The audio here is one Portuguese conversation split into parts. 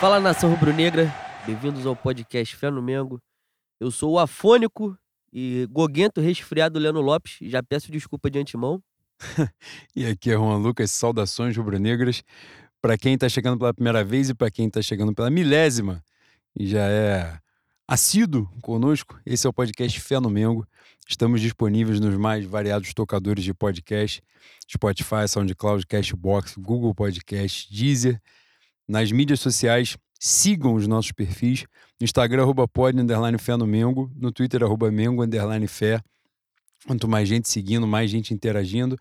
Fala nação rubro-negra, bem-vindos ao podcast Fé no Mengo. Eu sou o afônico e goguento resfriado Leno Lopes, já peço desculpa de antemão. e aqui é Juan Lucas, saudações rubro-negras. Para quem está chegando pela primeira vez e para quem está chegando pela milésima e já é assíduo conosco, esse é o podcast Fé no Mengo. Estamos disponíveis nos mais variados tocadores de podcast, Spotify, SoundCloud, Cashbox, Google Podcast, Deezer, nas mídias sociais, sigam os nossos perfis. No Instagram, arroba pod, fé no Mengo. No Twitter, arroba Mengo, fé. Quanto mais gente seguindo, mais gente interagindo,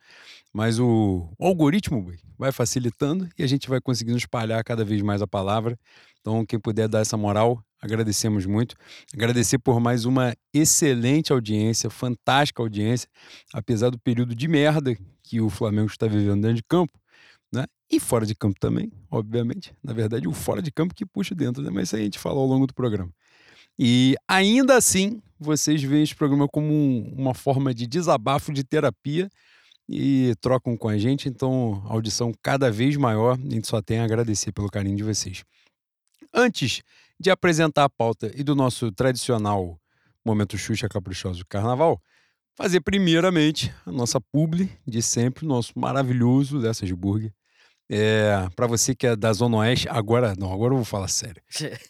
mais o, o algoritmo vai facilitando e a gente vai conseguindo espalhar cada vez mais a palavra. Então, quem puder dar essa moral, agradecemos muito. Agradecer por mais uma excelente audiência, fantástica audiência, apesar do período de merda que o Flamengo está vivendo dentro de campo. Né? E fora de campo também, obviamente. Na verdade, o fora de campo que puxa dentro, né? mas isso aí a gente fala ao longo do programa. E ainda assim, vocês veem esse programa como um, uma forma de desabafo, de terapia e trocam com a gente. Então, audição cada vez maior. A gente só tem a agradecer pelo carinho de vocês. Antes de apresentar a pauta e do nosso tradicional momento Xuxa Caprichoso do Carnaval, fazer primeiramente a nossa publi de sempre, nosso maravilhoso Lessas Burger. É, para você que é da Zona Oeste, agora não, agora eu vou falar sério.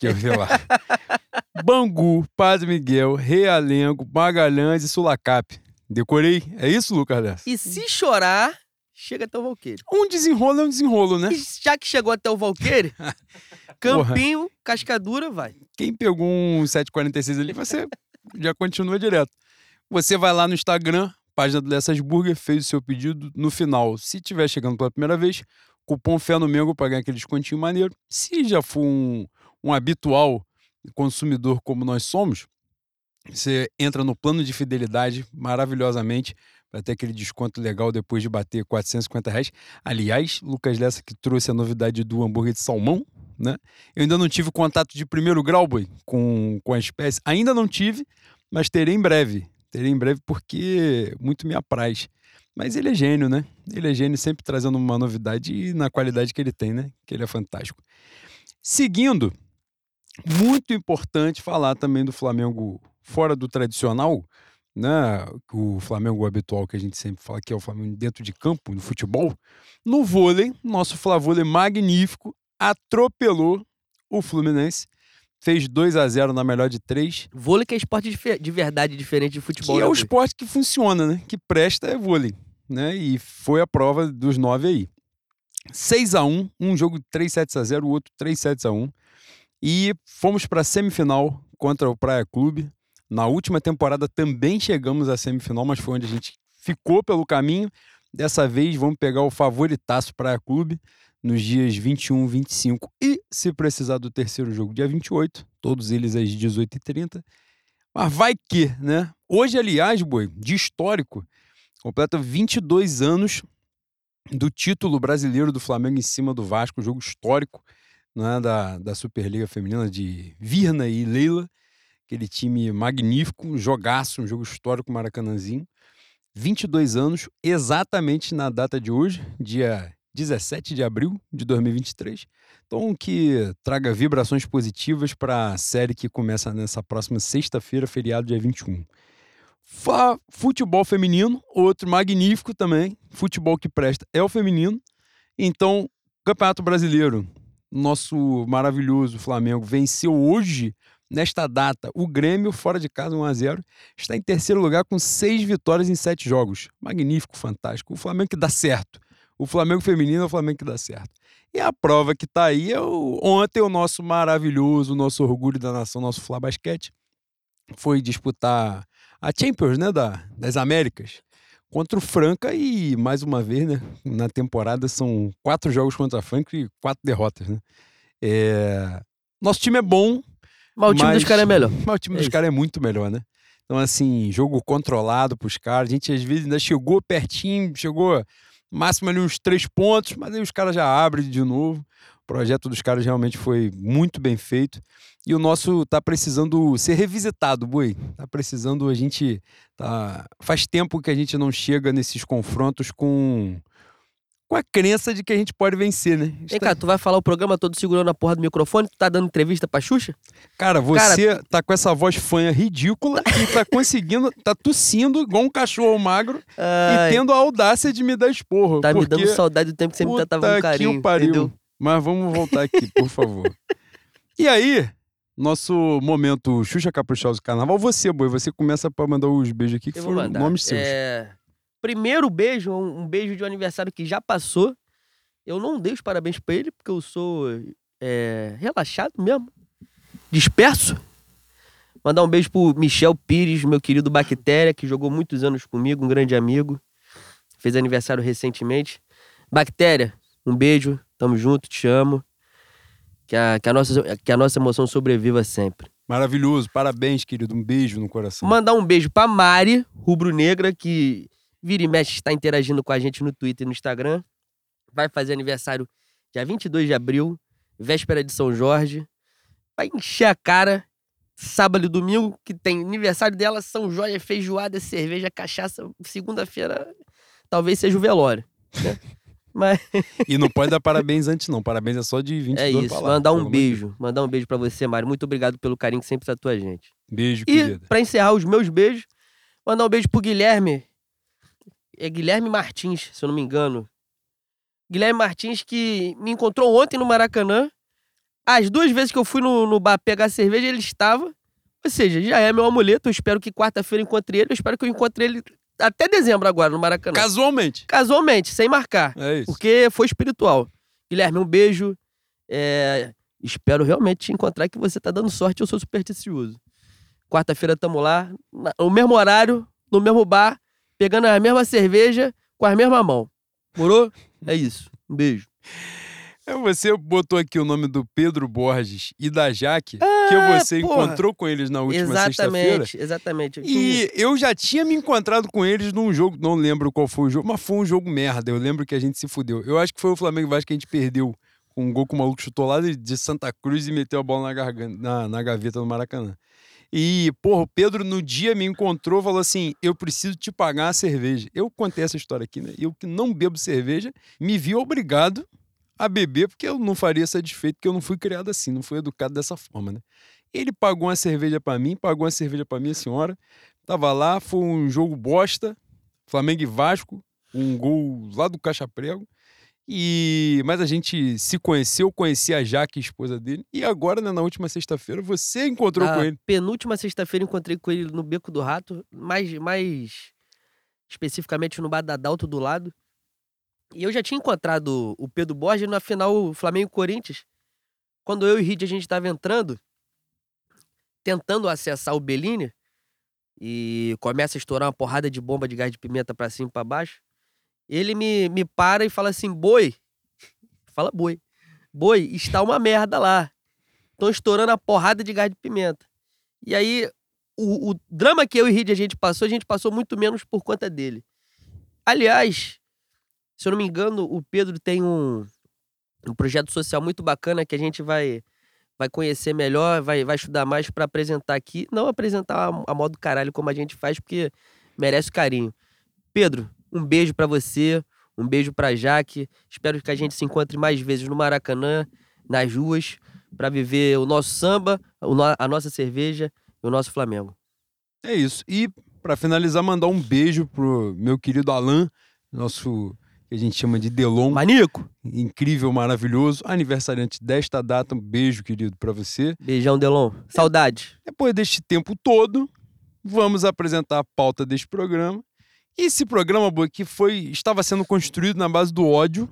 Quer ver lá? Bangu, Padre Miguel, Realengo, Magalhães e Sulacap. Decorei? É isso, Lucas Lessa? E se chorar, chega até o Valqueire. Um desenrolo é um desenrolo, né? E já que chegou até o Valqueire, Campinho, Cascadura, vai. Quem pegou um 746 ali, você já continua direto. Você vai lá no Instagram, página do Lessas Burger, fez o seu pedido. No final, se estiver chegando pela primeira vez, cupom Fé no Mengo para ganhar aquele descontinho maneiro. Se já for um, um habitual consumidor como nós somos, você entra no plano de fidelidade maravilhosamente para ter aquele desconto legal depois de bater 450 reais. Aliás, Lucas Lessa que trouxe a novidade do hambúrguer de salmão, né? Eu ainda não tive contato de primeiro grau, boy, com, com a espécie. Ainda não tive, mas terei em breve. Terei em breve porque muito me apraz. Mas ele é gênio, né? Ele é gênio sempre trazendo uma novidade e na qualidade que ele tem, né? Que ele é fantástico. Seguindo, muito importante falar também do Flamengo fora do tradicional, né? O Flamengo habitual que a gente sempre fala que é o Flamengo dentro de campo, no futebol. No vôlei, nosso Flavôlei magnífico atropelou o Fluminense. Fez 2 a 0 na melhor de três. Vôlei que é esporte de verdade, diferente de futebol. Que é né, o Bui? esporte que funciona, né? Que presta é vôlei. Né? E foi a prova dos nove aí. 6 a 1 um jogo 3 sets a 0 o outro 3 sets a 1 E fomos para a semifinal contra o Praia Clube. Na última temporada também chegamos à semifinal, mas foi onde a gente ficou pelo caminho. Dessa vez vamos pegar o favoritaço Praia Clube nos dias 21, 25 e, se precisar do terceiro jogo, dia 28, todos eles às 18h30. Mas vai que, né? Hoje, aliás, boi, de histórico, completa 22 anos do título brasileiro do Flamengo em cima do Vasco, jogo histórico né, da, da Superliga Feminina de Virna e Leila, aquele time magnífico, um jogaço, um jogo histórico Maracanãzinho. 22 anos, exatamente na data de hoje, dia 17 de abril de 2023. Então, que traga vibrações positivas para a série que começa nessa próxima sexta-feira, feriado dia 21. Fa futebol feminino, outro magnífico também. Futebol que presta é o feminino. Então, Campeonato Brasileiro, nosso maravilhoso Flamengo venceu hoje, nesta data, o Grêmio, fora de casa, 1 a 0 Está em terceiro lugar com seis vitórias em sete jogos. Magnífico, fantástico. O Flamengo que dá certo. O Flamengo feminino é o Flamengo que dá certo. E a prova que está aí é o, ontem o nosso maravilhoso, o nosso orgulho da nação, nosso Fla Basquete, foi disputar a Champions, né, da, das Américas, contra o Franca e, mais uma vez, né, na temporada são quatro jogos contra a Franca e quatro derrotas, né. É... Nosso time é bom. Mas o time mas... dos caras é melhor. Mas o time É dos caras é muito melhor, né. Então, assim, jogo controlado pros caras. A gente, às vezes, ainda chegou pertinho, chegou máximo ali uns três pontos, mas aí os caras já abrem de novo. O projeto dos caras realmente foi muito bem feito. E o nosso tá precisando ser revisitado, Boi. Tá precisando, a gente. Tá... Faz tempo que a gente não chega nesses confrontos com. Com a crença de que a gente pode vencer, né? Vem cá, tu vai falar o programa todo segurando a porra do microfone? Tu tá dando entrevista pra Xuxa? Cara, você tá com essa voz fanha ridícula e tá conseguindo, tá tossindo igual um cachorro magro Ai, e tendo a audácia de me dar esporro. tá me porque... dando saudade do tempo que você me tratava com carinho, pariu. entendeu? Mas vamos voltar aqui, por favor. e aí, nosso momento Xuxa Caprichoso Carnaval. Você, Boi, você começa pra mandar os beijos aqui, que Eu foram nomes seus. É, Primeiro beijo, um beijo de um aniversário que já passou. Eu não dei os parabéns pra ele, porque eu sou é, relaxado mesmo. Disperso. Mandar um beijo pro Michel Pires, meu querido Bactéria, que jogou muitos anos comigo, um grande amigo. Fez aniversário recentemente. Bactéria, um beijo, tamo junto, te amo. Que a, que a, nossa, que a nossa emoção sobreviva sempre. Maravilhoso, parabéns, querido. Um beijo no coração. Mandar um beijo pra Mari, rubro-negra, que vira e mexe está interagindo com a gente no Twitter e no Instagram. Vai fazer aniversário dia 22 de abril, véspera de São Jorge. Vai encher a cara sábado e domingo, que tem aniversário dela, São Jorge, feijoada, cerveja, cachaça. Segunda-feira talvez seja o velório. né? Mas E não pode dar parabéns antes, não. Parabéns é só de 22 é isso, lá, mandar um beijo. Mandar um beijo pra você, Mari. Muito obrigado pelo carinho que sempre tratou a gente. Beijo, E, querida. pra encerrar os meus beijos, mandar um beijo pro Guilherme. É Guilherme Martins, se eu não me engano. Guilherme Martins que me encontrou ontem no Maracanã. As duas vezes que eu fui no, no bar pegar cerveja, ele estava. Ou seja, já é meu amuleto. Eu espero que quarta-feira eu encontre ele. Eu espero que eu encontre ele até dezembro agora no Maracanã. Casualmente. Casualmente, sem marcar. É isso. Porque foi espiritual. Guilherme, um beijo. É, espero realmente te encontrar que você tá dando sorte, eu sou supersticioso. Quarta-feira tamo lá, no mesmo horário, no mesmo bar, pegando a mesma cerveja com a mesma mão. Morou? É isso. Um beijo. É, Você botou aqui o nome do Pedro Borges e da Jaque, que Ah, você porra. encontrou com eles na última sexta-feira. exatamente, exatamente. E eu já tinha me encontrado com eles num jogo, não lembro qual foi o jogo, mas foi um jogo merda. Eu lembro que a gente se fudeu. Eu acho que foi o Flamengo Vasco que a gente perdeu com um gol que o maluco chutou lá de, de Santa Cruz e meteu a bola na, garganta, na, na gaveta do Maracanã. E, porra, o Pedro no dia me encontrou falou assim: Eu preciso te pagar a cerveja. Eu contei essa história aqui, né? Eu que não bebo cerveja, me vi obrigado a beber, porque eu não faria satisfeito, porque eu não fui criado assim, não fui educado dessa forma, né? Ele pagou uma cerveja pra mim, pagou uma cerveja pra minha senhora. Tava lá, foi um jogo bosta, Flamengo e Vasco, um gol lá do Caixa Prego. E mas a gente se conheceu, conheci a Jaque, esposa dele, e agora, né, na última sexta-feira, você encontrou a com ele. penúltima sexta-feira encontrei com ele no Beco do Rato, mais, mais especificamente no bar da Dalto do lado. E eu já tinha encontrado o Pedro Borges na final Flamengo-Corinthians. Quando eu e o Reed a gente estava entrando, tentando acessar o Bellini, e começa a estourar uma porrada de bomba de gás de pimenta pra cima e pra baixo. Ele me, me para e fala assim: boi, fala boi, boi, está uma merda lá. Estão estourando a porrada de gás de pimenta. E aí, o, o drama que eu e Reed a gente passou, a gente passou muito menos por conta dele. Aliás, se eu não me engano, o Pedro tem um, um projeto social muito bacana que a gente vai, vai conhecer melhor, vai, vai estudar mais para apresentar aqui. Não apresentar a, a modo caralho como a gente faz, porque merece carinho. Pedro, um beijo para você, um beijo pra Jaque. Espero que a gente se encontre mais vezes no Maracanã, nas ruas, para viver o nosso samba, a nossa cerveja e o nosso Flamengo. É isso. E pra finalizar, mandar um beijo pro meu querido Alan, nosso que a gente chama de Delon, Manico! incrível, maravilhoso, aniversariante desta data. Um beijo, querido, pra você. Beijão, Delon. Saudade. Depois deste tempo todo, vamos apresentar a pauta deste programa. E esse programa, Boa, que foi estava sendo construído na base do ódio,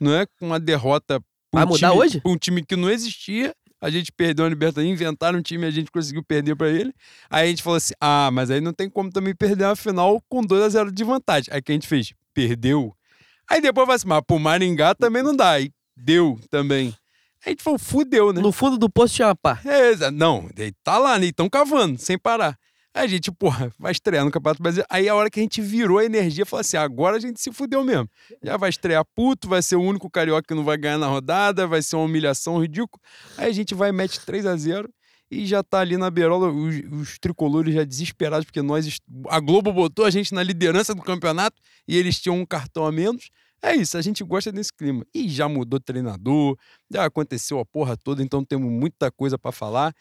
não é? Com uma derrota Vai um mudar time, hoje? um time que não existia. A gente perdeu a Libertadores, inventaram um time e a gente conseguiu perder pra ele. Aí a gente falou assim: ah, mas aí não tem como também perder a final com 2 a 0 de vantagem. Aí o que a gente fez? Perdeu. Aí depois vai assim, mas pro Maringá também não dá. Aí deu também. Aí a gente falou, fudeu, né? No fundo do poço tinha uma pá. É, não, tá lá, né? Estão cavando, sem parar. A gente, porra, vai estrear no Campeonato Brasileiro. Aí a hora que a gente virou a energia, falou assim: agora a gente se fudeu mesmo. Já vai estrear puto, vai ser o único carioca que não vai ganhar na rodada, vai ser uma humilhação ridícula. Aí a gente vai e mete 3 a 0 e já tá ali na beirola, os, os tricolores já desesperados, porque nós, a Globo botou a gente na liderança do campeonato e eles tinham um cartão a menos. É isso, a gente gosta desse clima. E já mudou treinador, já aconteceu a porra toda, então temos muita coisa para falar.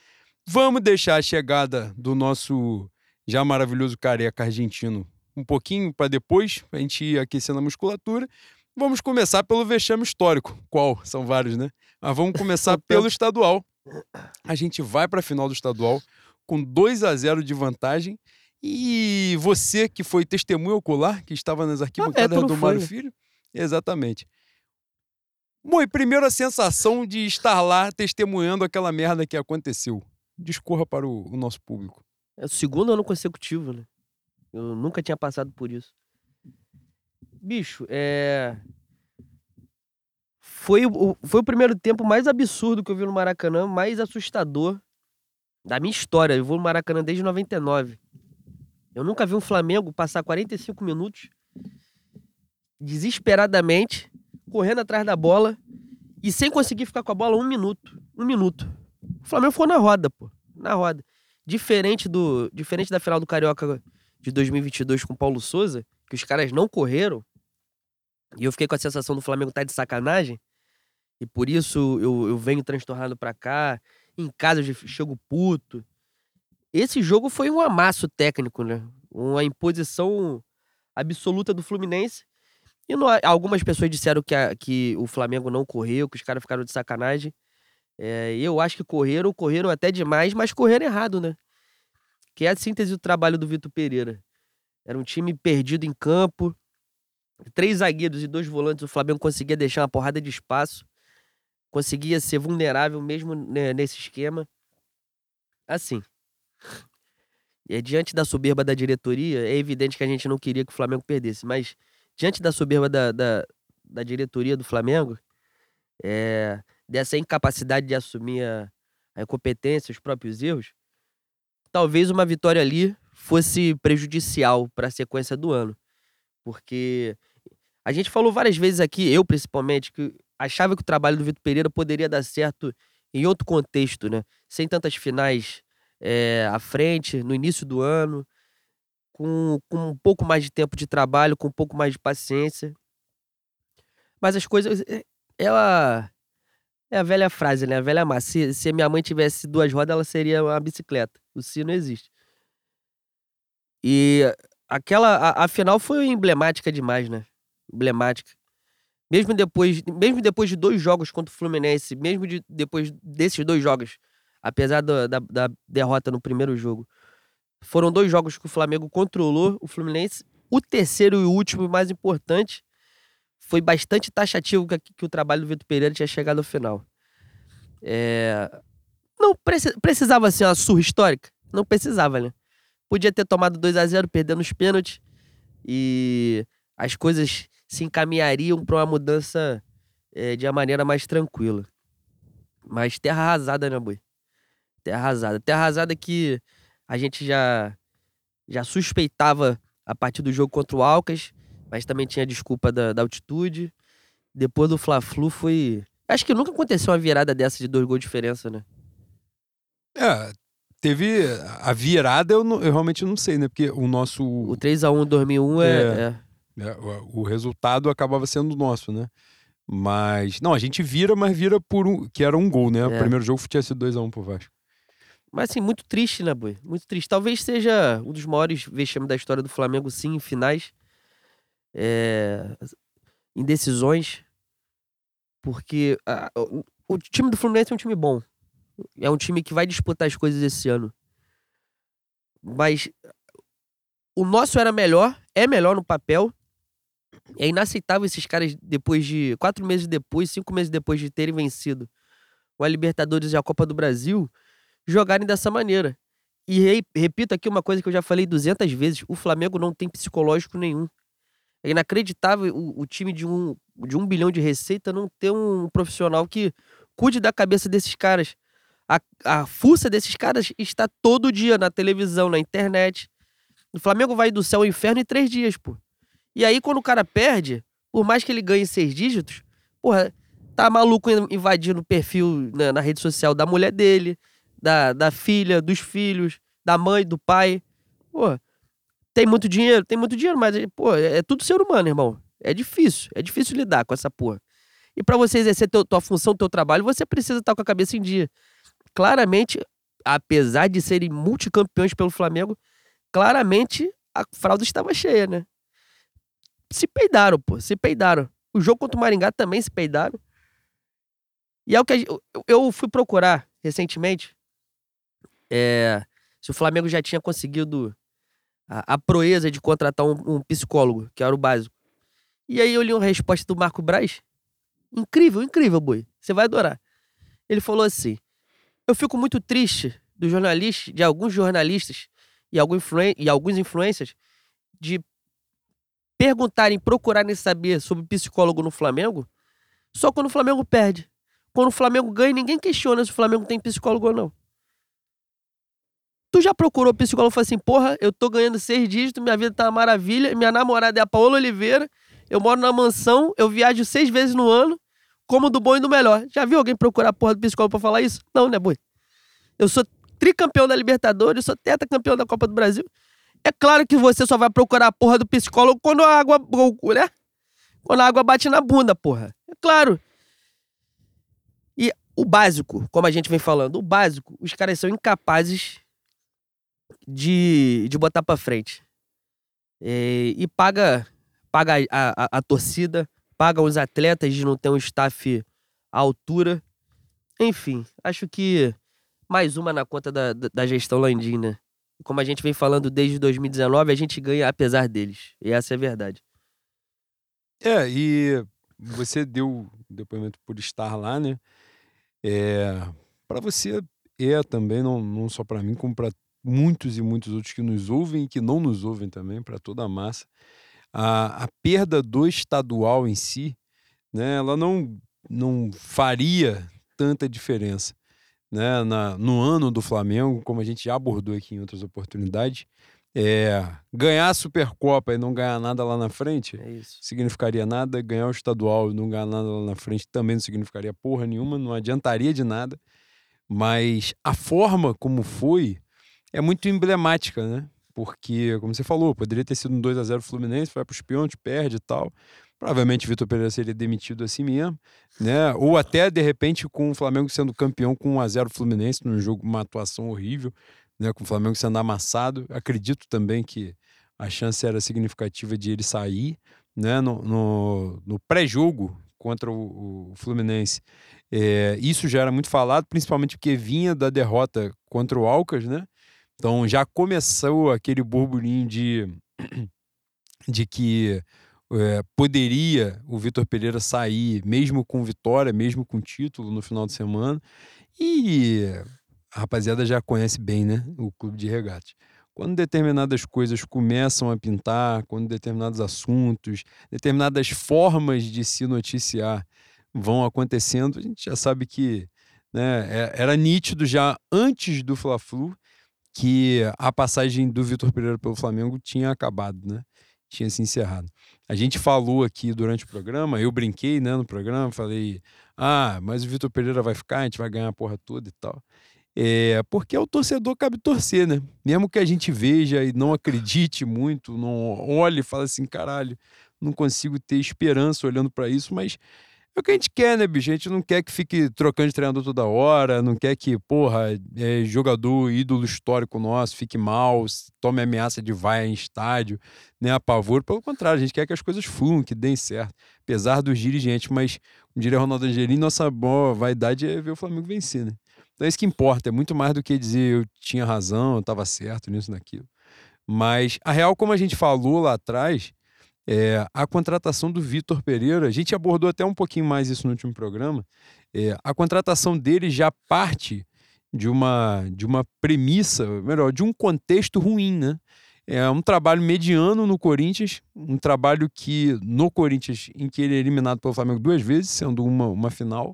Vamos deixar a chegada do nosso já maravilhoso careca argentino um pouquinho para depois, a gente ir aquecendo a musculatura. Vamos começar pelo vexame histórico. Qual? São vários, né? Mas vamos começar pelo estadual. A gente vai para a final do estadual com 2 a 0 de vantagem. E você que foi testemunho ocular, que estava nas arquibancadas Ah, é, do Mário foi. Filho, exatamente. Bom, e primeiro a sensação de estar lá testemunhando aquela merda que aconteceu. Discorra para o, o nosso público. É o segundo ano consecutivo, né? Eu nunca tinha passado por isso. Bicho, é. Foi o, foi o primeiro tempo mais absurdo que eu vi no Maracanã, mais assustador da minha história. Eu vou no Maracanã desde 99. Eu nunca vi um Flamengo passar 45 minutos desesperadamente, correndo atrás da bola e sem conseguir ficar com a bola um minuto. Um minuto. O Flamengo foi na roda, pô. Na roda. Diferente, do, diferente da final do Carioca de 2022 com o Paulo Souza, que os caras não correram, e eu fiquei com a sensação do Flamengo tá de sacanagem, e por isso eu, eu venho transtornado pra cá, em casa eu chego puto. Esse jogo foi um amasso técnico, né? Uma imposição absoluta do Fluminense. E não- algumas pessoas disseram que, a- que o Flamengo não correu, que os caras ficaram de sacanagem. É, eu acho que correram, correram até demais, mas correram errado, né? Que é a síntese do trabalho do Vitor Pereira. Era um time perdido em campo, três zagueiros e dois volantes, o Flamengo conseguia deixar uma porrada de espaço, conseguia ser vulnerável mesmo né, nesse esquema. Assim, é, diante da soberba da diretoria, é evidente que a gente não queria que o Flamengo perdesse, mas diante da soberba da, da, da diretoria do Flamengo, é, dessa incapacidade de assumir a, a incompetência, os próprios erros, talvez uma vitória ali fosse prejudicial para a sequência do ano. Porque a gente falou várias vezes aqui, eu principalmente, que achava que o trabalho do Vitor Pereira poderia dar certo em outro contexto, né? Sem tantas finais eh, à frente, no início do ano, com, com um pouco mais de tempo de trabalho, com um pouco mais de paciência. Mas as coisas. eh, Ela. É a velha frase, né? A velha massa. Se, se minha mãe tivesse duas rodas, ela seria uma bicicleta. O si não existe. E aquela. A, a final foi emblemática demais, né? Emblemática. Mesmo depois, mesmo depois de dois jogos contra o Fluminense, mesmo de- depois desses dois jogos, apesar da, da, da derrota no primeiro jogo, foram dois jogos que o Flamengo controlou o Fluminense. O terceiro e o último, mais importante, foi bastante taxativo que, que o trabalho do Vitor Pereira tinha chegado ao final. É, Não preci- precisava ser uma surra histórica? Não precisava, né? Podia ter tomado 2 a 0 perdendo os pênaltis e as coisas se encaminhariam para uma mudança eh, de uma maneira mais tranquila. Mas terra arrasada, né, boi? Terra arrasada. Terra arrasada que a gente já, já suspeitava a partir do jogo contra o Alcas, mas também tinha desculpa da, da altitude. Depois do Fla-Flu foi. Acho que nunca aconteceu uma virada dessa de dois gols de diferença, né? É, teve a virada, eu, não- eu realmente não sei, né? Porque o nosso. O 3x1 em 2001 é. É. é- né, o, o resultado acabava sendo nosso, né? Mas. Não, a gente vira, mas vira por um. Que era um gol, né? O É. primeiro jogo tinha sido 2x1 pro Vasco. Mas assim, muito triste, né, Boi? Muito triste. Talvez seja um dos maiores vexames da história do Flamengo, sim, em finais. É... Em decisões. Porque a- o, o time do Fluminense é um time bom. É um time que vai disputar as coisas esse ano. Mas o nosso era melhor, é melhor no papel. É inaceitável esses caras, depois de. Quatro meses depois, cinco meses depois de terem vencido a Libertadores e a Copa do Brasil, jogarem dessa maneira. E re- repito aqui uma coisa que eu já falei 200 vezes: o Flamengo não tem psicológico nenhum. É inacreditável o, o time de um, de um bilhão de receita não ter um profissional que cuide da cabeça desses caras. A, a desses caras está todo dia na televisão, na internet. O Flamengo vai do céu ao inferno em três dias, pô. E aí, quando o cara perde, por mais que ele ganhe seis dígitos, porra, tá maluco in- invadindo o perfil na, na rede social da mulher dele, da, da filha, dos filhos, da mãe, do pai. Pô, tem muito dinheiro? Tem muito dinheiro, mas, pô, é, é tudo ser humano, irmão. É difícil. É difícil lidar com essa porra. E para você exercer teu, tua função, teu trabalho, você precisa estar com a cabeça em dia. Claramente, apesar de serem multicampeões pelo Flamengo, claramente a fralda estava cheia, né? Se peidaram, pô. Se peidaram. O jogo contra o Maringá também se peidaram. E é o que gente, eu fui procurar recentemente é, se o Flamengo já tinha conseguido a, a proeza de contratar um, um, psicólogo, que era o básico. E aí eu li uma resposta do Marco Braz. Incrível, incrível, boi. Você vai adorar. Ele falou assim: Eu fico muito triste dos jornalistas, de alguns jornalistas e, algum influen e alguns influencers de perguntarem, procurarem saber sobre psicólogo no Flamengo só quando o Flamengo perde. Quando o Flamengo ganha, ninguém questiona se o Flamengo tem psicólogo ou não. Tu já procurou psicólogo e falou assim: porra, eu tô ganhando seis dígitos, minha vida tá uma maravilha, minha namorada é a Paola Oliveira, eu moro na mansão, eu viajo seis vezes no ano, como do bom e do melhor. Já viu alguém procurar a porra do psicólogo pra falar isso? Não, né, boi? Eu sou tricampeão da Libertadores, eu sou campeão da Copa do Brasil. É claro que você só vai procurar a porra do psicólogo quando a água. né? Quando a água bate na bunda, porra. É claro. E o básico, como a gente vem falando, o básico, os caras são incapazes de, de botar pra frente. E, e paga, paga a, a, a, torcida, paga os atletas de não ter um staff à altura. Enfim, acho que mais uma na conta da, da gestão Landim, né? Como a gente vem falando desde 2019, a gente ganha apesar deles. E essa é a verdade. É, e você deu depoimento por estar lá, né? É, para você é também, não, não só para mim, como para muitos e muitos outros que nos ouvem e que não nos ouvem também, para toda a massa, a, a perda do estadual em si, né, ela não, não faria tanta diferença. Né, na, no ano do Flamengo, como a gente já abordou aqui em outras oportunidades, é, ganhar a Supercopa e não ganhar nada lá na frente é significaria nada. Ganhar o estadual e não ganhar nada lá na frente também não significaria porra nenhuma, não adiantaria de nada. Mas a forma como foi é muito emblemática, né? Porque, como você falou, poderia ter sido um 2 a 0 Fluminense, vai para os pênaltis, perde e tal. Provavelmente o Vitor Pereira seria demitido assim mesmo, né? Ou até, de repente, com o Flamengo sendo campeão com 1 a 0 Fluminense, num jogo, uma atuação horrível, né? Com o Flamengo sendo amassado. Acredito também que a chance era significativa de ele sair, né? No, no, no pré-jogo contra o, o Fluminense. É, isso já era muito falado, principalmente porque vinha da derrota contra o Alcas, né? Então já começou aquele burburinho de, de que é, poderia o Vitor Pereira sair, mesmo com vitória, mesmo com título no final de semana. E a rapaziada já conhece bem, né? O clube de regate. Quando determinadas coisas começam a pintar, quando determinados assuntos, determinadas formas de se noticiar vão acontecendo, a gente já sabe que né, é, era nítido já antes do Fla-Flu que a passagem do Vitor Pereira pelo Flamengo tinha acabado, né? Tinha se encerrado. A gente falou aqui durante o programa, eu brinquei né, no programa, falei: ah, mas o Vitor Pereira vai ficar, a gente vai ganhar a porra toda e tal. É, porque o torcedor cabe torcer, né? Mesmo que a gente veja e não acredite muito, não olhe e fale assim, caralho, não consigo ter esperança olhando para isso, mas é o que a gente quer, né, bicho? A gente não quer que fique trocando de treinador toda hora, não quer que, porra, é, jogador ídolo histórico nosso fique mal, tome ameaça de vai em estádio, nem apavoro. Pelo contrário, a gente quer que as coisas fluam, que deem certo. Apesar dos dirigentes, mas, como diria Ronaldo Angelini, nossa boa vaidade é ver o Flamengo vencer, né? Então é isso que importa, é muito mais do que dizer eu tinha razão, eu estava certo nisso, naquilo. Mas a real, como a gente falou lá atrás, é, a contratação do Vitor Pereira, a gente abordou até um pouquinho mais isso no último programa. É, a contratação dele já parte de uma, de uma premissa, melhor, de um contexto ruim, né? É um trabalho mediano no Corinthians, um trabalho que no Corinthians, em que ele é eliminado pelo Flamengo duas vezes, sendo uma, uma final.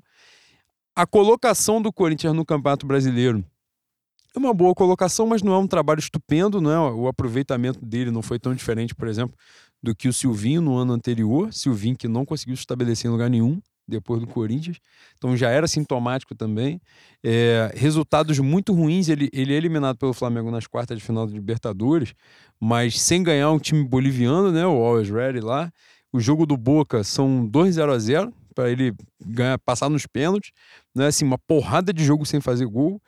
A colocação do Corinthians no Campeonato Brasileiro é uma boa colocação, mas não é um trabalho estupendo, não é? O aproveitamento dele não foi tão diferente, por exemplo, do que o Silvinho no ano anterior. Silvinho que não conseguiu se estabelecer em lugar nenhum depois do Corinthians. Então já era sintomático também. É, resultados muito ruins. Ele, ele é eliminado pelo Flamengo nas quartas de final da Libertadores, mas sem ganhar um time boliviano, né? O Always Ready lá. O jogo do Boca são 2 0 a 0 para ele ganhar, passar nos pênaltis, né? Assim, uma porrada de jogo sem fazer gol.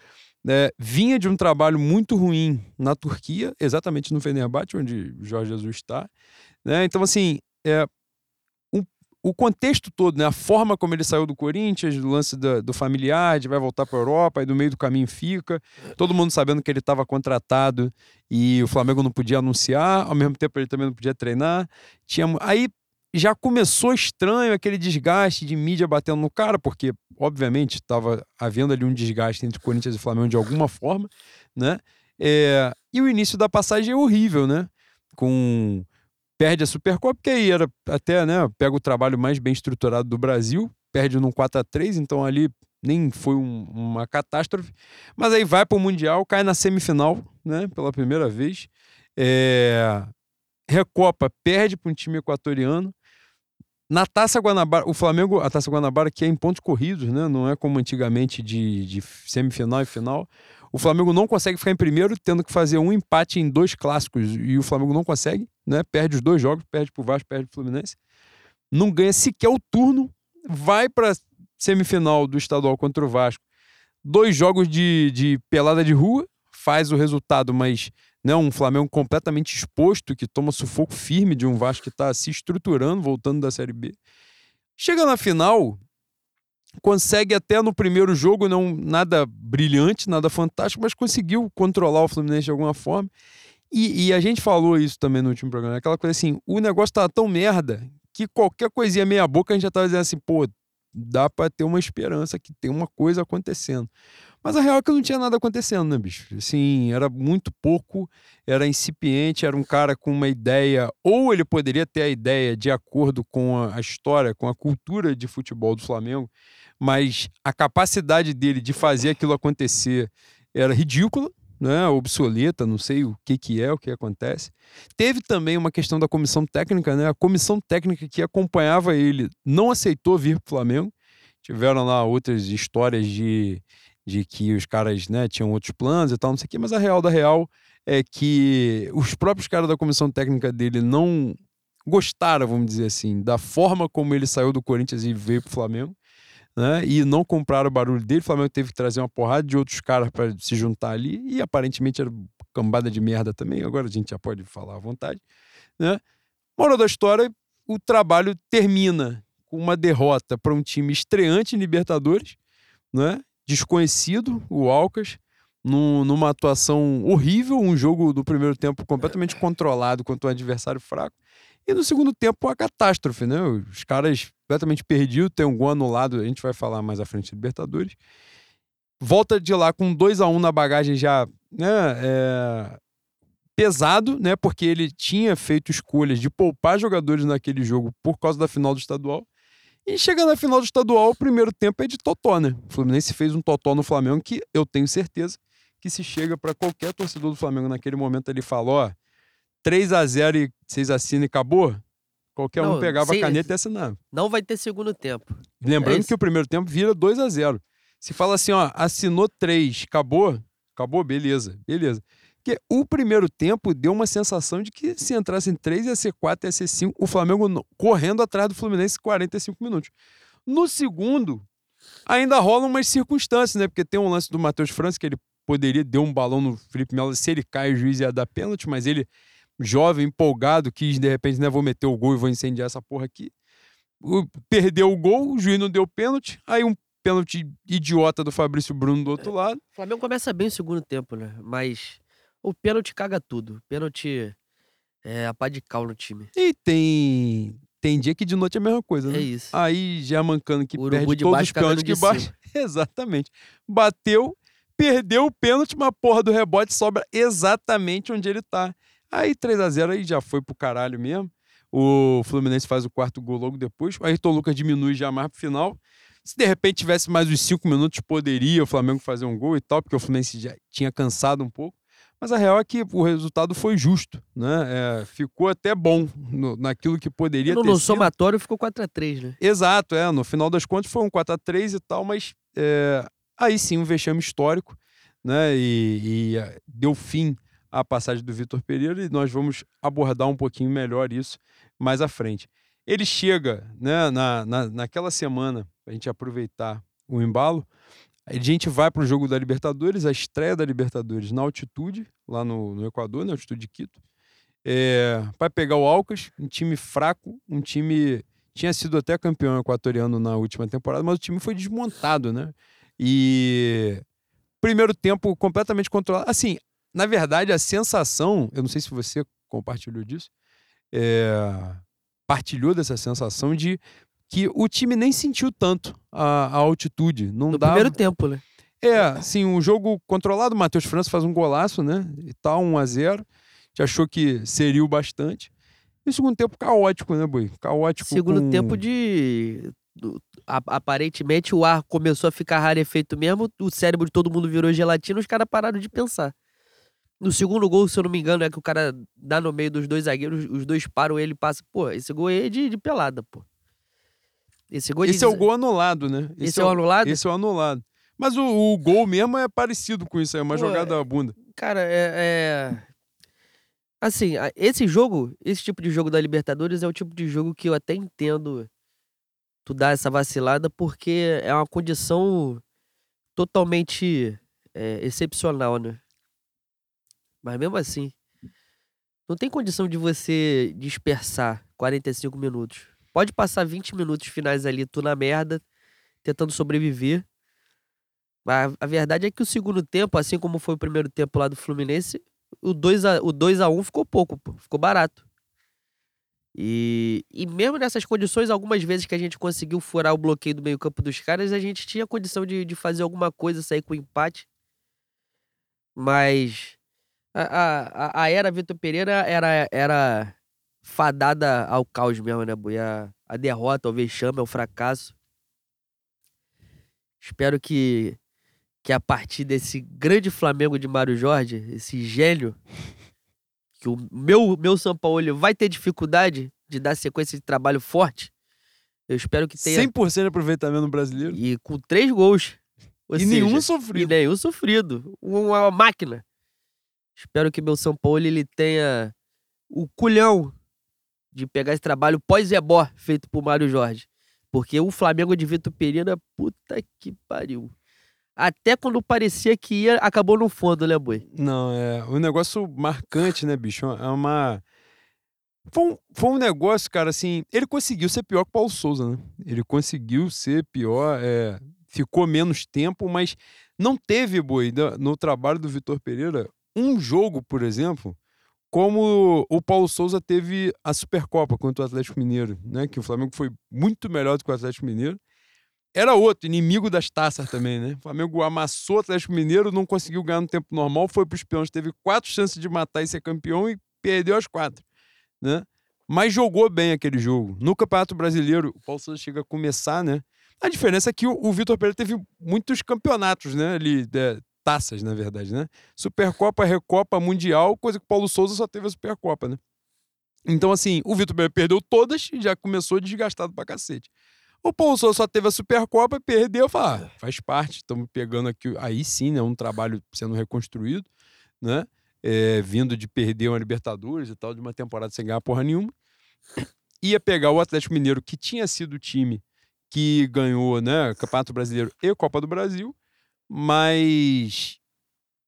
É, vinha de um trabalho muito ruim na Turquia, exatamente no Fenerbahçe, onde Jorge Jesus está. Né? Então, assim, é, o, o contexto todo, né? a forma como ele saiu do Corinthians, do lance do, do familiar, de vai voltar para a Europa, e do meio do caminho fica, todo mundo sabendo que ele estava contratado e o Flamengo não podia anunciar, ao mesmo tempo ele também não podia treinar. Tinha, aí já começou estranho aquele desgaste de mídia batendo no cara, porque, obviamente, estava havendo ali um desgaste entre Corinthians e Flamengo de alguma forma, né? É, e o início da passagem é horrível, né? Com perde a Supercopa, que aí era até, né, pega o trabalho mais bem estruturado do Brasil, perde num 4 a 3 então ali nem foi um, uma catástrofe, mas aí vai para o Mundial, cai na semifinal, né, pela primeira vez, é, Recopa perde para um time equatoriano, na Taça Guanabara, o Flamengo, a Taça Guanabara, que é em pontos corridos, né? Não é como antigamente de, de semifinal e final. O Flamengo não consegue ficar em primeiro, tendo que fazer um empate em dois clássicos. E o Flamengo não consegue, né? Perde os dois jogos, perde pro Vasco, perde pro Fluminense. Não ganha sequer o turno, vai para semifinal do estadual contra o Vasco. Dois jogos de, de pelada de rua, faz o resultado, mas né, um Flamengo completamente exposto, que toma sufoco firme de um Vasco que está se estruturando, voltando da Série B. Chega na final, consegue até no primeiro jogo, não nada brilhante, nada fantástico, mas conseguiu controlar o Fluminense de alguma forma. E, e a gente falou isso também no último programa, aquela coisa assim, o negócio tá tão merda que qualquer coisinha meia boca a gente já tava dizendo assim, pô, dá para ter uma esperança que tem uma coisa acontecendo. Mas a real é que não tinha nada acontecendo, né, bicho? Assim, era muito pouco, era incipiente, era um cara com uma ideia, ou ele poderia ter a ideia de acordo com a, história, com a cultura de futebol do Flamengo, mas a capacidade dele de fazer aquilo acontecer era ridícula, né, obsoleta, não sei o que, que é, o que acontece. Teve também uma questão da comissão técnica, né? A comissão técnica que acompanhava ele não aceitou vir para o Flamengo. Tiveram lá outras histórias de de que os caras né, tinham outros planos e tal, não sei o quê, mas a real da real é que os próprios caras da comissão técnica dele não gostaram, vamos dizer assim, da forma como ele saiu do Corinthians e veio pro Flamengo, né? E não compraram o barulho dele. O Flamengo teve que trazer uma porrada de outros caras para se juntar ali e aparentemente era cambada de merda também. Agora a gente já pode falar à vontade, né? Moral da história, o trabalho termina com uma derrota para um time estreante em Libertadores, né? desconhecido, o Alcas, num, numa atuação horrível, um jogo do primeiro tempo completamente controlado contra um adversário fraco. E no segundo tempo, a catástrofe, né? Os caras completamente perdidos, tem um gol anulado, a gente vai falar mais à frente de Libertadores. Volta de lá com 2 a 1 um na bagagem já né, é, pesado, né? Porque ele tinha feito escolhas de poupar jogadores naquele jogo por causa da final do estadual. E chega na final do estadual, o primeiro tempo é de totó, né? O Fluminense fez um totó no Flamengo que eu tenho certeza que se chega para qualquer torcedor do Flamengo naquele momento ele fala, ó, 3 a 0 e vocês assinam e acabou. Qualquer não, um pegava a caneta e assinava. Não vai ter segundo tempo. Lembrando é que o primeiro tempo vira 2 a 0 Se fala assim, ó, assinou 3, acabou, acabou, beleza, beleza. Porque o primeiro tempo deu uma sensação de que se entrasse em 3 ia ser 4, ia ser 5. O Flamengo correndo atrás do Fluminense 45 minutos. No segundo, ainda rolam umas circunstâncias, né? Porque tem um lance do Matheus França que ele poderia dar um balão no Felipe Melo. Se ele cai, o juiz ia dar pênalti, mas ele, jovem, empolgado, quis de repente, né? Vou meter o gol e vou incendiar essa porra aqui. Perdeu o gol, o juiz não deu pênalti. Aí um pênalti idiota do Fabrício Bruno do outro lado. O Flamengo começa bem o segundo tempo, né? Mas o pênalti caga tudo. O pênalti é a pá de cal no time. E tem. Tem dia que de noite é a mesma coisa, né? É isso. Aí já mancando que o perde todos os pênaltis que bate. Exatamente. Bateu, perdeu o pênalti, mas a porra do rebote sobra exatamente onde ele tá. Aí 3 a 0 aí já foi pro caralho mesmo. O Fluminense faz o quarto gol logo depois. O Ayrton Lucas diminui já mais pro final. Se de repente tivesse mais uns 5 minutos, poderia o Flamengo fazer um gol e tal, porque o Fluminense já tinha cansado um pouco. Mas a real é que o resultado foi justo, né? É, ficou até bom no, naquilo que poderia no, ter no sido. somatório ficou 4 a 3 né? Exato, é. No final das contas foi um 4 a 3 e tal, mas é, aí sim um vexame histórico, né? E, e é, deu fim à passagem do Vitor Pereira e nós vamos abordar um pouquinho melhor isso mais à frente. ele chega né, na, na, naquela semana, a gente aproveitar o embalo, a gente vai para o jogo da Libertadores, a estreia da Libertadores na altitude, lá no, no Equador, na altitude de Quito. É, vai pegar o Alcas, um time fraco, um time. Tinha sido até campeão equatoriano na última temporada, mas o time foi desmontado, né? E. Primeiro tempo completamente controlado. Assim, na verdade, a sensação, eu não sei se você compartilhou disso, é, partilhou dessa sensação de que o time nem sentiu tanto a, a altitude. Não no primeiro tempo, né? É, assim, um jogo controlado, o Matheus França faz um golaço, né? E tal, 1 a 0 Já achou que seria o bastante. E o segundo tempo caótico, né, Boi? Caótico. Segundo com... tempo de. Aparentemente o ar começou a ficar rarefeito mesmo, o cérebro de todo mundo virou gelatina, os caras pararam de pensar. No segundo gol, se eu não me engano, é que o cara dá no meio dos dois zagueiros, os dois param, ele passa. Pô, esse gol é de, de pelada, pô. Esse, gol esse de... é o gol anulado, né? Esse, esse é o anulado? Esse é o anulado. Mas o, o gol mesmo é parecido com isso aí, é uma pô, jogada à bunda. Cara, é, é. Assim, esse jogo, esse tipo de jogo da Libertadores é o tipo de jogo que eu até entendo tu dar essa vacilada, porque é uma condição totalmente é, excepcional, né? Mas mesmo assim, não tem condição de você dispersar 45 minutos. Pode passar 20 minutos finais ali, tu na merda, tentando sobreviver. Mas a verdade é que o segundo tempo, assim como foi o primeiro tempo lá do Fluminense, o 2x1 o 2 a 1 ficou pouco, pô. ficou barato. E, e mesmo nessas condições, algumas vezes que a gente conseguiu furar o bloqueio do meio-campo dos caras, a gente tinha condição de, de fazer alguma coisa, sair com empate. Mas a, a, a era Vitor Pereira era, era fadada ao caos mesmo, né, Bui? A, a derrota, o vexame, ao fracasso. Espero que, que a partir desse grande Flamengo de Mário Jorge, esse gênio, que o meu, meu São Paulo vai ter dificuldade de dar sequência de trabalho forte. Eu espero que tenha. 100% de aproveitamento no brasileiro. E com três gols. e seja, nenhum sofrido. E nenhum sofrido. Uma máquina. Espero que meu São Paulo ele tenha o culhão de pegar esse trabalho pós-ebó feito por Mário Jorge. Porque o Flamengo de Vitor Pereira, puta que pariu. Até quando parecia que ia, acabou no fundo, né, Boi? Não, é um negócio marcante, né, bicho? É uma. Foi um, foi um negócio, cara, assim. Ele conseguiu ser pior que o Paulo Souza, né? Ele conseguiu ser pior, é, ficou menos tempo, mas não teve, Boi, no trabalho do Vitor Pereira, um jogo, por exemplo, como o Paulo Souza teve a Supercopa contra o Atlético Mineiro, né? Que o Flamengo foi muito melhor do que o Atlético Mineiro. Era outro, inimigo das taças também, né? O Flamengo amassou o Atlético Mineiro, não conseguiu ganhar no tempo normal, foi para os peões, teve quatro chances de matar e ser campeão e perdeu as quatro, né? Mas jogou bem aquele jogo. No Campeonato Brasileiro, o Paulo Souza chega a começar, né? A diferença é que o, Vitor Pereira teve muitos campeonatos, né? Ele taças, na verdade, né? Supercopa, Recopa, Mundial, coisa que o Paulo Souza só teve a Supercopa, né? Então, assim, o Vitor Pereira perdeu todas e já começou desgastado pra cacete. O Paulo Souza só teve a Supercopa, perdeu, fala, ah, faz parte, estamos pegando aqui, aí sim, né, um trabalho sendo reconstruído, né? É, vindo de perder uma Libertadores e tal, de uma temporada sem ganhar porra nenhuma. Ia pegar o Atlético Mineiro, que tinha sido o time que ganhou, né, Campeonato Brasileiro e Copa do Brasil, mas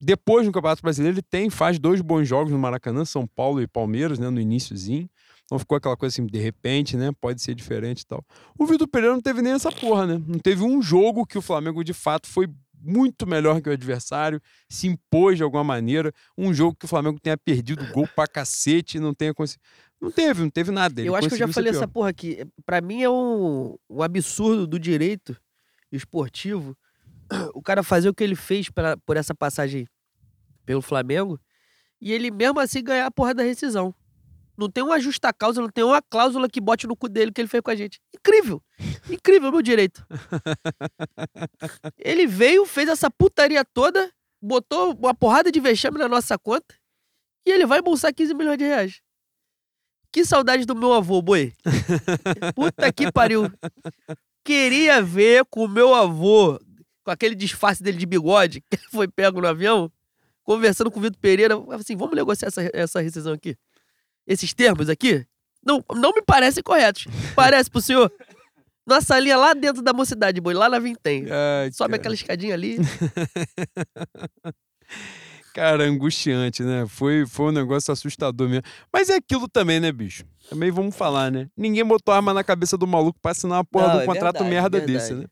depois no Campeonato Brasileiro ele tem, faz dois bons jogos no Maracanã, São Paulo e Palmeiras, né, no iníciozinho. Não ficou aquela coisa assim, de repente, né? Pode ser diferente e tal. O Vitor Pereira não teve nem essa porra, né? Não teve um jogo que o Flamengo de fato foi muito melhor que o adversário, se impôs de alguma maneira. Um jogo que o Flamengo tenha perdido gol pra cacete, não tenha conseguido. Não teve, não teve nada. Ele eu acho que eu já falei essa porra aqui. Pra mim é um, um absurdo do direito esportivo o cara fazer o que ele fez pra, por essa passagem pelo Flamengo e ele mesmo assim ganhar a porra da rescisão. Não tem uma justa causa, não tem uma cláusula que bote no cu dele que ele fez com a gente. Incrível! Incrível, meu direito. ele veio, fez essa putaria toda, botou uma porrada de vexame na nossa conta e ele vai embolsar 15 milhões de reais. Que saudade do meu avô, boi. Puta que pariu. Queria ver com o meu avô com aquele disfarce dele de bigode, que foi pego no avião, conversando com o Vitor Pereira, assim, vamos negociar essa, essa rescisão aqui. Esses termos aqui, não, não me parecem corretos. Parece pro senhor? Nossa linha lá dentro da mocidade, boi, lá na Vintém. Ai, Sobe cara. aquela escadinha ali. Cara, angustiante, né? Foi, foi um negócio assustador mesmo. Mas é aquilo também, né, bicho? Também vamos falar, né? Ninguém botou arma na cabeça do maluco pra assinar uma porra Não, de um é contrato verdade, merda verdade. desse, né?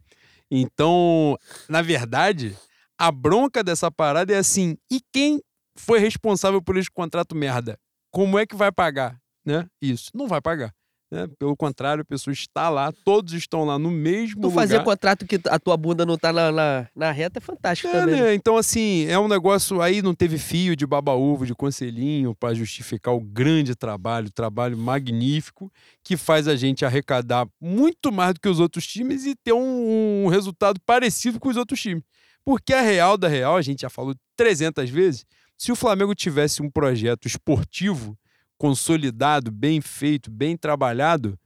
Então, na verdade, a bronca dessa parada é assim: e quem foi responsável por esse contrato merda? Como é que vai pagar, né? Isso. Não vai pagar. Né? Pelo contrário, a pessoa está lá, todos estão lá no mesmo Tu lugar. fazer contrato que a tua bunda não tá na, na, na reta é fantástico É, também. né? né? Então, assim, é um negócio. Aí não teve fio de baba-ovo, de conselhinho, para justificar o grande trabalho, trabalho magnífico, que faz a gente arrecadar muito mais do que os outros times e ter um, um resultado parecido com os outros times. Porque a real da real, a gente já falou 300 vezes, se o Flamengo tivesse um projeto esportivo consolidado, bem feito, bem trabalhado,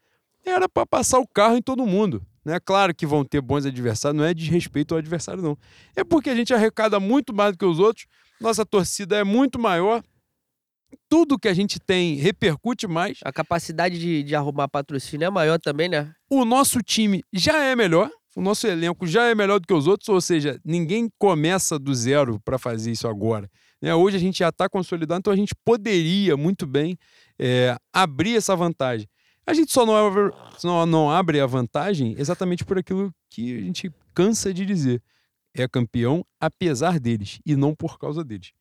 era para passar o carro em todo mundo. Né? Claro que vão ter bons adversários, não é desrespeito ao adversário, não. É porque a gente arrecada muito mais do que os outros, nossa torcida é muito maior, tudo que a gente tem repercute mais. A capacidade de, de arrumar patrocínio é maior também, né? O nosso time já é melhor, o nosso elenco já é melhor do que os outros, ou seja, ninguém começa do zero para fazer isso agora. Né? Hoje a gente já está consolidado, então a gente poderia muito bem é, abrir essa vantagem. A gente só não abre, só não abre a vantagem exatamente por aquilo que a gente cansa de dizer. É campeão apesar deles e não por causa deles.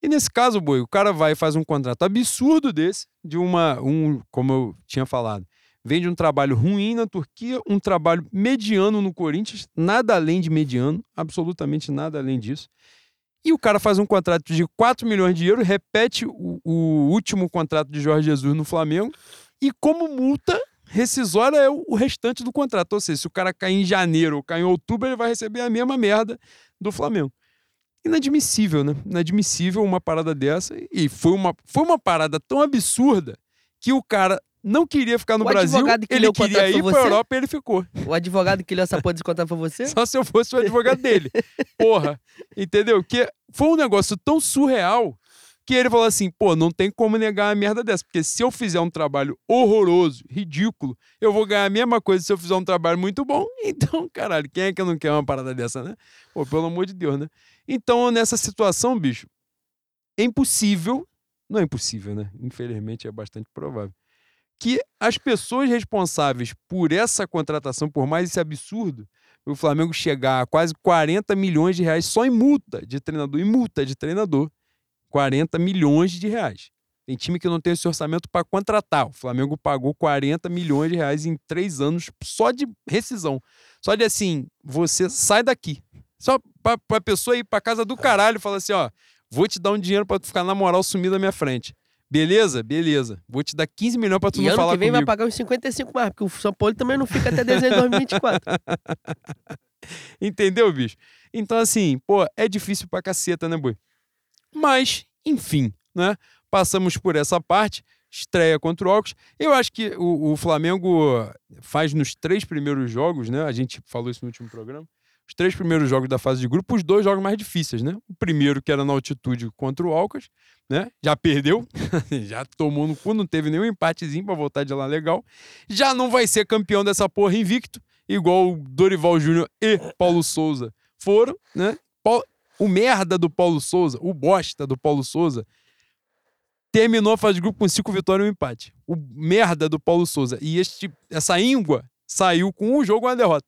E nesse caso, Boi, o cara vai e faz um contrato absurdo desse, de uma, um, como eu tinha falado, vem de um trabalho ruim na Turquia, um trabalho mediano no Corinthians, nada além de mediano, absolutamente nada além disso. E o cara faz um contrato de 4 milhões de euros, repete o, o último contrato de Jorge Jesus no Flamengo, e como multa rescisória é o o restante do contrato. Ou seja, se o cara cair em janeiro ou cair em outubro, ele vai receber a mesma merda do Flamengo. Inadmissível, né? Inadmissível uma parada dessa. E foi uma, foi uma parada tão absurda que o cara não queria ficar no O Brasil, que ele queria ir pra você? Europa e ele ficou. O advogado que leu essa porra desse contrato foi você? Só se eu fosse o advogado dele. Porra. Entendeu? Que foi um negócio tão surreal que ele falou assim: pô, não tem como negar uma merda dessa. Porque se eu fizer um trabalho horroroso, ridículo, eu vou ganhar a mesma coisa se eu fizer um trabalho muito bom. Então, caralho, quem é que não quer uma parada dessa, né? Pô, pelo amor de Deus, né? Então, nessa situação, bicho, é impossível. Não é impossível, né? Infelizmente é bastante provável. Que as pessoas responsáveis por essa contratação, por mais esse absurdo, o Flamengo chegar a quase 40 milhões de reais só em multa de treinador, em multa de treinador. 40 milhões de reais. Tem time que não tem esse orçamento para contratar. O Flamengo pagou 40 milhões de reais em três anos só de rescisão. Só de assim, você sai daqui. Só pra, pra pessoa ir pra casa do caralho e falar assim: ó, vou te dar um dinheiro pra tu ficar na moral sumir da minha frente. Beleza? Beleza. Vou te dar 15 milhões pra tu E não ano falar que vem comigo. vai pagar uns 55 mais, porque o São Paulo também não fica até dezembro de 2024. Entendeu, bicho? Então, assim, pô, é difícil pra caceta, né, boi? Mas, enfim, né? Passamos por essa parte, estreia contra o Alcos. Eu acho que o, o Flamengo faz nos três primeiros jogos, né? A gente falou isso no último programa. Os três primeiros jogos da fase de grupo, os dois jogos mais difíceis, né? O primeiro, que era na altitude contra o Alcas, né? Já perdeu, já tomou no cu, não teve nenhum empatezinho pra voltar de lá legal. Já não vai ser campeão dessa porra invicto, igual o Dorival Júnior e Paulo Souza foram, né? O merda do Paulo Souza, o bosta do Paulo Souza, terminou a fase de grupo com cinco vitórias e um empate. O merda do Paulo Souza. E este, essa íngua saiu com um jogo e uma derrota.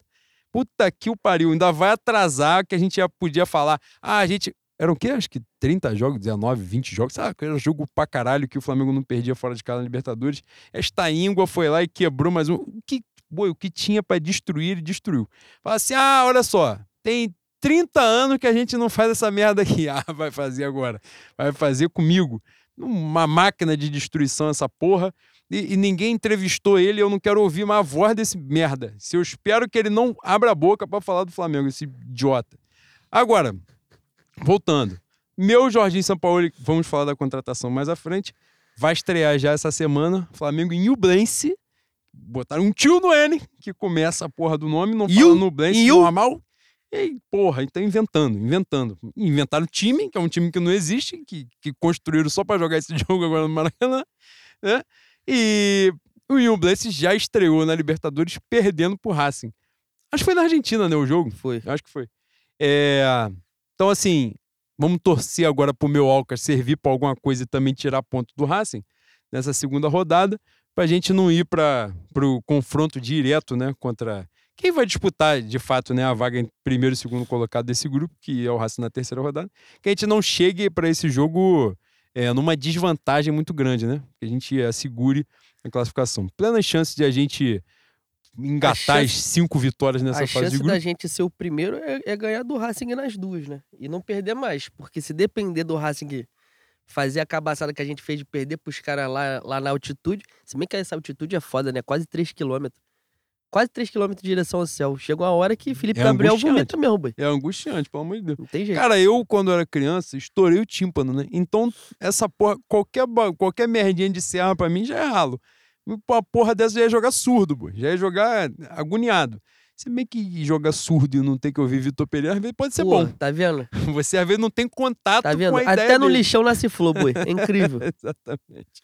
Puta que o pariu, ainda vai atrasar que a gente já podia falar. Ah, a gente. Eram o quê? Acho que 30 jogos, 19, 20 jogos. Sabe, era jogo pra caralho que o Flamengo não perdia fora de casa na Libertadores. Esta íngua foi lá e quebrou mais um. O que, boi, o que tinha pra destruir, ele destruiu. Fala assim: ah, olha só, tem 30 anos que a gente não faz essa merda aqui. Ah, vai fazer agora. Vai fazer comigo. Uma máquina de destruição essa porra. E, e ninguém entrevistou ele, eu não quero ouvir mais a voz desse merda. Se eu espero que ele não abra a boca pra falar do Flamengo, esse idiota. Agora, voltando. Meu Jorginho Sampaoli, vamos falar da contratação mais à frente, vai estrear já essa semana, Flamengo em Nublense. Botaram um tio no N, que começa a porra do nome, não fala Nublense normal. E aí, porra, então inventando, inventando. Inventaram time, que é um time que não existe, que, que construíram só pra jogar esse jogo agora no Maracanã, né? E o Nublense já estreou na Libertadores perdendo pro Racing. Acho que foi na Argentina, né, o jogo? Foi. Acho que foi. É... Então, assim, vamos torcer agora pro meu Alcas servir para alguma coisa e também tirar ponto do Racing nessa segunda rodada, pra gente não ir para pro confronto direto, né, contra quem vai disputar, de fato, né, a vaga em primeiro e segundo colocado desse grupo, que é o Racing na terceira rodada, que a gente não chegue para esse jogo é, numa desvantagem muito grande, né? Que a gente assegure a classificação. Plena chance de a gente engatar chance- as cinco vitórias nessa a fase de chance grupo. da gente ser o primeiro é, é ganhar do Racing nas duas, né? E não perder mais. Porque se depender do Racing fazer a cabaçada que a gente fez de perder pros caras lá, lá na altitude, se bem que essa altitude é foda, né? Quase 3 km. Quase 3 km de direção ao céu. Chega uma hora que Felipe É Gabriel vomita mesmo, boy. É angustiante, pelo amor de Deus. Não tem jeito. Cara, eu, quando era criança, estourei o tímpano, né? Então, essa porra, qualquer, qualquer merdinha de serra pra mim já é ralo. Uma porra dessa já ia jogar surdo, pô. Já ia jogar agoniado. Se bem que jogar surdo e não ter que ouvir Vitor Pereira, às vezes pode ser Pô, bom. tá vendo? Você, às vezes, não tem contato Tá vendo? com a ideia Até no dele. lixão nasce flor, boi. É incrível. Exatamente.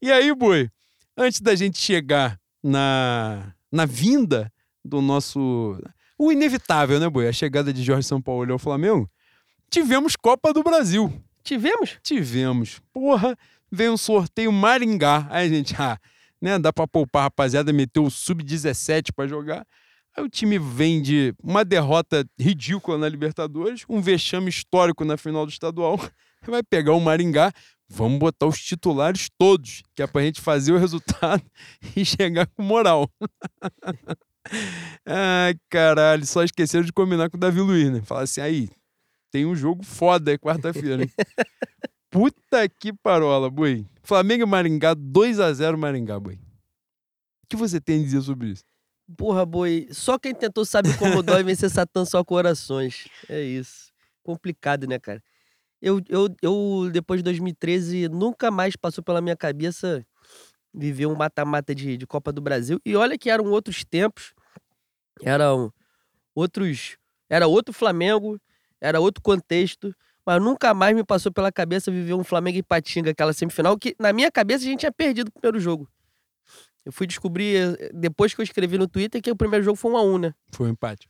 E aí, Boi, antes da gente chegar na, na vinda do nosso. O inevitável, né, Boi? A chegada de Jorge São Paulo ao Flamengo. Tivemos Copa do Brasil. Tivemos? Tivemos. Porra, veio um sorteio Maringá. Aí, gente, ah, né? Dá pra poupar, rapaziada, meteu o Sub-17 pra jogar. Aí o time vem de uma derrota ridícula na Libertadores, um vexame histórico na final do estadual. Vai pegar o Maringá. Vamos botar os titulares todos, que é pra gente fazer o resultado e chegar com moral. Ai, caralho, só esqueceram de combinar com o Davi Luiz, né? Falar assim, aí, tem um jogo foda aí quarta-feira, hein? Puta que parola, boi. Flamengo e Maringá, 2 a 0 Maringá, boi. O que você tem a dizer sobre isso? Porra, boi. Só quem tentou sabe como dói vencer Satã só corações. É isso. Complicado, né, cara? Eu, eu, eu, depois de 2013, nunca mais passou pela minha cabeça viver um mata-mata de, de Copa do Brasil. E olha que eram outros tempos. Eram outros. Era outro Flamengo, era outro contexto. Mas nunca mais me passou pela cabeça viver um Flamengo e Patinga, aquela semifinal, que na minha cabeça a gente tinha perdido o primeiro jogo. Eu fui descobrir, eh, depois que eu escrevi no Twitter, que o primeiro jogo foi 1 a 1 né? Foi um empate.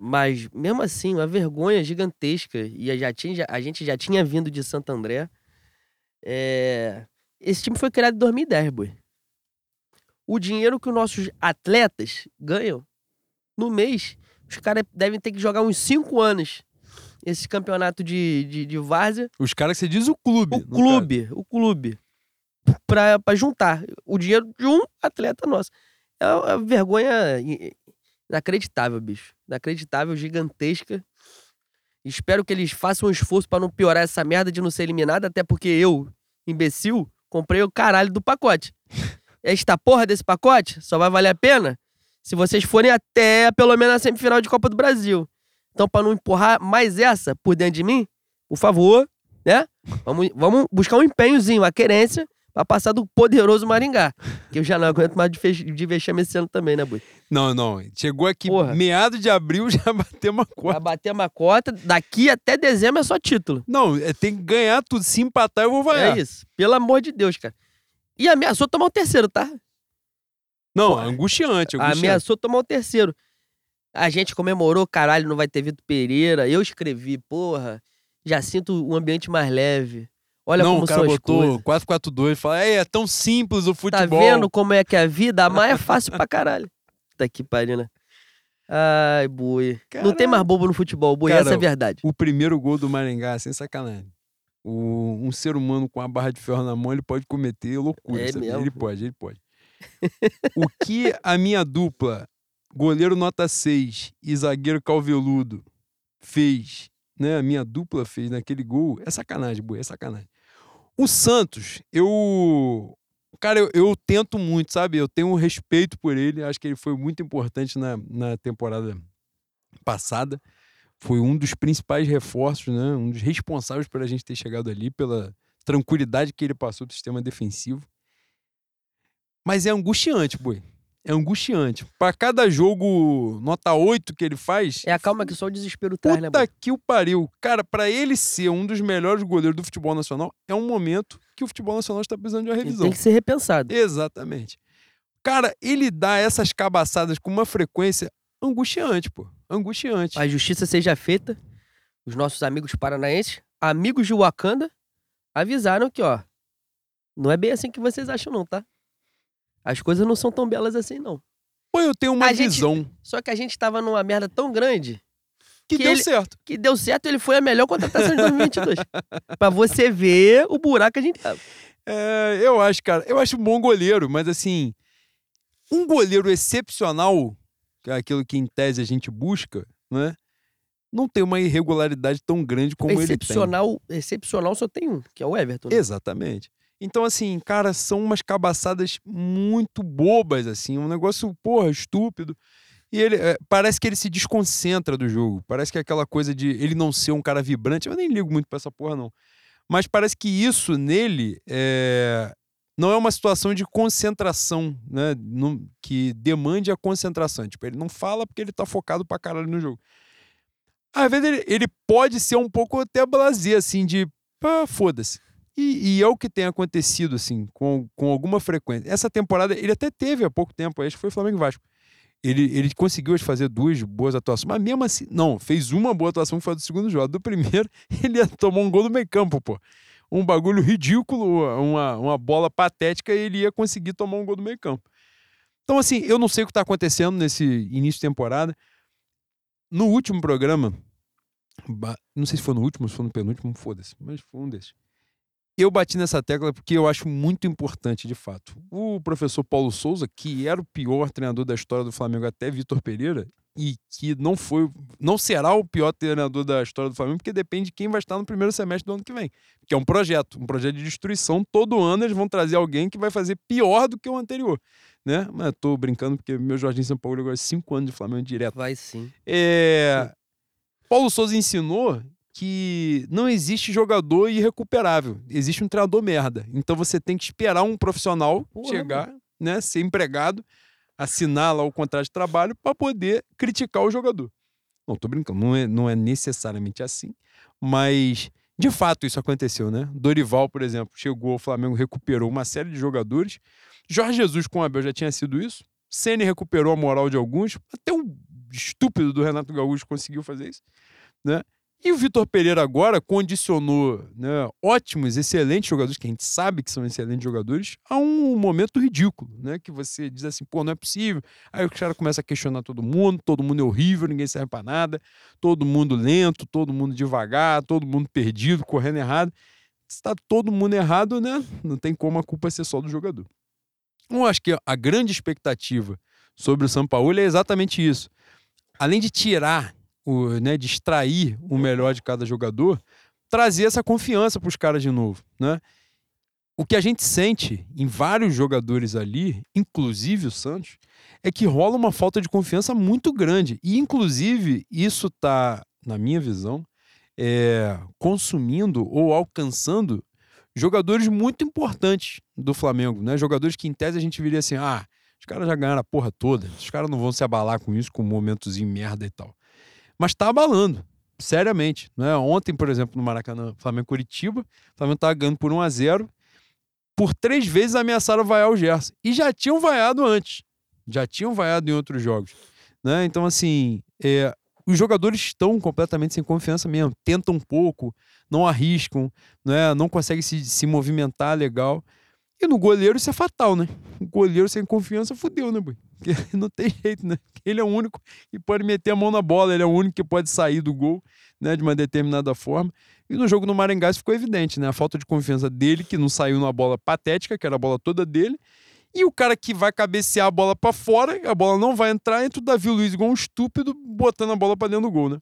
Mas, mesmo assim, uma vergonha gigantesca. E a, já tinha, a gente já tinha vindo de Santo André. É, Esse time foi criado em 2010, boi. O dinheiro que os nossos atletas ganham no mês, os caras devem ter que jogar uns 5 anos esse campeonato de, de, de várzea. Os caras que você diz o clube. O clube, o clube. Pra, pra juntar o dinheiro de um atleta nosso. É uma vergonha i- inacreditável, bicho. Inacreditável, gigantesca. Espero que eles façam um esforço pra não piorar essa merda de não ser eliminado, até porque eu, imbecil, comprei o caralho do pacote. Esta porra desse pacote só vai valer a pena se vocês forem até pelo menos a semifinal de Copa do Brasil. Então, pra não empurrar mais essa por dentro de mim, por favor, né? Vamos, vamos buscar um empenhozinho, uma querência pra passar do poderoso Maringá. Que eu já não aguento mais de, fech- de vexame esse ano também, né, Bui? Não, não. Chegou aqui, Porra. meado de abril, já bateu uma cota. bater uma cota, daqui até dezembro é só título. Não, é, tem que ganhar tudo. Se empatar, eu vou vaiar. É isso. Pelo amor de Deus, cara. E ameaçou tomar o terceiro, tá? Não, Pô, angustiante, angustiante. Ameaçou tomar o terceiro. A gente comemorou, caralho, não vai ter Vitor Pereira. Eu escrevi, porra. Já sinto um ambiente mais leve. Olha não, como o cara são as botou coisas. 4-4-2 fala, é, é tão simples o Tá futebol. vendo como é que é a vida? Amar é fácil pra caralho. Tá que pariu, né? Ai, boi. Não tem mais bobo no futebol, boi. Cara, Essa é a verdade. O primeiro gol do Maringá, sem sacanagem. O- um ser humano com a barra de ferro na mão, ele pode cometer loucura. É. Ele pode, ele pode. o que a minha dupla, goleiro nota 6 e zagueiro calveludo, fez, né? A minha dupla fez naquele gol, é sacanagem, boi, é sacanagem. O Santos, eu. Cara, eu, eu tento muito, sabe? Eu tenho um respeito por ele. Acho que ele foi muito importante na, na temporada passada. Foi um dos principais reforços, né? Um dos responsáveis por a gente ter chegado ali, pela tranquilidade que ele passou do sistema defensivo. Mas é angustiante, boi. É angustiante. Para cada jogo nota 8 que ele faz, É a calma que só o desespero traz, né, Puta que o pariu. Cara, pra ele ser um dos melhores goleiros do futebol nacional, é um momento que o futebol nacional está precisando de uma Ele revisão. tem que ser repensado. Exatamente. Cara, ele dá essas cabaçadas com uma frequência angustiante, pô. Angustiante. A justiça seja feita. Os nossos amigos paranaenses, amigos de Wakanda, avisaram que, ó, não é bem assim que vocês acham, não, tá? As coisas não são tão belas assim, não. Pô, eu tenho uma A gente- visão Só que a gente tava numa merda tão grande que, que deu ele- certo. que deu certo, ele foi a melhor contratação de 2022. pra você ver o buraco que a gente tava. É, eu acho, cara. Eu acho um bom goleiro, mas assim, um goleiro excepcional, que é aquilo que em tese a gente busca, né? Não tem uma irregularidade tão grande como ele tem. excepcional, excepcional só tem um, que é o Everton. né? Exatamente. Então, assim, cara, são umas cabaçadas muito bobas, assim, um negócio, porra, estúpido. E ele, é, parece que ele se desconcentra do jogo. Parece que é aquela coisa de ele não ser um cara vibrante. Eu nem ligo muito pra essa porra, não. Mas parece que isso nele é, não é uma situação de concentração, né? Que demande a concentração. Tipo, ele não fala porque ele tá focado pra caralho no jogo. Às vezes ele, ele pode ser um pouco até blasé, assim, de ah, foda-se. E, e é o que tem acontecido, assim, com, com alguma frequência. Essa temporada, ele até teve há pouco tempo, acho que foi Flamengo e Vasco. Ele, ele conseguiu fazer duas boas atuações, mas mesmo assim, não, fez uma boa atuação que foi do segundo jogo. Do primeiro, ele tomou um gol do meio campo, pô. Um bagulho ridículo, uma, uma bola patética, e ele ia conseguir tomar um gol do meio campo. Então, assim, eu não sei o que está acontecendo nesse início de temporada. No último programa, não sei se foi no último, se foi no penúltimo, foda-se, mas foi um desses. Eu bati nessa tecla porque eu acho muito importante, de fato. O professor Paulo Souza, que era o pior treinador da história do Flamengo até Vitor Pereira, e que não foi, não será o pior treinador da história do Flamengo, porque depende de quem vai estar no primeiro semestre do ano que vem. Que é um projeto, um projeto de destruição. Todo ano eles vão trazer alguém que vai fazer pior do que o anterior. Né? Mas eu tô brincando porque meu Jorginho São Paulo agora é cinco anos de Flamengo direto. Vai sim. É, Paulo Souza ensinou que não existe jogador irrecuperável, existe um treinador merda. Então você tem que esperar um profissional Porra, chegar, né, ser empregado, assinar lá o contrato de trabalho para poder criticar o jogador. Não, tô brincando, não é, não é necessariamente assim, mas de fato isso aconteceu, né? Dorival, por exemplo, chegou ao Flamengo, recuperou uma série de jogadores. Jorge Jesus com o Abel já tinha sido isso. Ceni recuperou a moral de alguns, até um estúpido do Renato Gaúcho conseguiu fazer isso, né? E o Vitor Pereira agora condicionou né, ótimos, excelentes jogadores, que a gente sabe que são excelentes jogadores, a um momento ridículo, né? Que você diz assim, pô, não é possível. Aí o cara começa a questionar todo mundo, todo mundo é horrível, ninguém serve pra nada, todo mundo lento, todo mundo devagar, todo mundo perdido, correndo errado. Se tá todo mundo errado, né? Não tem como a culpa ser só do jogador. Eu acho que a grande expectativa sobre o São Paulo é exatamente isso. Além de tirar, o, né, de extrair o melhor de cada jogador, trazer essa confiança para os caras de novo, né? O que a gente sente em vários jogadores ali, inclusive o Santos, é que rola uma falta de confiança muito grande. E, inclusive, isso está, na minha visão, é, consumindo ou alcançando jogadores muito importantes do Flamengo, né? Jogadores que, em tese, a gente viria assim, ah, os caras já ganharam a porra toda, os caras não vão se abalar com isso, com um momentozinho merda e tal. Mas tá abalando, seriamente. Né? Ontem, por exemplo, no Maracanã, Flamengo-Curitiba, o Flamengo tava ganhando por 1 a 0 Por três vezes ameaçaram vaiar o Gerson. E já tinham vaiado antes. Já tinham vaiado em outros jogos. Né? Então, assim, é, os jogadores estão completamente sem confiança mesmo. Tentam um pouco, não arriscam, né? não conseguem se, se movimentar legal. E no goleiro isso é fatal, né? O goleiro sem confiança fudeu, né, boy? Não tem jeito, né? Ele é o único que pode meter a mão na bola, ele é o único que pode sair do gol, né, de uma determinada forma. E no jogo no Maringá isso ficou evidente, né? A falta de confiança dele, que não saiu numa bola patética, que era a bola toda dele. E o cara que vai cabecear a bola para fora, a bola não vai entrar, entra o Davi Luiz igual um estúpido, botando a bola para dentro do gol, né?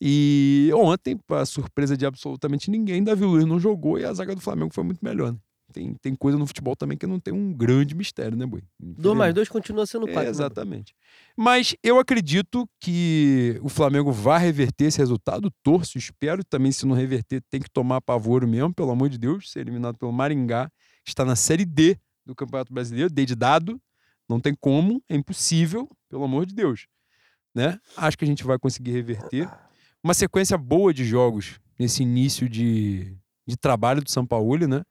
E ontem, para surpresa de absolutamente ninguém, Davi Luiz não jogou e a zaga do Flamengo foi muito melhor, né? Tem, tem coisa no futebol também que não tem um grande mistério, né, Boi? 2 mais 2 continua sendo 4. É, exatamente. Mas eu acredito que o Flamengo vai reverter esse resultado, torço, espero. Também, se não reverter, tem que tomar pavoro mesmo, pelo amor de Deus, ser eliminado pelo Maringá, que está na Série D do Campeonato Brasileiro, D de dado. Não tem como, é impossível, pelo amor de Deus. Né? Acho que a gente vai conseguir reverter. Uma sequência boa de jogos nesse início de, de trabalho do São Paulo, né?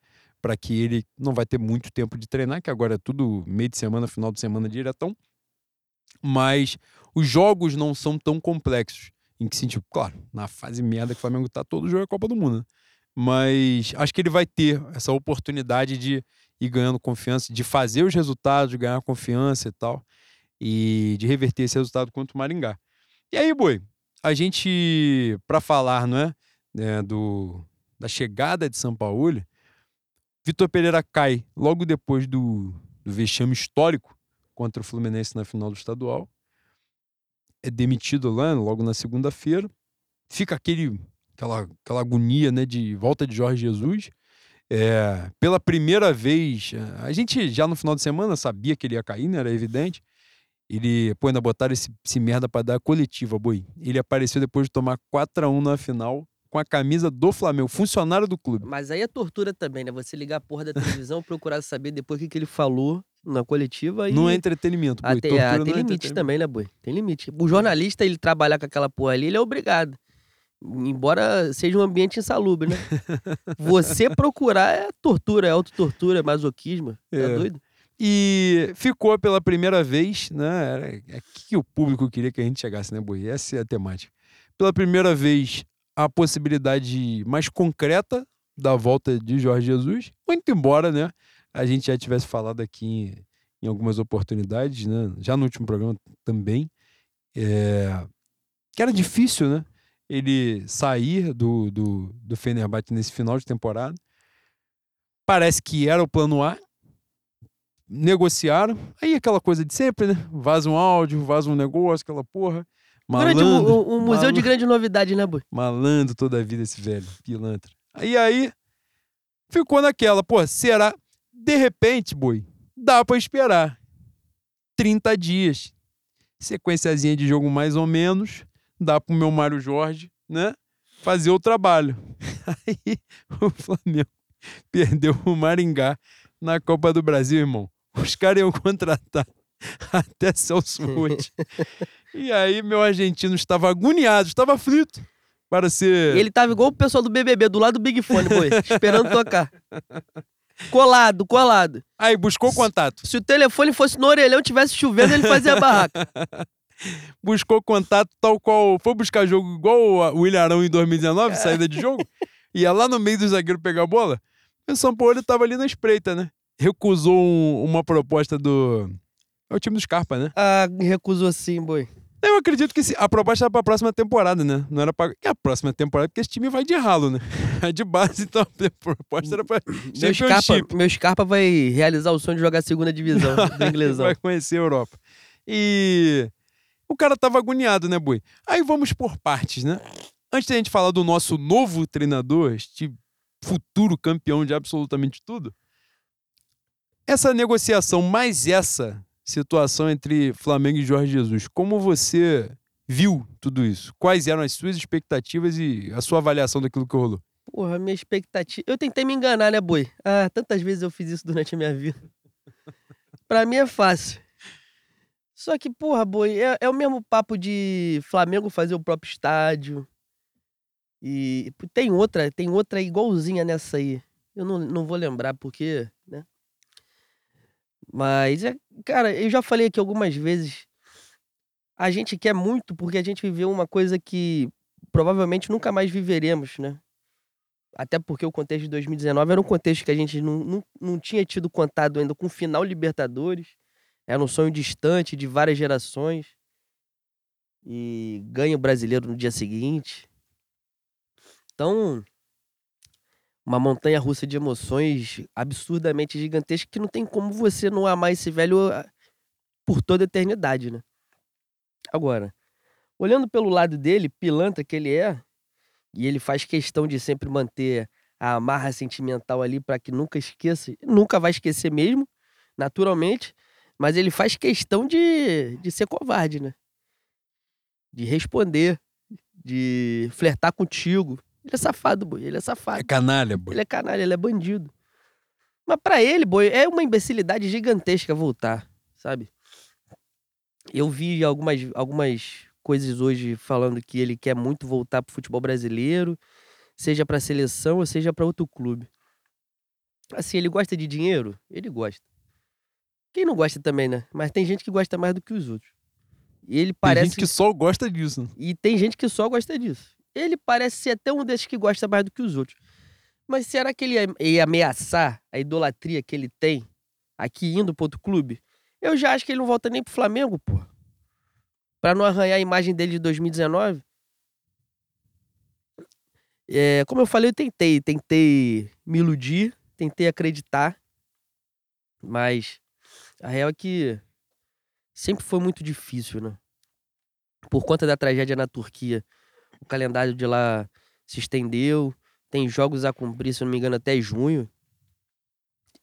Para que ele não vai ter muito tempo de treinar, que agora é tudo meio de semana, final de semana diretão. Mas os jogos não são tão complexos. Em que sentido? Claro, na fase merda que o Flamengo tá, todo jogo é Copa do Mundo. Né? Mas acho que ele vai ter essa oportunidade de ir ganhando confiança, de fazer os resultados, de ganhar confiança e tal, e de reverter esse resultado contra o Maringá. E aí, Boi, a gente, para falar, não é, é, do, da chegada de São Paulo, Vitor Pereira cai logo depois do, do vexame histórico contra o Fluminense na final do estadual. É demitido lá logo na segunda-feira. Fica aquele, aquela, aquela agonia né, de volta de Jorge Jesus. É, pela primeira vez, a gente já no final de semana sabia que ele ia cair, né, era evidente. Ele, pô, ainda botaram esse, esse merda pra dar coletiva, boi. Ele apareceu depois de tomar 4 a 1 na final com a camisa do Flamengo, funcionário do clube. Mas aí é tortura também, né? Você ligar a porra da televisão, procurar saber depois o que, que ele falou na coletiva. E... Não é entretenimento, boi. Até, ah, tem é limite também, né, boi? Tem limite. O jornalista, ele trabalhar com aquela porra ali, ele é obrigado. Embora seja um ambiente insalubre, né? Você procurar é tortura, é autotortura, é masoquismo. Tá é. doido? E ficou pela primeira vez, né? É que o público queria que a gente chegasse, né, Boi? Essa é a temática. Pela primeira vez, a possibilidade mais concreta da volta de Jorge Jesus, muito embora, né? A gente já tivesse falado aqui em, em algumas oportunidades, né? Já no último programa também, é, que era difícil, né? Ele sair do, do, do Fenerbahçe nesse final de temporada. Parece que era o plano A, negociaram. Aí aquela coisa de sempre, né? Vaza um áudio, vaza um negócio, aquela porra. Malandro, grande, o, o museu malandro, de grande novidade, né, Boi? Malandro toda a vida esse velho, pilantra. E aí, ficou naquela, pô, será? De repente, Boi, dá para esperar. 30 dias. Sequenciazinha de jogo mais ou menos. Dá pro meu Mário Jorge, né? Fazer o trabalho. Aí o Flamengo perdeu o Maringá na Copa do Brasil, irmão. Os caras iam contratar até Celso Ruth. e aí, meu argentino estava agoniado, estava frito para ser. Ele estava igual o pessoal do BBB, do lado do Big Fone, boi, esperando tocar. Colado, colado. Aí, buscou contato. Se o telefone fosse no orelhão, tivesse chovendo, ele fazia a barraca. buscou contato tal qual. Foi buscar jogo igual o Ilharão em 2019, saída de jogo. Ia lá no meio do zagueiro pegar a bola. E o São Paulo estava ali na espreita, né? recusou um, uma proposta do. É o time do Scarpa, né? Ah, recusou sim, boi. Eu acredito que a proposta era pra próxima temporada, né? Não era pra. E a próxima temporada, porque esse time vai de ralo, né? É de base, então a proposta era pra. Meu Scarpa, meu Scarpa vai realizar o sonho de jogar a segunda divisão do inglesão. vai conhecer a Europa. E. O cara tava agoniado, né, Boi? Aí vamos por partes, né? Antes da gente falar do nosso novo treinador, este futuro campeão de absolutamente tudo, essa negociação, mais essa situação entre Flamengo e Jorge Jesus, como você viu tudo isso? Quais eram as suas expectativas e a sua avaliação daquilo que rolou? Porra, minha expectativa. Eu tentei me enganar, né, boi? Ah, tantas vezes eu fiz isso durante a minha vida. pra mim é fácil. Só que, porra, boi, é, é, o mesmo papo de Flamengo fazer o próprio estádio. E tem outra, tem outra igualzinha nessa aí. Eu não, não vou lembrar porque, né? Mas, é, cara, eu já falei aqui algumas vezes. A gente quer muito porque a gente viveu uma coisa que provavelmente nunca mais viveremos, né? Até porque o contexto de 2019 era um contexto que a gente não, não, não tinha tido contato ainda com o final Libertadores. Era um sonho distante de várias gerações. E ganha o brasileiro no dia seguinte. Então, uma montanha russa de emoções absurdamente gigantesca que não tem como você não amar esse velho ah, por toda a eternidade, né? Agora, olhando pelo lado dele, pilantra que ele é, e ele faz questão de sempre manter a amarra sentimental ali para que nunca esqueça, nunca vai esquecer mesmo, naturalmente, mas ele faz questão de, de ser covarde, né? De responder, de flertar contigo, ele é safado, boi. Ele é safado. É canalha, boi. Ele é canalha, ele é bandido. Mas para ele, boi, é uma imbecilidade gigantesca voltar, sabe? Eu vi algumas, algumas coisas hoje falando que ele quer muito voltar pro futebol brasileiro, seja pra seleção ou seja para outro clube. Assim, ele gosta de dinheiro? Ele gosta. Quem não gosta também, né? Mas tem gente que gosta mais do que os outros. E ele parece. Tem gente que só gosta disso. E tem gente que só gosta disso. Ele parece ser até um desses que gosta mais do que os outros. Mas será que ele ia, ameaçar a idolatria que ele tem aqui indo pro outro clube? Eu já acho que ele não volta nem pro Flamengo, pô. Pra não arranhar a imagem dele de 2019. É, como eu falei, eu tentei. Tentei me iludir, tentei acreditar. Mas a real é que sempre foi muito difícil, né? Por conta da tragédia na Turquia, o calendário de lá se estendeu, tem jogos a cumprir, se não me engano, até junho.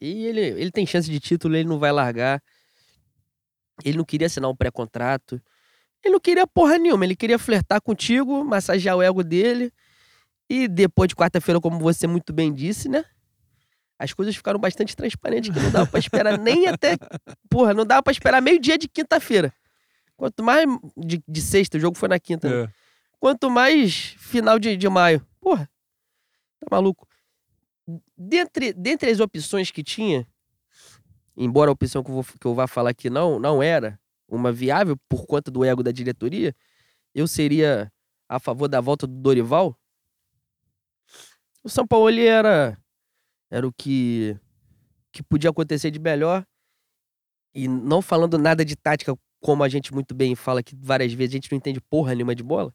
E ele, ele tem chance de título, ele não vai largar. Ele não queria assinar um pré-contrato. Ele não queria porra nenhuma, ele queria flertar contigo, massagear o ego dele. E depois de quarta-feira, como você muito bem disse, né? As coisas ficaram bastante transparentes, que não dava pra esperar nem até. Porra, não dava pra esperar meio-dia de quinta-feira. Quanto mais de, de sexta, o jogo foi na quinta. né? Quanto mais final de, de maio. Porra, tá maluco. Dentre, dentre as opções que tinha, embora a opção que eu, vou, que eu vá falar aqui não, não era uma viável por conta do ego da diretoria, eu seria a favor da volta do Dorival. O São Paulo ele era, era o que, que podia acontecer de melhor. E não falando nada de tática, como a gente muito bem fala aqui várias vezes, a gente não entende porra nenhuma de bola.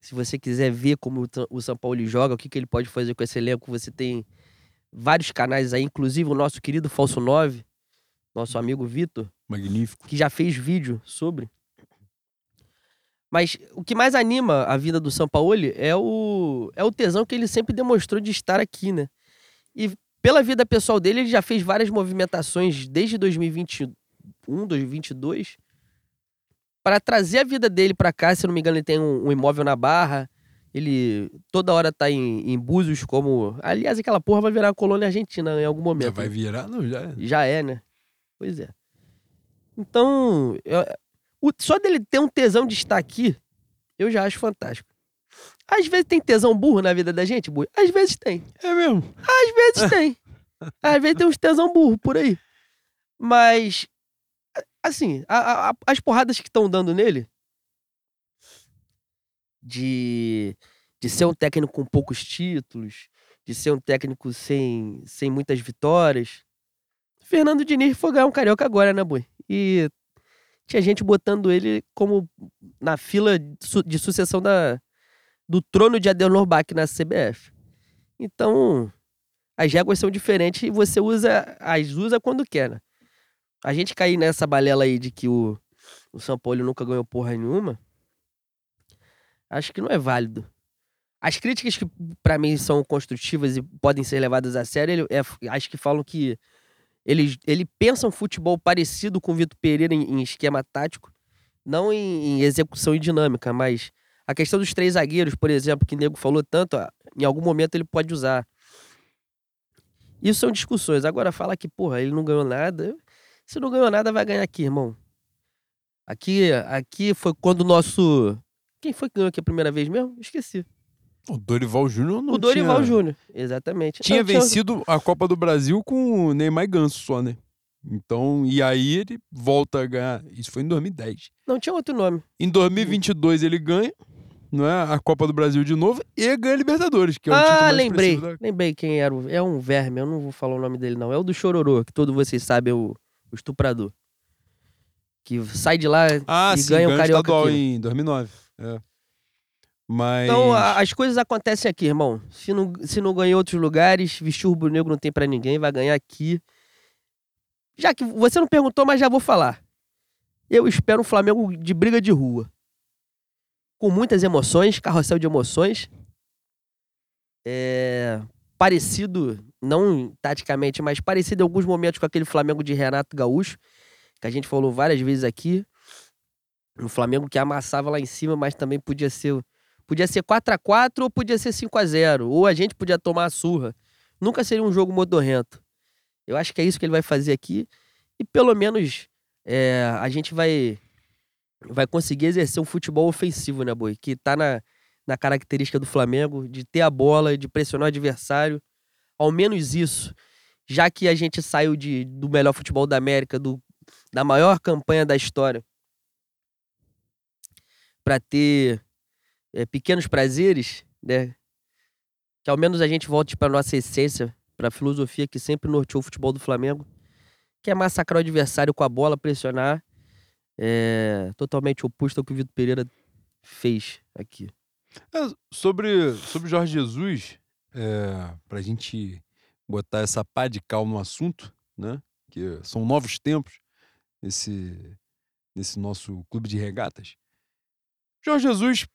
Se você quiser ver como o São Paulo joga, o que, que ele pode fazer com esse elenco, você tem vários canais aí, inclusive o nosso querido Falso 9, nosso amigo Vitor, Magnífico. que já fez vídeo sobre. Mas o que mais anima a vida do Sampaoli é o, é o tesão que ele sempre demonstrou de estar aqui, né? E pela vida pessoal dele, ele já fez várias movimentações desde 2021, 2022, para trazer a vida dele para cá. Se não me engano, ele tem um, um imóvel na Barra. Ele toda hora tá em, em Búzios, como. Aliás, aquela porra vai virar colônia argentina em algum Já momento. vai virar? Não, já é. Já é, né? Pois é. Então, eu- o- só dele ter um tesão de estar aqui, eu já acho fantástico. Às vezes tem tesão burro na vida da gente, burro. Às vezes tem. É mesmo. Às vezes tem. Às vezes tem uns tesão burro por aí. Mas, assim, a- a- as porradas que estão dando nele, de, de ser um técnico com poucos títulos, de ser um técnico sem, sem muitas vitórias. Fernando Diniz foi ganhar um carioca agora, né, boi? E tinha gente botando ele como na fila de su- de sucessão da, do trono de Adenor Bach na CBF. Então, as réguas são diferentes e você usa as usa quando quer, né? A gente cair nessa balela aí de que o, o São Paulo nunca ganhou porra nenhuma, acho que não é válido. As críticas que pra mim são construtivas e podem ser levadas a sério, é- acho que falam que ele, ele pensa um futebol parecido com o Vitor Pereira em, em esquema tático, não em, em execução e dinâmica, mas a questão dos três zagueiros, por exemplo, que o Nego falou tanto, em algum momento ele pode usar. Isso são discussões. Agora, falar que, porra, ele não ganhou nada. Se não ganhou nada, vai ganhar aqui, irmão. Aqui, aqui foi quando o nosso. Quem foi que ganhou aqui a primeira vez mesmo? Esqueci. O Dorival Júnior não o Dorival tinha... Júnior. Exatamente. Tinha Não, vencido a Copa do Brasil com o Neymar e Ganso só, né? Então, e aí ele volta a ganhar. Isso foi em 2010. Não tinha outro nome. Em 2022 ele ganha, não é? A Copa do Brasil de novo e ganha a Libertadores, que é o título ah, mais lembrei. da... Lembrei quem era. o- É um verme, eu não vou falar o nome dele, não. É o do Chororô, que todos vocês sabem, é o, o estuprador. Que sai de lá Ah, e sim, ganha o Carioca estadual aqui. em 2009. É. Mas Então, a- as coisas acontecem aqui, irmão. Se não, se não ganha em outros lugares, vestir rubro-negro não tem pra ninguém, vai ganhar aqui. Já que você não perguntou, mas já vou falar. Eu espero um Flamengo de briga de rua. Com muitas emoções, carrossel de emoções. É, parecido, não taticamente, mas parecido em alguns momentos com aquele Flamengo de Renato Gaúcho, que a gente falou várias vezes aqui. Um Flamengo que amassava lá em cima, mas também podia ser Podia ser 4 a 4 ou podia ser 5 a 0 Ou a gente podia tomar a surra. Nunca seria um jogo modorrento. Eu acho que é isso que ele vai fazer aqui. E pelo menos é, a gente vai, vai conseguir exercer um futebol ofensivo, né, Boi? Que tá na, na característica do Flamengo, de ter a bola, de pressionar o adversário. Ao menos isso. já que a gente saiu de, do melhor futebol da América, do, da maior campanha da história, para ter é, pequenos prazeres, né? Que ao menos a gente volte para nossa essência, para a filosofia que sempre norteou o futebol do Flamengo, que é massacrar o adversário com a bola, pressionar. É totalmente oposto ao que o Vitor Pereira fez aqui. É, sobre, sobre Jorge Jesus, é, para a gente botar essa pá de cal no assunto, né? Que são novos tempos nesse, nesse nosso clube de regatas. Jorge Jesus,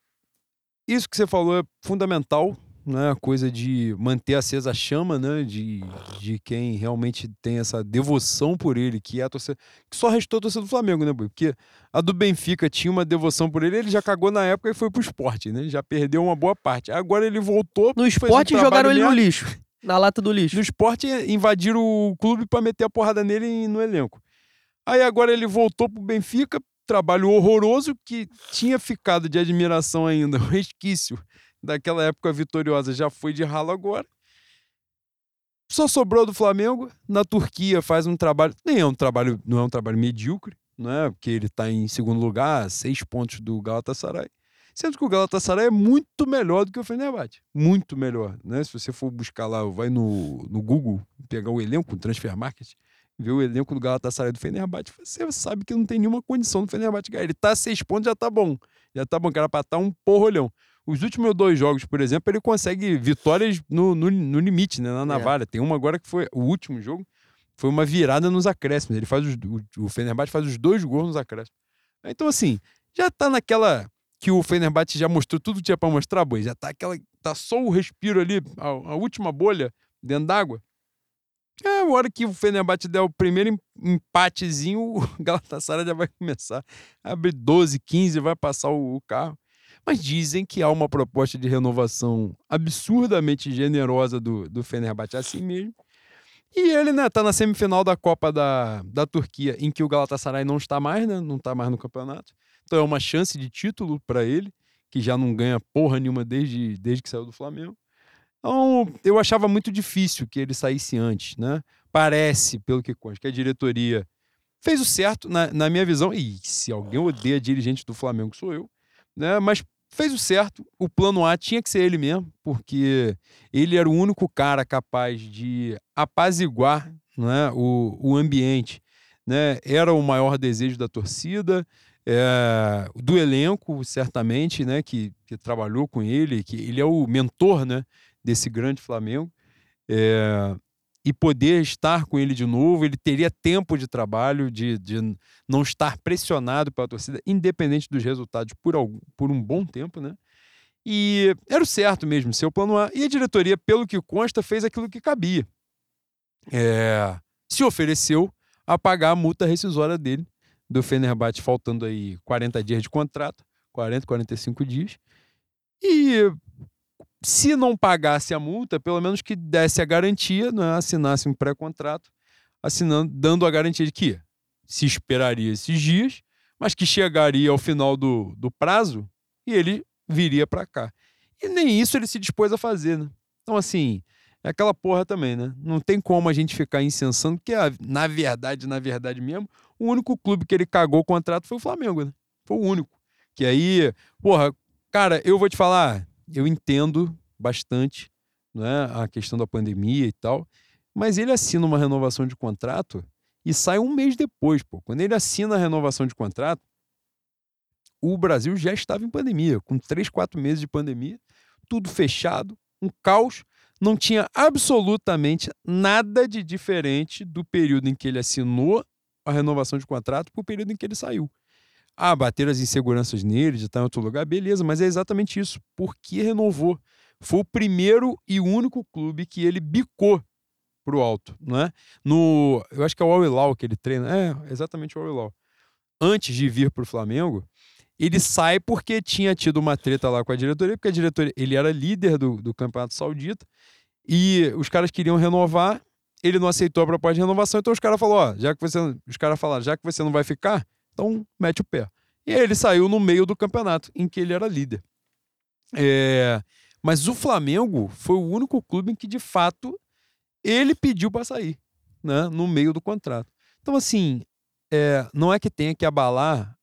isso que você falou é fundamental, né? A coisa de manter acesa a chama, né? De, de quem realmente tem essa devoção por ele, que é a torcida. Que só restou a torcida do Flamengo, né, Porque a do Benfica tinha uma devoção por ele, ele já cagou na época e foi pro esporte, né? Já perdeu uma boa parte. Agora ele voltou. No esporte um jogaram ele no lixo. Na lata do lixo. No esporte invadiram o clube para meter a porrada nele no elenco. Aí agora ele voltou pro Benfica, trabalho horroroso que tinha ficado de admiração ainda, o resquício daquela época vitoriosa já foi de ralo agora. Só sobrou do Flamengo. Na Turquia faz um trabalho, nem é um trabalho, não é um trabalho medíocre, né? Porque ele está em segundo lugar, seis pontos do Galatasaray. Sendo que o Galatasaray é muito melhor do que o Fenerbahçe. Muito melhor, né? Se você for buscar lá, vai no, no Google, pegar o elenco, o Transfer Market, ver o elenco do Galatasaray do Fenerbahçe, você sabe que não tem nenhuma condição do Fenerbahçe ganhar. Ele tá a seis pontos, já tá bom. Já tá bom, cara, pra estar tá um porrolhão. Os últimos dois jogos, por exemplo, ele consegue vitórias no, no, no limite, né? Na navalha. É. Tem uma agora que foi o último jogo, foi uma virada nos acréscimos. Ele faz os, o, o Fenerbahçe faz os dois gols nos acréscimos. Então, assim, já tá naquela que o Fenerbahçe já mostrou tudo que tinha para mostrar, boi. Já tá aquela. Tá só o respiro ali, a, a última bolha dentro d'água. É, a hora que o Fenerbahçe der o primeiro empatezinho, o Galatasaray já vai começar a abrir 12, 15, vai passar o, o carro. Mas dizem que há uma proposta de renovação absurdamente generosa do, do Fenerbahçe assim mesmo. E ele, né, tá na semifinal da Copa da, da Turquia, em que o Galatasaray não está mais, né? Não está mais no campeonato. Então é uma chance de título para ele, que já não ganha porra nenhuma desde, desde que saiu do Flamengo. Então, eu achava muito difícil que ele saísse antes, né? Parece, pelo que consta, que a diretoria fez o certo, na, na minha visão, e se alguém odeia dirigente do Flamengo, sou eu, né? Mas fez o certo. O plano A tinha que ser ele mesmo, porque ele era o único cara capaz de apaziguar né, o, o ambiente. Né? Era o maior desejo da torcida, é, do elenco, certamente, né, que, que trabalhou com ele, que ele é o mentor né, desse grande Flamengo. É, e poder estar com ele de novo, ele teria tempo de trabalho, de, de não estar pressionado pela torcida, independente dos resultados, por, algum, por um bom tempo, né? E era o certo mesmo, seu plano A. E a diretoria, pelo que consta, fez aquilo que cabia. É, se ofereceu a pagar a multa rescisória dele, do Fenerbahçe, faltando aí 40 dias de contrato, 40, 45 dias. E se não pagasse a multa, pelo menos que desse a garantia, né, assinasse um pré-contrato, assinando, dando a garantia de que se esperaria esses dias, mas que chegaria ao final do, do prazo e ele viria para cá. E nem isso ele se dispôs a fazer, né? Então, assim, é aquela porra também, né? Não tem como a gente ficar incensando, porque, na verdade, na verdade mesmo, o único clube que ele cagou o contrato foi o Flamengo, né? Foi o único. Que aí, porra, cara, eu vou te falar, eu entendo bastante né, a questão da pandemia e tal, mas ele assina uma renovação de contrato e sai um mês depois. Pô. Quando ele assina a renovação de contrato, o Brasil já estava em pandemia, com três, quatro meses de pandemia, tudo fechado, um caos. Não tinha absolutamente nada de diferente do período em que ele assinou a renovação de contrato para o período em que ele saiu. Ah, bater as inseguranças nele, de estar em outro lugar, beleza, mas é exatamente isso. Por que renovou? Foi o primeiro e único clube que ele bicou pro alto, né? No, eu acho que é o Al-Hilal que ele treina, é, exatamente o Al-Hilal. Antes de vir pro Flamengo, ele sai porque tinha tido uma treta lá com a diretoria, porque a diretoria, ele era líder do, do Campeonato Saudita, e os caras queriam renovar, ele não aceitou a proposta de renovação, então os caras falaram, ó, já que você, os caras falaram, já que você não vai ficar, então mete o pé. E ele saiu no meio do campeonato, em que ele era líder. É, mas o Flamengo foi o único clube em que, de fato, ele pediu para sair. né, no meio do contrato. Então, assim, é, não é que tenha que abalar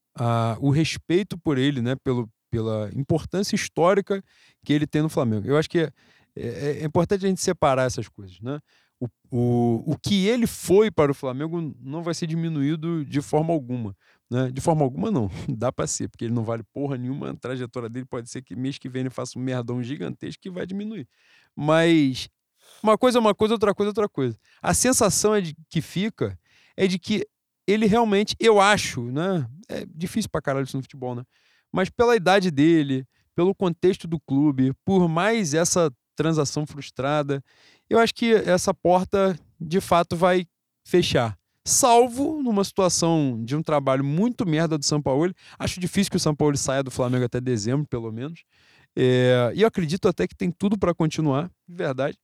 o respeito por ele, né, pelo, pela importância histórica que ele tem no Flamengo. Eu acho que é, é, é importante a gente separar essas coisas. Né? O, o, o que ele foi para o Flamengo não vai ser diminuído de forma alguma. Né? De forma alguma, não. Dá para ser, porque ele não vale porra nenhuma. A trajetória dele pode ser que mês que vem ele faça um merdão gigantesco que vai diminuir. Mas uma coisa é uma coisa, outra coisa é outra coisa. A sensação é de, que fica é de que ele realmente, eu acho, né? É difícil pra caralho isso no futebol, né? Mas pela idade dele, pelo contexto do clube, por mais essa transação frustrada, eu acho que essa porta de fato vai fechar. Salvo numa situação de um trabalho muito merda do São Paulo. Acho difícil que o São Paulo saia do Flamengo até dezembro, pelo menos. É, e eu acredito até que tem tudo para continuar, de verdade.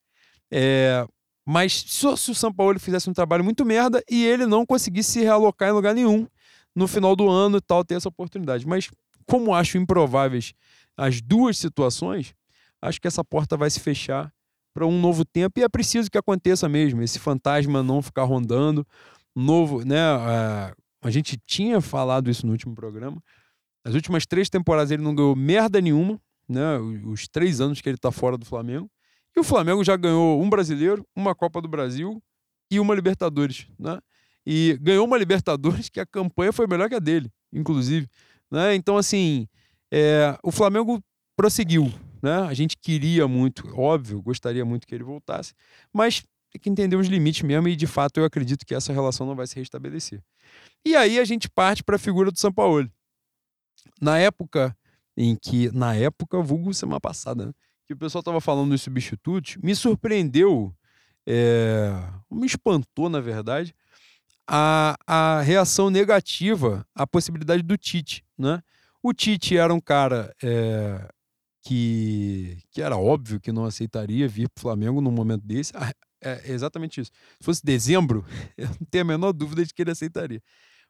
É, mas só se o São Paulo fizesse um trabalho muito merda e ele não conseguisse se realocar em lugar nenhum no final do ano e tal, ter essa oportunidade. Mas como acho improváveis as duas situações, acho que essa porta vai se fechar para um novo tempo e é preciso que aconteça mesmo, esse fantasma não ficar rondando. Novo, né? A, gente tinha falado isso no último programa. As últimas três temporadas ele não ganhou merda nenhuma, né? Os três anos que ele está fora do Flamengo. E o Flamengo já ganhou um brasileiro, uma Copa do Brasil e uma Libertadores, né? E ganhou uma Libertadores que a campanha foi melhor que a dele, inclusive. Né? Então, assim, é, o Flamengo prosseguiu. Né? A gente queria muito, óbvio, gostaria muito que ele voltasse, mas tem que entender os limites mesmo e, de fato, eu acredito que essa relação não vai se restabelecer. E aí a gente parte para a figura do São Paulo. Na época em que, na época, vulgo semana passada, né? que o pessoal estava falando dos substitutos, me surpreendeu, é, me espantou, na verdade, a, a reação negativa à possibilidade do Tite. Né? O Tite era um cara é, que, que era óbvio que não aceitaria vir para o Flamengo num momento desse. É exatamente isso. Se fosse dezembro, eu não tenho a menor dúvida de que ele aceitaria.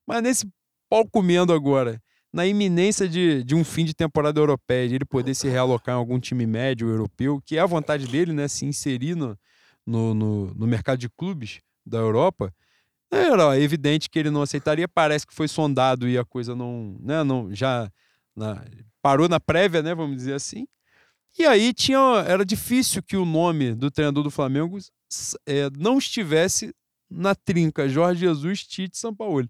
Mas nesse pau comendo agora na iminência de, de um fim de temporada europeia, de ele poder se realocar em algum time médio europeu, que é a vontade dele, né, se inserir no, no, no, no mercado de clubes da Europa, era evidente que ele não aceitaria. Parece que foi sondado e a coisa não, né, não já na, parou na prévia, né, vamos dizer assim. E aí tinha, era difícil que o nome do treinador do Flamengo é, não estivesse na trinca Jorge Jesus, Tite, São Paulo.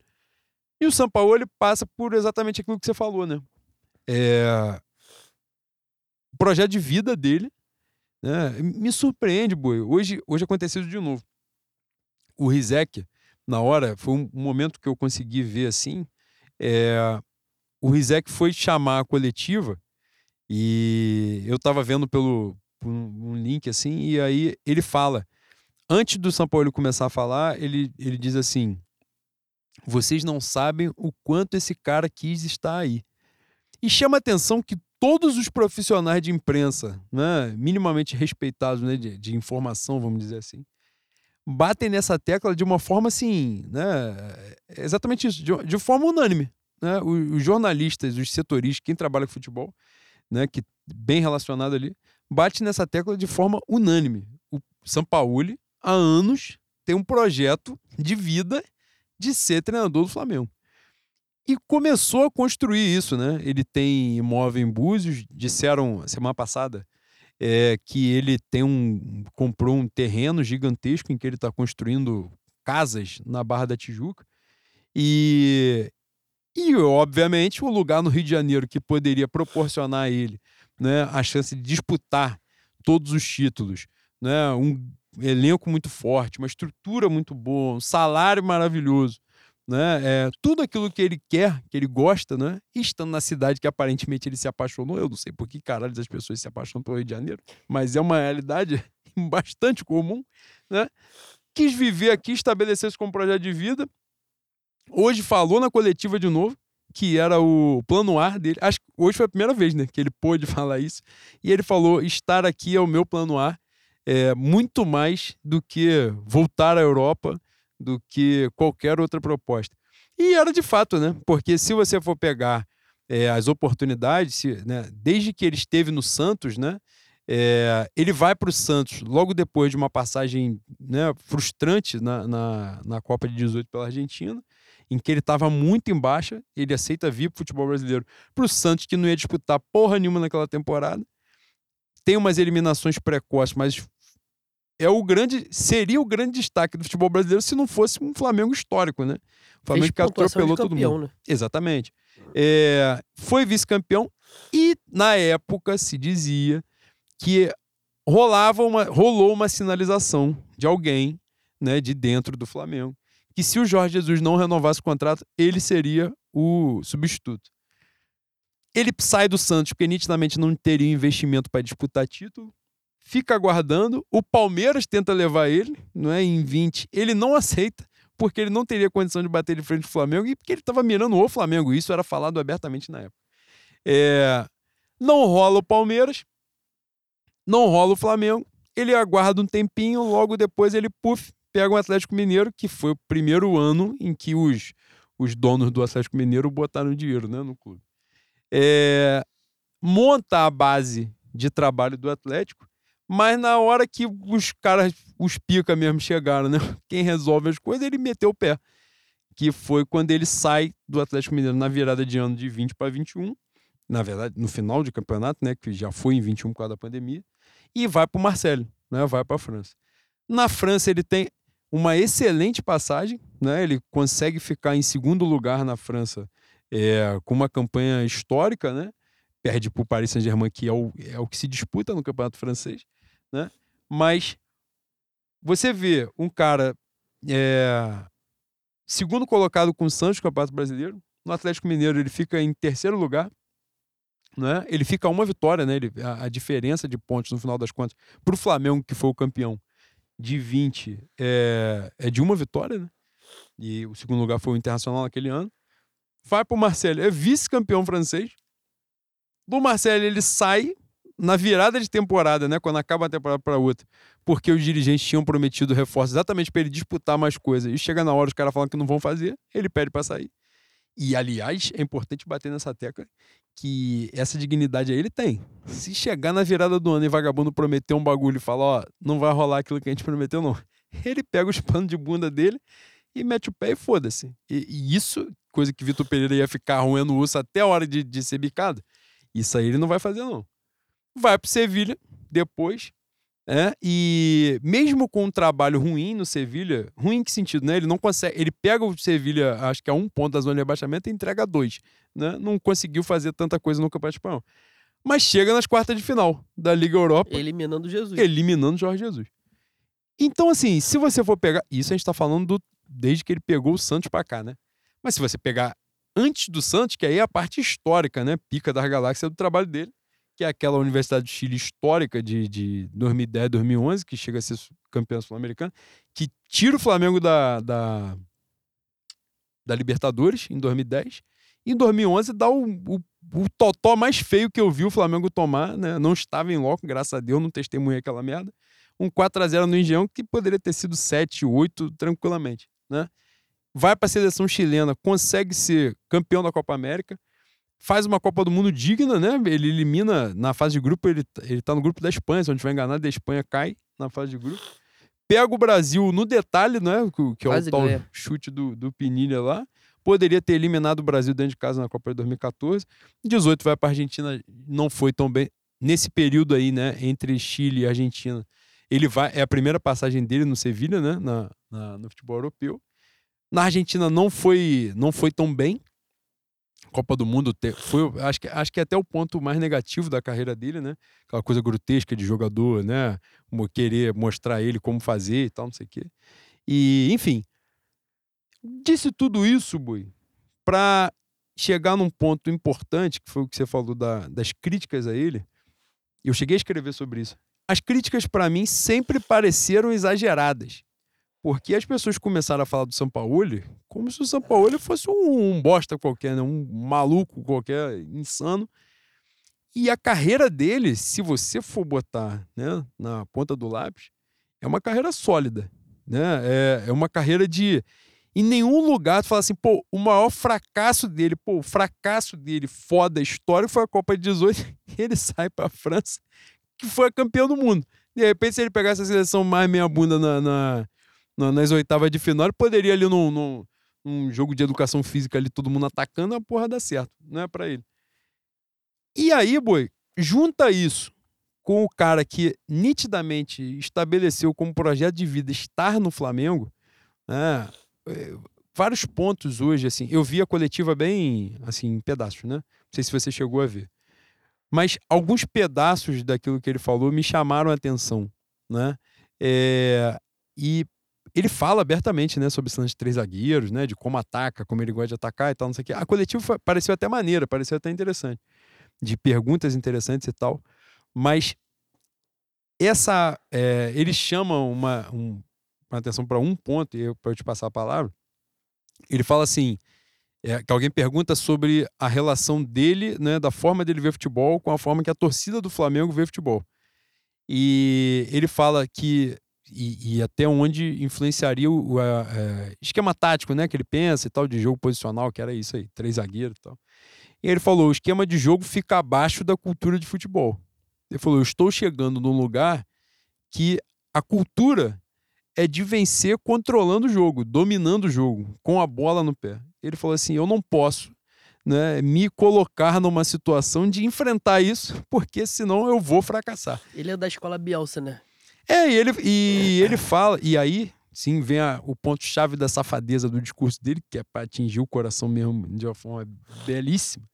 E o São Paulo passa por exatamente aquilo que você falou, né? É... O projeto de vida dele né? me surpreende, boi. Hoje, hoje aconteceu de novo. O Rizek, na hora, foi um momento que eu consegui ver assim. É... O Rizek foi chamar a coletiva e eu estava vendo pelo um, um link assim, e aí ele fala. Antes do São Paulo começar a falar, ele, ele diz assim: vocês não sabem o quanto esse cara quis estar aí. E chama atenção que todos os profissionais de imprensa, né, minimamente respeitados né, de, de informação, vamos dizer assim, batem nessa tecla de uma forma assim, né, é exatamente isso, de, de forma unânime. Né? Os, os, jornalistas, os setoristas, quem trabalha com futebol, né, que bem relacionado ali, bate nessa tecla de forma unânime. O Sampaoli, há anos, tem um projeto de vida de ser treinador do Flamengo. E começou a construir isso, né? Ele tem imóvel em Búzios, disseram semana passada é, que ele tem um comprou um terreno gigantesco em que ele está construindo casas na Barra da Tijuca. E, e, obviamente, o lugar no Rio de Janeiro que poderia proporcionar a ele né, a chance de disputar todos os títulos, né, um elenco muito forte, uma estrutura muito boa, um salário maravilhoso, né? É, tudo aquilo que ele quer, que ele gosta, né? estando na cidade que aparentemente ele se apaixonou, eu não sei por que caralho as pessoas se apaixonam pelo Rio de Janeiro, mas é uma realidade bastante comum, né? Quis viver aqui, estabelecer-se como projeto de vida. Hoje falou na coletiva de novo, que era o plano A dele. Acho que hoje foi a primeira vez, né, que ele pôde falar isso. E ele falou: estar aqui é o meu plano A é, muito mais do que voltar à Europa, do que qualquer outra proposta. E era de fato, né? Porque se você for pegar é, as oportunidades, se, né, desde que ele esteve no Santos, né? É, ele vai para o Santos logo depois de uma passagem né, frustrante na, na, na, Copa de 18 pela Argentina, em que ele estava muito em baixa. Ele aceita vir para o futebol brasileiro para o Santos, que não ia disputar porra nenhuma naquela temporada. Tem umas eliminações precoces, mas é o grande seria o grande destaque do futebol brasileiro se não fosse um Flamengo histórico, né? O Flamengo que atropelou todo mundo. Né? Exatamente. É, foi vice-campeão e na época se dizia que rolava uma, rolou uma sinalização de alguém, né, de dentro do Flamengo, que se o Jorge Jesus não renovasse o contrato, ele seria o substituto. Ele sai do Santos porque nitidamente não teria investimento para disputar título, fica aguardando, o Palmeiras tenta levar ele, não é, em 20, ele não aceita, porque ele não teria condição de bater de frente ao Flamengo e porque ele estava mirando o Flamengo, isso era falado abertamente na época. É, não rola o Palmeiras, não rola o Flamengo, ele aguarda um tempinho, logo depois ele, puf, pega o um Atlético Mineiro, que foi o primeiro ano em que os, os donos do Atlético Mineiro botaram dinheiro né, no clube. É, monta a base de trabalho do Atlético, mas na hora que os caras, os pica mesmo chegaram, né? Quem resolve as coisas, ele meteu o pé. Que foi quando ele sai do Atlético Mineiro na virada de ano de 20 para 21. Na verdade, no final de campeonato, né? Que já foi em 21 por causa da pandemia e vai para o Marseille, né? vai para a França. Na França, ele tem uma excelente passagem, né? ele consegue ficar em segundo lugar na França é, com uma campanha histórica, né? Perde para o Paris Saint-Germain, que é o, é o que se disputa no campeonato francês. Né? Mas você vê um cara é, segundo colocado com o Santos, Campeonato Brasileiro, no Atlético Mineiro ele fica em terceiro lugar, né? Ele fica uma vitória, né? Ele, a, a diferença de pontos no final das contas para o Flamengo, que foi o campeão de 20, é, é de uma vitória, né? E o segundo lugar foi o Internacional naquele ano. Vai para o Marcelo, é vice-campeão francês. Do Marcelo ele sai na virada de temporada, né? Quando acaba a temporada para outra, porque os dirigentes tinham prometido reforço exatamente para ele disputar mais coisas. E chega na hora os caras falam que não vão fazer, ele pede para sair. E, aliás, é importante bater nessa tecla que essa dignidade aí ele tem. Se chegar na virada do ano e vagabundo prometer um bagulho e falar, ó, não vai rolar aquilo que a gente prometeu, não. Ele pega os panos de bunda dele e mete o pé e foda-se. E, e, isso, coisa que Vitor Pereira ia ficar roendo o urso até a hora de, de ser bicado, isso aí ele não vai fazer, não. Vai pro Sevilha depois, é, e mesmo com um trabalho ruim no Sevilha, ruim em que sentido, né? Ele não consegue, ele pega o Sevilha, acho que a um ponto da zona de abaixamento e entrega dois, né? Não conseguiu fazer tanta coisa no Campeonato Espanhol. Mas chega nas quartas de final da Liga Europa, eliminando Jesus. Eliminando Jorge Jesus. Então assim, se você for pegar, isso a gente tá falando do, desde que ele pegou o Santos para cá, né? Mas se você pegar antes do Santos, que aí é a parte histórica, né? Pica da galáxia do trabalho dele que é aquela Universidade do Chile histórica de, de 2010, 2011, que chega a ser campeão sul-americano, que tira o Flamengo da, da, da, Libertadores em 2010. E em 2011 dá o, o, o totó mais feio que eu vi o Flamengo tomar, né? Não estava em loco, graças a Deus, não testemunhei aquela merda. Um 4 a 0 no Engenhão que poderia ter sido 7, 8 tranquilamente, né? Vai para a seleção chilena, consegue ser campeão da Copa América faz uma Copa do Mundo digna, né? Ele elimina na fase de grupo, ele, ele tá no grupo da Espanha, se não estiver enganado, a Espanha cai na fase de grupo. Pega o Brasil no detalhe, né? Que, é o tal ganha. chute do, do Pinilha lá. Poderia ter eliminado o Brasil dentro de casa na Copa de 2014. 18 vai para Argentina, não foi tão bem. Nesse período aí, né? Entre Chile e Argentina, ele vai. É a primeira passagem dele no Sevilha, né? Na, na, no futebol europeu. Na Argentina não foi, não foi tão bem. Copa do Mundo foi, acho que, acho que é até o ponto mais negativo da carreira dele, né? Aquela coisa grotesca de jogador, né? Querer mostrar ele como fazer e tal, não sei o quê. E, enfim, disse tudo isso, Bui, para chegar num ponto importante, que foi o que você falou da, das críticas a ele. Eu cheguei a escrever sobre isso. As críticas, para mim, sempre pareceram exageradas. Porque as pessoas começaram a falar do São Paulo como se o São Paulo fosse um, um bosta qualquer, né? um maluco qualquer, insano. E a carreira dele, se você for botar né, na ponta do lápis, é uma carreira sólida. Né? É, é uma carreira de. Em nenhum lugar tu fala assim, pô, o maior fracasso dele, pô, o fracasso dele foda histórico foi a Copa de 18. Ele sai para a França que foi campeão do mundo. De repente, se ele pegasse a seleção mais meia bunda na, na, nas oitavas de final, ele poderia ali num, num, num, jogo de educação física ali, todo mundo atacando, a porra dá certo. Não é para ele. E aí, boi, junta isso com o cara que nitidamente estabeleceu como projeto de vida estar no Flamengo, né? É, vários pontos hoje, assim. Eu vi a coletiva bem, assim, em pedaços, né? Não sei se você chegou a ver. Mas alguns pedaços daquilo que ele falou me chamaram a atenção, né? É, e ele fala abertamente, né, sobre esses três zagueiros, né, de como ataca, como ele gosta de atacar e tal, não sei o quê. A coletiva foi, pareceu até maneira, pareceu até interessante, de perguntas interessantes e tal. Mas essa, é, ele chama uma, um, uma atenção para um ponto, e para eu te passar a palavra. Ele fala assim: é, que alguém pergunta sobre a relação dele, né, da forma dele ver futebol com a forma que a torcida do Flamengo vê futebol. E ele fala que e, e até onde influenciaria o, a, é, esquema tático, né, que ele pensa e tal de jogo posicional, que era isso aí, três zagueiros e tal. E ele falou: o esquema de jogo fica abaixo da cultura de futebol. Ele falou: eu estou chegando num lugar que a cultura é de vencer controlando o jogo, dominando o jogo, com a bola no pé. Ele falou assim: eu não posso né, me colocar numa situação de enfrentar isso, porque senão eu vou fracassar. Ele é da escola Bielsa, né? É, e ele, e ele fala, e aí sim vem a, o ponto-chave da safadeza do discurso dele, que é para atingir o coração mesmo de uma forma belíssima,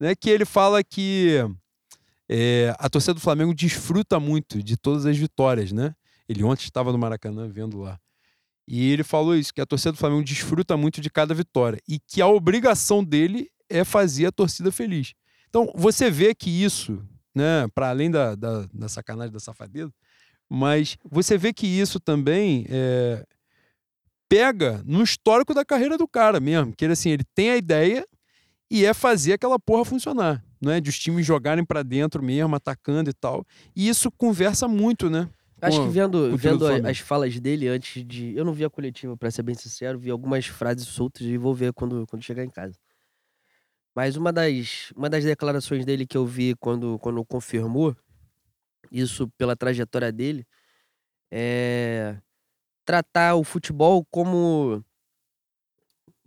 né? Que ele fala que é, a torcida do Flamengo desfruta muito de todas as vitórias, né? Ele ontem estava no Maracanã vendo lá. E ele falou isso, que a torcida do Flamengo desfruta muito de cada vitória e que a obrigação dele é fazer a torcida feliz. Então, você vê que isso, né, para além da, da, da, sacanagem, da safadeza, mas você vê que isso também é, pega no histórico da carreira do cara mesmo. Que ele, assim, ele tem a ideia e é fazer aquela porra funcionar, né? De os times jogarem para dentro mesmo, atacando e tal. E isso conversa muito, né? Acho que vendo, vendo as falas dele antes de. Eu não vi a coletiva, para ser bem sincero, vi algumas frases soltas e vou ver quando, quando chegar em casa. Mas uma das, uma das declarações dele que eu vi quando, quando confirmou, isso pela trajetória dele, é tratar o futebol como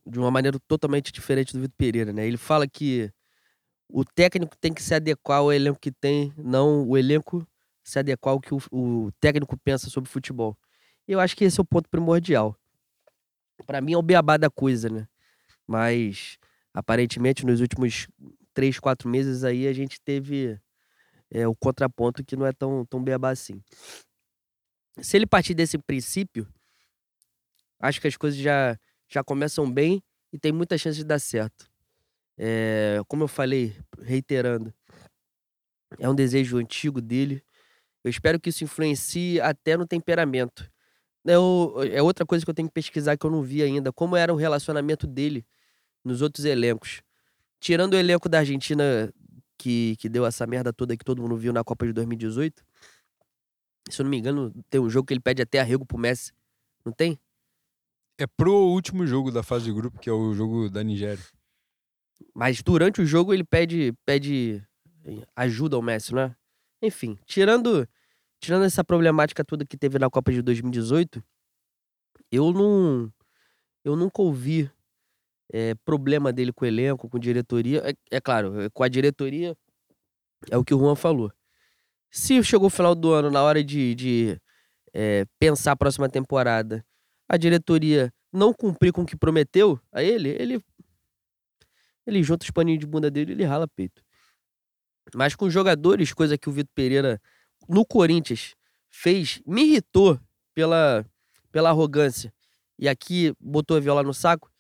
de uma maneira totalmente diferente do Vitor Pereira, né? Ele fala que o técnico tem que se adequar ao elenco que tem, não o elenco se adequar ao que o, o técnico pensa sobre futebol. Eu acho que esse é o ponto primordial. Para mim é o beabá da coisa, né? Mas aparentemente nos últimos três, quatro meses aí a gente teve é, o contraponto que não é tão, tão beabá assim. Se ele partir desse princípio, acho que as coisas já, já começam bem e tem muita chance de dar certo. É, como eu falei, reiterando, é um desejo antigo dele, eu espero que isso influencie até no temperamento. Eu, é outra coisa que eu tenho que pesquisar que eu não vi ainda. Como era o relacionamento dele nos outros elencos. Tirando o elenco da Argentina que, que deu essa merda toda que todo mundo viu na Copa de 2018. Se eu não me engano, tem um jogo que ele pede até arrego pro Messi. Não tem? É pro último jogo da fase de grupo, que é o jogo da Nigéria. Mas durante o jogo ele pede, pede ajuda ao Messi, não é? Enfim, tirando, tirando essa problemática toda que teve na Copa de 2018, eu não. Eu nunca ouvi é, problema dele com o elenco, com diretoria. É, é, claro, é, com a diretoria é o que o Juan falou. Se chegou o final do ano, na hora de, de é, pensar a próxima temporada, a diretoria não cumprir com o que prometeu a ele, ele. Ele junta os paninhos de bunda dele e ele rala peito. Mas com jogadores, coisa que o Vitor Pereira no Corinthians fez, me irritou pela, pela arrogância. E aqui botou a viola no saco.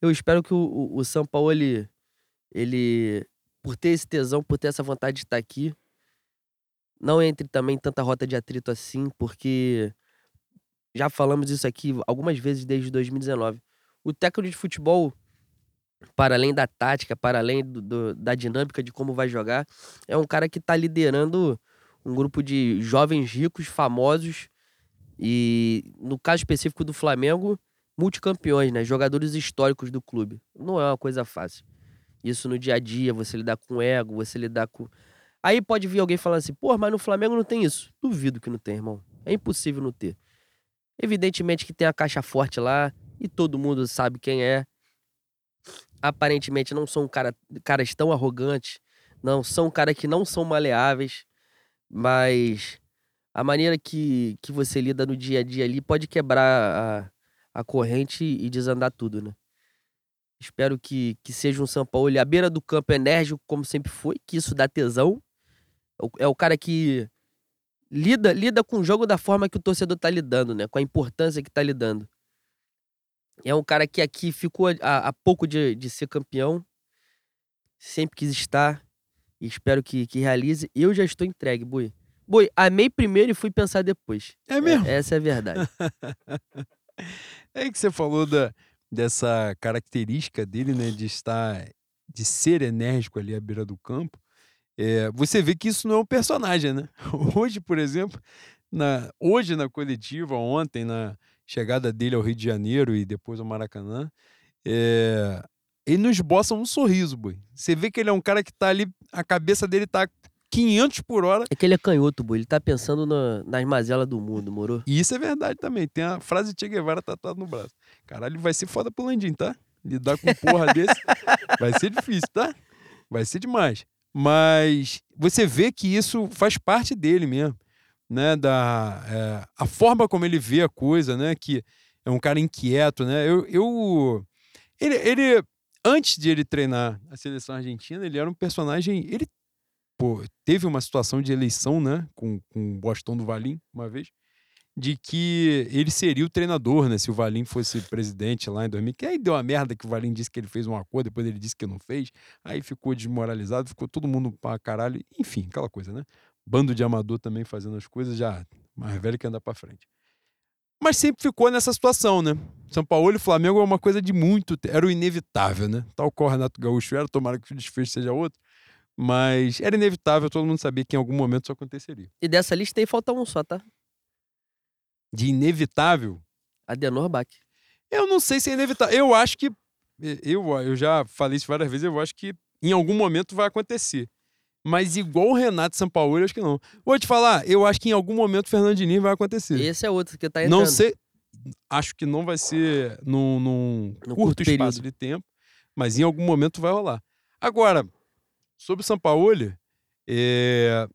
Eu espero que o, o, o São Paulo, ele, ele, por ter esse tesão, por ter essa vontade de estar aqui, não entre também tanta rota de atrito assim, porque já falamos isso aqui algumas vezes desde 2019. O técnico de futebol para além da tática, para além do, do, da dinâmica de como vai jogar, é um cara que está liderando um grupo de jovens ricos, famosos e, no caso específico do Flamengo, multicampeões, né? Jogadores históricos do clube. Não é uma coisa fácil. Isso no dia a dia, você lidar com ego, você lidar com Aí pode vir alguém falando assim, pô, mas no Flamengo não tem isso. Duvido que não tem, irmão. É impossível não ter. Evidentemente que tem a caixa forte lá e todo mundo sabe quem é. Aparentemente não são cara, caras tão arrogantes, não são caras que não são maleáveis, mas a maneira que, que você lida no dia a dia ali pode quebrar a, a corrente e desandar tudo, né? Espero que, que seja um São Paulo à beira do campo enérgico, como sempre foi, que isso dá tesão. É o, é o cara que lida, lida com o jogo da forma que o torcedor tá lidando, né? Com a importância que tá lidando. É um cara que aqui ficou há, há pouco de, de ser campeão. Sempre quis estar. E espero que, que realize. Eu já estou entregue, Bui. Boi, amei primeiro e fui pensar depois. É mesmo? É, essa é a verdade. é que você falou da, dessa característica dele, né? De estar. de ser enérgico ali à beira do campo. É, você vê que isso não é um personagem, né? Hoje, por exemplo, na, hoje na coletiva, ontem, na chegada dele ao Rio de Janeiro e depois ao Maracanã, é, ele não esboça um sorriso, boi. Você vê que ele é um cara que tá ali, a cabeça dele tá 500 por hora. É que ele é canhoto, boi. Ele tá pensando na, nas mazelas do mundo, moro? E isso é verdade também. Tem a frase de Che Guevara tatuada no braço. Caralho, vai ser foda pro Landim, tá? Lidar com porra desse vai ser difícil, tá? Vai ser demais. Mas você vê que isso faz parte dele mesmo, né? Da, é, a forma como ele vê a coisa, né? Que é um cara inquieto, né? Eu, eu ele, ele antes de ele treinar a seleção argentina, ele era um personagem. Ele pô, teve uma situação de eleição, né? Com, com o Bostão do Valim, uma vez, de que ele seria o treinador, né? Se o Valim fosse presidente lá em 2000. Que aí deu uma merda que o Valim disse que ele fez um acordo, depois ele disse que não fez. Aí ficou desmoralizado, ficou todo mundo pra caralho. Enfim, aquela coisa, né? Bando de amador também fazendo as coisas já mais velho que andar pra frente mas sempre ficou nessa situação, né? São Paulo e Flamengo é uma coisa de muito. Era o inevitável, né? Tal qual o Renato Gaúcho era, tomara que o desfecho seja outro. Mas era inevitável, todo mundo sabia que em algum momento isso aconteceria. E dessa lista aí falta um só, tá? De inevitável? Adenor Bach. Eu não sei se é inevitável. Eu acho que. Eu, eu já falei isso várias vezes, eu acho que em algum momento vai acontecer. Mas igual o Renato Sampaoli, acho que não. Vou te falar, eu acho que em algum momento o Fernando Diniz vai acontecer. Esse é outro que tá entrando. Não sei, acho que não vai ser num, num curto, curto espaço de tempo, mas em algum momento vai rolar. Agora, sobre o Sampaoli, é,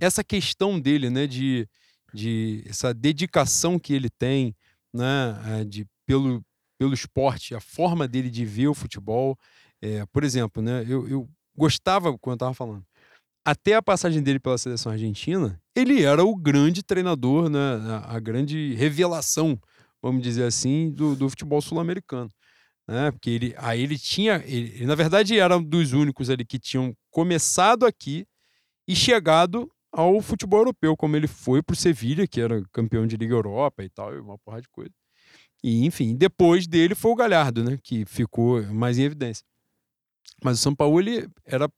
essa questão dele, né, de, de essa dedicação que ele tem, né, é, de pelo pelo esporte, a forma dele de ver o futebol, é, por exemplo, né, eu, eu gostava, quando eu tava falando, até a passagem dele pela seleção argentina, ele era o grande treinador, né, a, grande revelação, vamos dizer assim, do, do futebol sul-americano. Né? Porque ele, aí ele tinha, ele, ele, na verdade era um dos únicos ali que tinham começado aqui e chegado ao futebol europeu, como ele foi para o Sevilha, que era campeão de Liga Europa e tal, uma porra de coisa. E, enfim, depois dele foi o Galhardo, né, que ficou mais em evidência. Mas o São Paulo ele era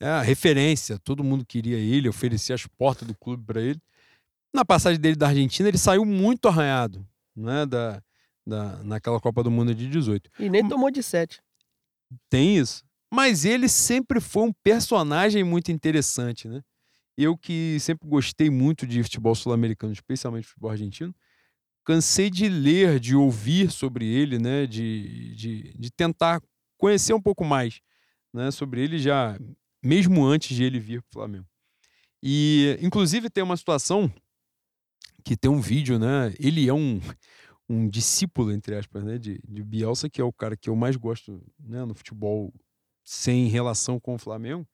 é, a referência, todo mundo queria ele, oferecia as portas do clube para ele. Na passagem dele da Argentina, ele saiu muito arranhado, né, da, da, naquela Copa do Mundo de 18. E nem tomou de 7. Tem isso. Mas ele sempre foi um personagem muito interessante, né? Eu que sempre gostei muito de futebol sul-americano, especialmente futebol argentino, cansei de ler, de ouvir sobre ele, né? De, de, de tentar conhecer um pouco mais né, sobre ele já, mesmo antes de ele vir para o Flamengo. E, inclusive, tem uma situação que tem um vídeo, né? Ele é um, um discípulo, entre aspas, né, de, de Bielsa, que é o cara que eu mais gosto né, no futebol sem relação com o Flamengo.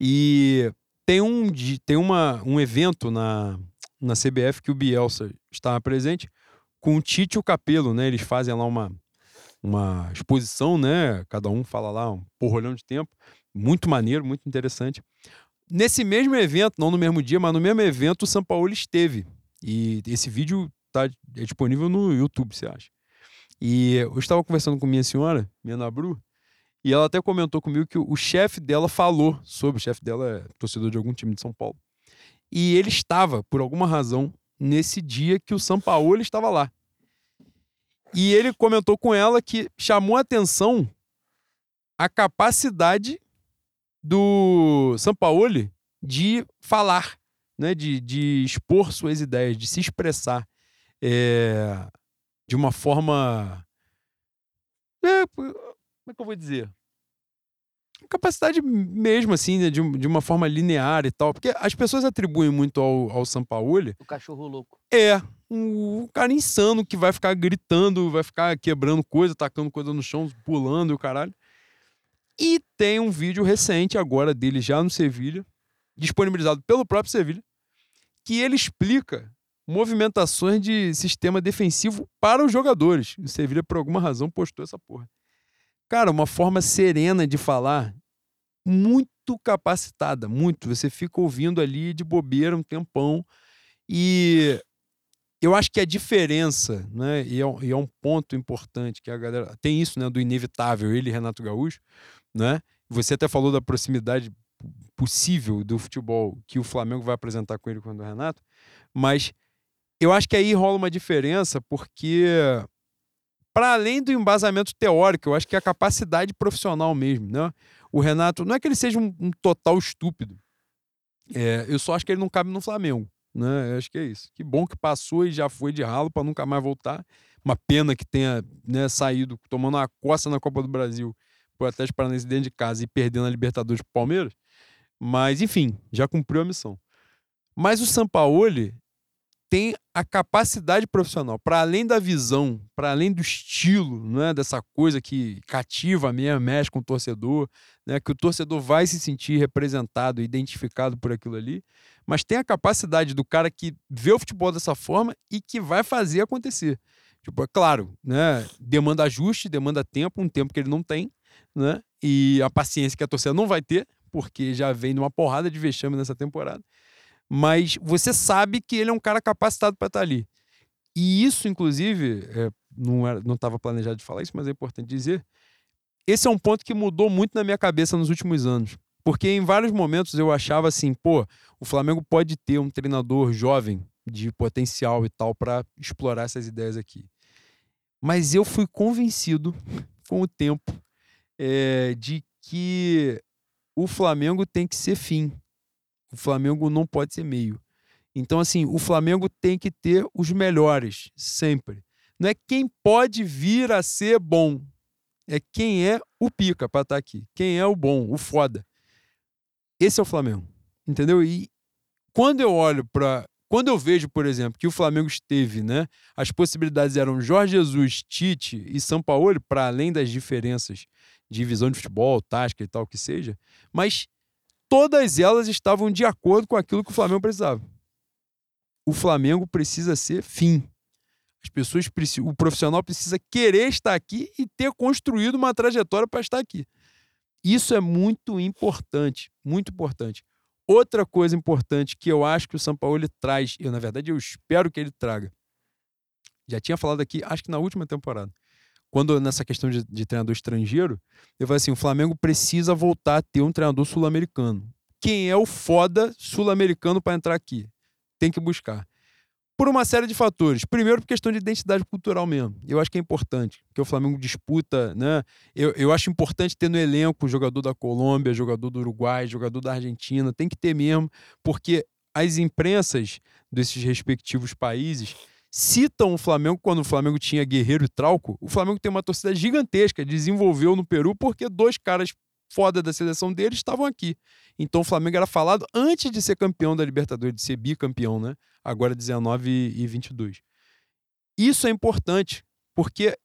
E tem um, tem uma, um evento na, na CBF que o Bielsa estava presente com o Tite e o Capelo, né? Eles fazem lá uma, uma exposição, né? Cada um fala lá um porrolhão de tempo. Muito maneiro, muito interessante. Nesse mesmo evento, não no mesmo dia, mas no mesmo evento, o São Paulo esteve. E esse vídeo tá, é disponível no YouTube, você acha. E eu estava conversando com minha senhora, minha Nabru, e ela até comentou comigo que o chefe dela falou sobre, o chefe dela é torcedor de algum time de São Paulo. E ele estava, por alguma razão, nesse dia que o São Paulo estava lá. E ele comentou com ela que chamou a atenção a capacidade do Sampaoli de falar, né? de, de expor suas ideias, de se expressar é, de uma forma. É, como é que eu vou dizer? Capacidade mesmo, assim, né? de, de uma forma linear e tal. Porque as pessoas atribuem muito ao, ao Sampaoli. O cachorro louco. É, um, um cara insano que vai ficar gritando, vai ficar quebrando coisa, tacando coisa no chão, pulando e o caralho. E tem um vídeo recente agora dele já no Sevilha, disponibilizado pelo próprio Sevilha, que ele explica movimentações de sistema defensivo para os jogadores. O Sevilha, por alguma razão, postou essa porra. Cara, uma forma serena de falar, muito capacitada, muito. Você fica ouvindo ali de bobeira um tempão. E eu acho que a diferença, né, e é, e é, um ponto importante que a galera tem isso, né, do inevitável, ele Renato Gaúcho, né? Você até falou da proximidade possível do futebol que o Flamengo vai apresentar com ele quando o Renato, mas eu acho que aí rola uma diferença porque para além do embasamento teórico, eu acho que é a capacidade profissional mesmo, né? O Renato, não é que ele seja um, um total estúpido, é, eu só acho que ele não cabe no Flamengo né? Eu acho que é isso. Que bom que passou e já foi de ralo para nunca mais voltar. Uma pena que tenha né, saído tomando uma coça na Copa do Brasil por Atlético Paranaense dentro de casa e perdendo a Libertadores pro Palmeiras. Mas, enfim, já cumpriu a missão. Mas o Sampaoli, tem a capacidade profissional, para além da visão, para além do estilo, né, dessa coisa que cativa mesmo, mexe com o torcedor, né, que o torcedor vai se sentir representado, identificado por aquilo ali, mas tem a capacidade do cara que vê o futebol dessa forma e que vai fazer acontecer. Tipo, é claro, né, demanda ajuste, demanda tempo, um tempo que ele não tem, né, e a paciência que a torcida não vai ter, porque já vem numa porrada de vexame nessa temporada mas você sabe que ele é um cara capacitado para estar tá ali. E isso, inclusive, é, não estava planejado de falar isso, mas é importante dizer. Esse é um ponto que mudou muito na minha cabeça nos últimos anos. Porque em vários momentos eu achava assim, pô, o Flamengo pode ter um treinador jovem de potencial e tal para explorar essas ideias aqui. Mas eu fui convencido com o tempo é, de que o Flamengo tem que ser fim. O Flamengo não pode ser meio. Então, assim, o Flamengo tem que ter os melhores, sempre. Não é quem pode vir a ser bom. É quem é o pica para estar tá aqui. Quem é o bom, o foda. Esse é o Flamengo. Entendeu? E quando eu olho para. Quando eu vejo, por exemplo, que o Flamengo esteve, né? As possibilidades eram Jorge Jesus, Tite e São Paulo, para além das diferenças de visão de futebol, tática e tal que seja, mas todas elas estavam de acordo com aquilo que o Flamengo precisava. O Flamengo precisa ser fim. As pessoas precisam, o profissional precisa querer estar aqui e ter construído uma trajetória para estar aqui. Isso é muito importante, muito importante. Outra coisa importante que eu acho que o São Paulo traz, eu na verdade eu espero que ele traga. Já tinha falado aqui, acho que na última temporada quando nessa questão de, de treinador estrangeiro, eu falei assim: o Flamengo precisa voltar a ter um treinador sul-americano. Quem é o foda sul-americano para entrar aqui? Tem que buscar. Por uma série de fatores. Primeiro, por questão de identidade cultural mesmo. Eu acho que é importante, porque o Flamengo disputa, né? Eu, eu acho importante ter no elenco jogador da Colômbia, jogador do Uruguai, jogador da Argentina. Tem que ter mesmo, porque as imprensas desses respectivos países citam o Flamengo quando o Flamengo tinha Guerreiro e Trauco. O Flamengo tem uma torcida gigantesca, desenvolveu no Peru porque dois caras foda da seleção dele estavam aqui. Então o Flamengo era falado antes de ser campeão da Libertadores, de ser bicampeão, né? Agora 19 e 22. Isso é importante, porque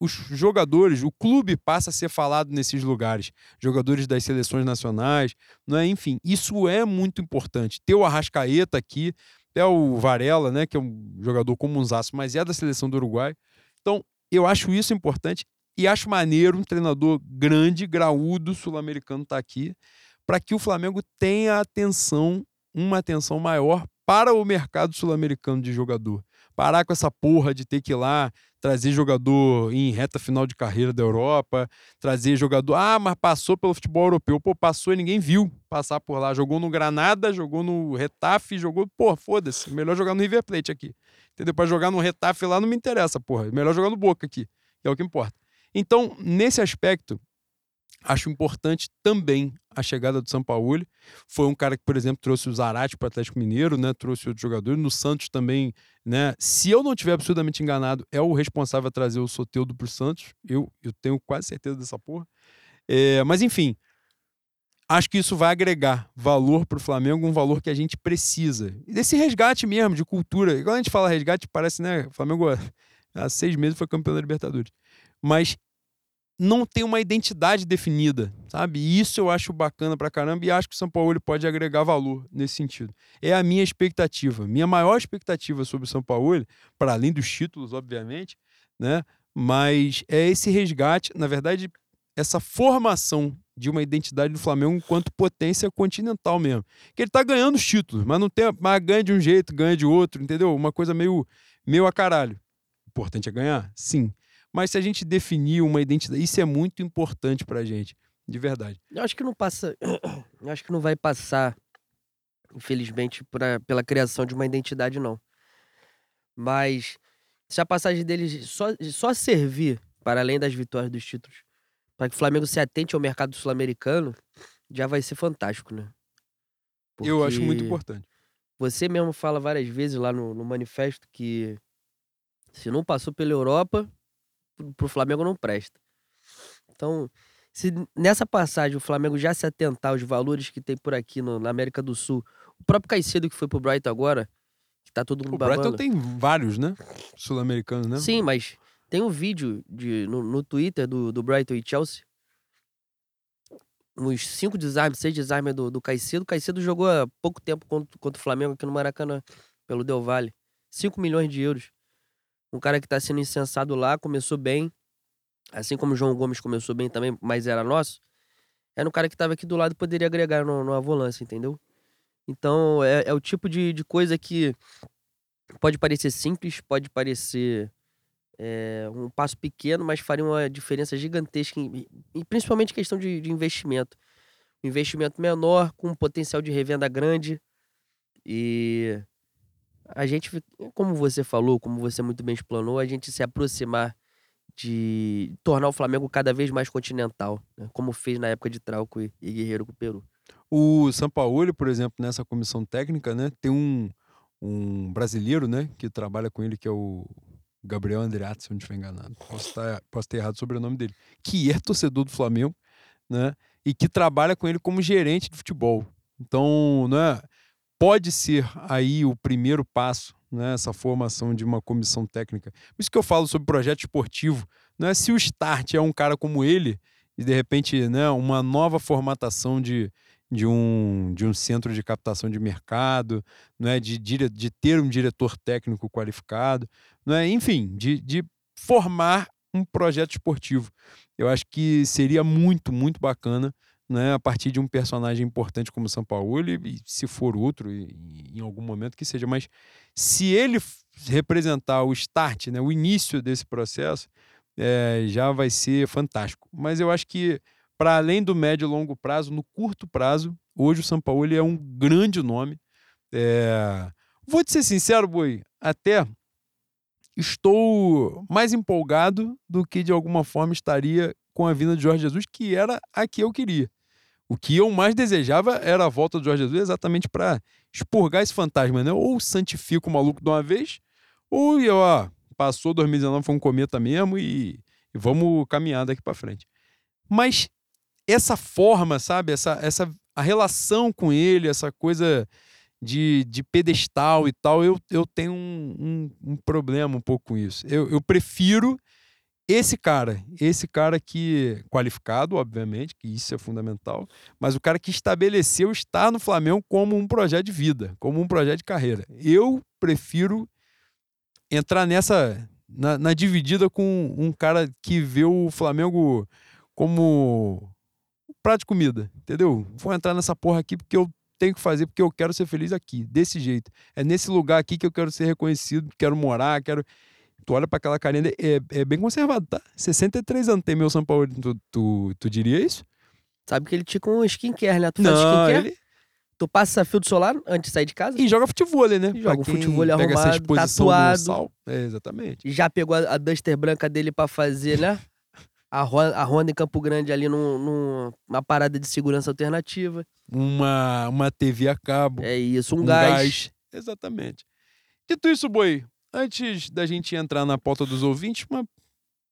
os jogadores, o clube passa a ser falado nesses lugares, jogadores das seleções nacionais, não é? Enfim, isso é muito importante. Ter o Arrascaeta aqui até o Varela, né, que é um jogador comunzaço, mas é da seleção do Uruguai. Então, eu acho isso importante e acho maneiro um treinador grande, graúdo, sul-americano estar tá aqui, para que o Flamengo tenha atenção, uma atenção maior para o mercado sul-americano de jogador. Parar com essa porra de ter que ir lá trazer jogador em reta final de carreira da Europa, trazer jogador, ah, mas passou pelo futebol europeu. Pô, passou e ninguém viu passar por lá. Jogou no Granada, jogou no Retafe, jogou, pô, foda-se, melhor jogar no River Plate aqui. Entendeu? Para jogar no Retafe lá não me interessa, porra. Melhor jogar no Boca aqui, que é o que importa. Então, nesse aspecto, Acho importante também a chegada do São Paulo. Foi um cara que, por exemplo, trouxe o Zarate para o Atlético Mineiro, né? Trouxe outros jogadores. No Santos também, né? Se eu não tiver absurdamente enganado, é o responsável a trazer o Soteudo para o Santos. Eu, eu tenho quase certeza dessa porra. É, mas enfim, acho que isso vai agregar valor para o Flamengo, um valor que a gente precisa. Desse resgate mesmo, de cultura. Igual a gente fala resgate, parece, né? O Flamengo há seis meses foi campeão da Libertadores. Mas não tem uma identidade definida, sabe? Isso eu acho bacana pra caramba e acho que o São Paulo pode agregar valor nesse sentido. É a minha expectativa. Minha maior expectativa sobre o São Paulo, para além dos títulos, obviamente, né? Mas é esse resgate, na verdade, essa formação de uma identidade do Flamengo enquanto potência continental mesmo. Que ele tá ganhando os títulos, mas não tem, mas ganha de um jeito, ganha de outro, entendeu? Uma coisa meio meio a caralho. Importante é ganhar? Sim. Mas se a gente definir uma identidade, isso é muito importante pra gente, de verdade. Eu acho que não passa. Eu acho que não vai passar, infelizmente, pra, pela criação de uma identidade, não. Mas se a passagem deles só, só servir, para além das vitórias dos títulos, para que o Flamengo se atente ao mercado sul-americano, já vai ser fantástico, né? Porque Eu acho muito importante. Você mesmo fala várias vezes lá no, no manifesto que se não passou pela Europa, pro Flamengo não presta. Então, se nessa passagem o Flamengo já se atentar aos valores que tem por aqui no, na América do Sul, o próprio Caicedo que foi pro Brighton agora, que tá todo mundo O Brighton tem vários, né? Sul-americanos, né? Sim, mas tem um vídeo de, no, no Twitter do, do Brighton e Chelsea. Uns cinco desarmes, seis desarmes do, do Caicedo. O Caicedo jogou há pouco tempo contra, contra o Flamengo aqui no Maracanã, pelo Del Valle. 5 milhões de euros. Um cara que tá sendo incensado lá, começou bem. Assim como o João Gomes começou bem também, mas era nosso. Era um cara que tava aqui do lado e poderia agregar no, numa volância, entendeu? Então, é, é o tipo de, de coisa que pode parecer simples, pode parecer é, um passo pequeno, mas faria uma diferença gigantesca, em, em, principalmente questão de, de investimento. Um investimento menor, com um potencial de revenda grande. E a gente, como você falou, como você muito bem explanou, a gente se aproximar de tornar o Flamengo cada vez mais continental, né? como fez na época de Trauco e, Guerreiro com o Peru. O Sampaoli, por exemplo, nessa comissão técnica, né, tem um, um brasileiro, né, que trabalha com ele, que é o Gabriel Andreatti, se eu não estiver enganado. Posso, tá, posso ter errado sobre o nome dele. Que é torcedor do Flamengo, né, e que trabalha com ele como gerente de futebol. Então, né, pode ser aí o primeiro passo nessa né, formação de uma comissão técnica. Por isso que eu falo sobre projeto esportivo. Não é se o Start é um cara como ele e de repente né, uma nova formatação de, de, um, de um centro de captação de mercado, não é de, de, ter um diretor técnico qualificado, não é enfim, de, de formar um projeto esportivo. Eu acho que seria muito, muito bacana né, a partir de um personagem importante como São Paulo, e se for outro, em algum momento que seja, mas se ele representar o start, né, o início desse processo, é, já vai ser fantástico. Mas eu acho que, para além do médio e longo prazo, no curto prazo, hoje o São Paulo é um grande nome. É... Vou te ser sincero, Boi, até estou mais empolgado do que de alguma forma estaria com a vinda de Jorge Jesus, que era a que eu queria. O que eu mais desejava era a volta do Jorge Jesus exatamente para expurgar esse fantasma, né? Ou santifica o maluco de uma vez, ou, ó, passou 2019, foi um cometa mesmo e, e vamos caminhar daqui para frente. Mas essa forma, sabe? Essa, essa a relação com ele, essa coisa de, de pedestal e tal, eu, eu tenho um, um, um problema um pouco com isso. Eu, eu prefiro esse cara, esse cara que qualificado, obviamente, que isso é fundamental, mas o cara que estabeleceu estar no Flamengo como um projeto de vida, como um projeto de carreira. Eu prefiro entrar nessa na, na dividida com um cara que vê o Flamengo como prato de comida, entendeu? Vou entrar nessa porra aqui porque eu tenho que fazer porque eu quero ser feliz aqui, desse jeito. É nesse lugar aqui que eu quero ser reconhecido, quero morar, quero Tu olha pra aquela carinha, é, é bem conservado, tá? 63 anos tem meu São Paulo. Tu, tu, tu diria isso? Sabe que ele tinha com skincare, né? Tu faz Não, skincare? Ele... Tu passa filtro solar antes de sair de casa? E joga futebol, né? E joga futebol arrumado, essa tatuado. É, exatamente. Já pegou a, a Duster branca dele pra fazer, né? a, Ro- a Honda em Campo Grande ali num- num- numa parada de segurança alternativa. Uma, uma TV a cabo. É isso, um, um gás. Exatamente. Dito isso, Boi, antes da gente entrar na pauta dos ouvintes, uma,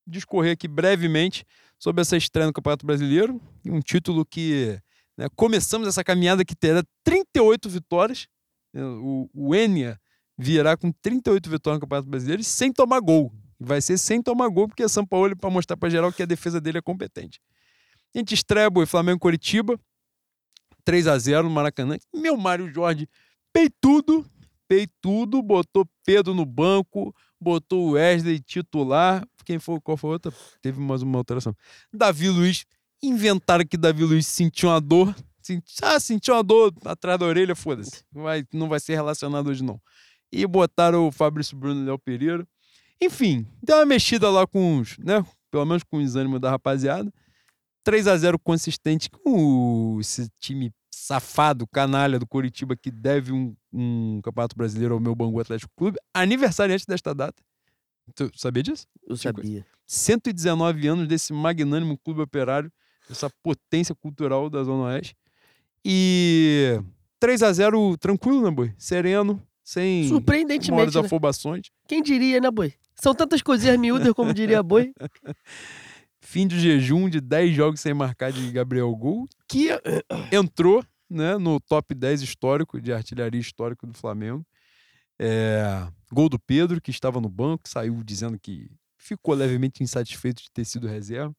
discorrer aqui brevemente sobre essa estreia no Campeonato Brasileiro. Um título que né, começamos essa caminhada que terá 38 vitórias. né, O, o Enia virá com 38 vitórias no Campeonato Brasileiro sem tomar gol. Vai ser sem tomar gol, porque é São Paulo para mostrar para geral que a defesa dele é competente. A gente estreia, Boi, Flamengo Coritiba. 3 a 0 no Maracanã. Meu Mário Jorge peitudo, peitudo, botou Pedro no banco, botou Wesley titular. Quem foi? Qual foi a outra? Teve mais uma alteração. Davi Luiz. Inventaram que Davi Luiz sentiu uma dor. Senti- ah, sentiu uma dor atrás da orelha, foda-se. Vai, não vai ser relacionado hoje, não. E botaram o Fabrício Bruno e Léo Pereira. Enfim, deu uma mexida lá com os, né? Pelo menos com os ânimos da rapaziada. 3 a 0 consistente com esse time safado, canalha do Coritiba que deve um, um campeonato brasileiro ao meu Bangu Atlético Clube. Aniversariante desta data. Tu sabia disso? Eu sabia. 119 anos desse magnânimo clube operário, essa potência cultural da Zona Oeste. E 3 a 0 tranquilo, né, boi? Sereno, sem maiores Surpreendentemente, né? afobações. Quem diria, né, boi? São tantas coisinhas miúdas, como diria boi. fim de jejum de 10 jogos sem marcar de Gabriel Gol, que entrou né, no top 10 histórico de artilharia histórico do Flamengo. É, gol do Pedro, que estava no banco, saiu dizendo que ficou levemente insatisfeito de ter sido reserva.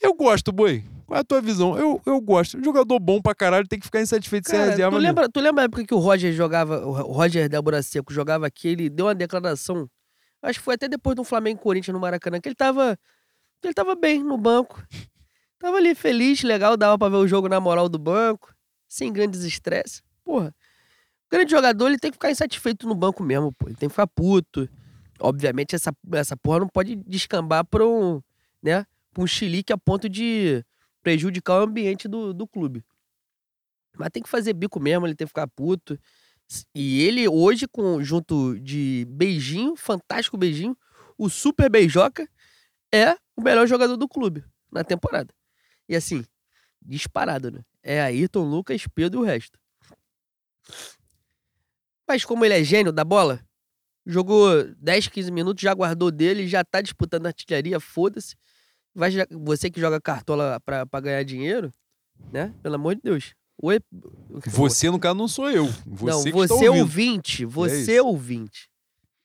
Eu gosto, Boi. Qual é a tua visão? Eu, eu gosto. Jogador bom pra caralho tem que ficar insatisfeito de ser Cara, reserva. tu, mesmo. lembra, tu lembra a época que o Roger jogava, o Roger Débora Seco jogava aqui, ele deu uma declaração, acho que foi até depois do Flamengo Corinthians no Maracanã, que ele tava, ele tava bem no banco. Tava ali feliz, legal, dava pra ver o jogo na moral do banco, sem grandes estresses. Porra, o grande jogador ele tem que ficar insatisfeito no banco mesmo, pô. Ele tem que ficar puto. Obviamente essa, essa porra não pode descambar pra um, né, pra um chilique a ponto de prejudicar o ambiente do, do clube. Mas tem que fazer bico mesmo, ele tem que ficar puto. E ele hoje, com junto de Beijinho, fantástico Beijinho, o Super Beijoca, é o melhor jogador do clube na temporada. E assim, disparado, né? É Ayrton, Lucas, Pedro e o resto. Mas como ele é gênio da bola, jogou 10, 15 minutos, já guardou dele, já tá disputando artilharia, foda-se. Vai, você que joga cartola pra, pra ganhar dinheiro, né? Pelo amor de Deus. Oi, Você, no caso, não sou eu. Você não, você ouvindo. ouvinte, você isso. ouvinte.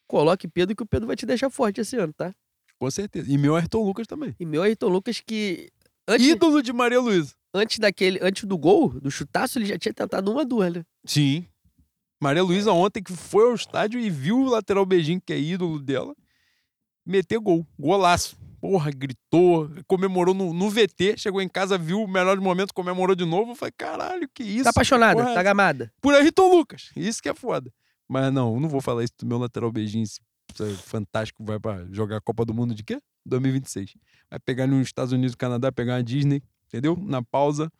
Coloque Pedro que o Pedro vai te deixar forte esse ano, tá? Com certeza. E meu Ayrton Lucas também. E meu Ayrton Lucas que antes, Ídolo de Maria Luísa. Antes daquele, antes do gol, do chutaço, ele já tinha tentado uma duas, né? Sim. Maria Luísa ontem que foi ao estádio e viu o lateral beijinho, que é ídolo dela, meter gol. Golaço. Porra, gritou, comemorou no, no VT, chegou em casa, viu o melhor momento, comemorou de novo. Falei, caralho, que isso? tá apaixonada, porra tá gamada. Por Ayrton Lucas. Isso que é foda. Mas não, não vou falar isso do meu lateral beijinho, esse, fantástico, vai pra jogar a Copa do Mundo de quê? 2026. Vai pegar nos Estados Unidos Canadá, pegar uma Disney, entendeu? Na pausa.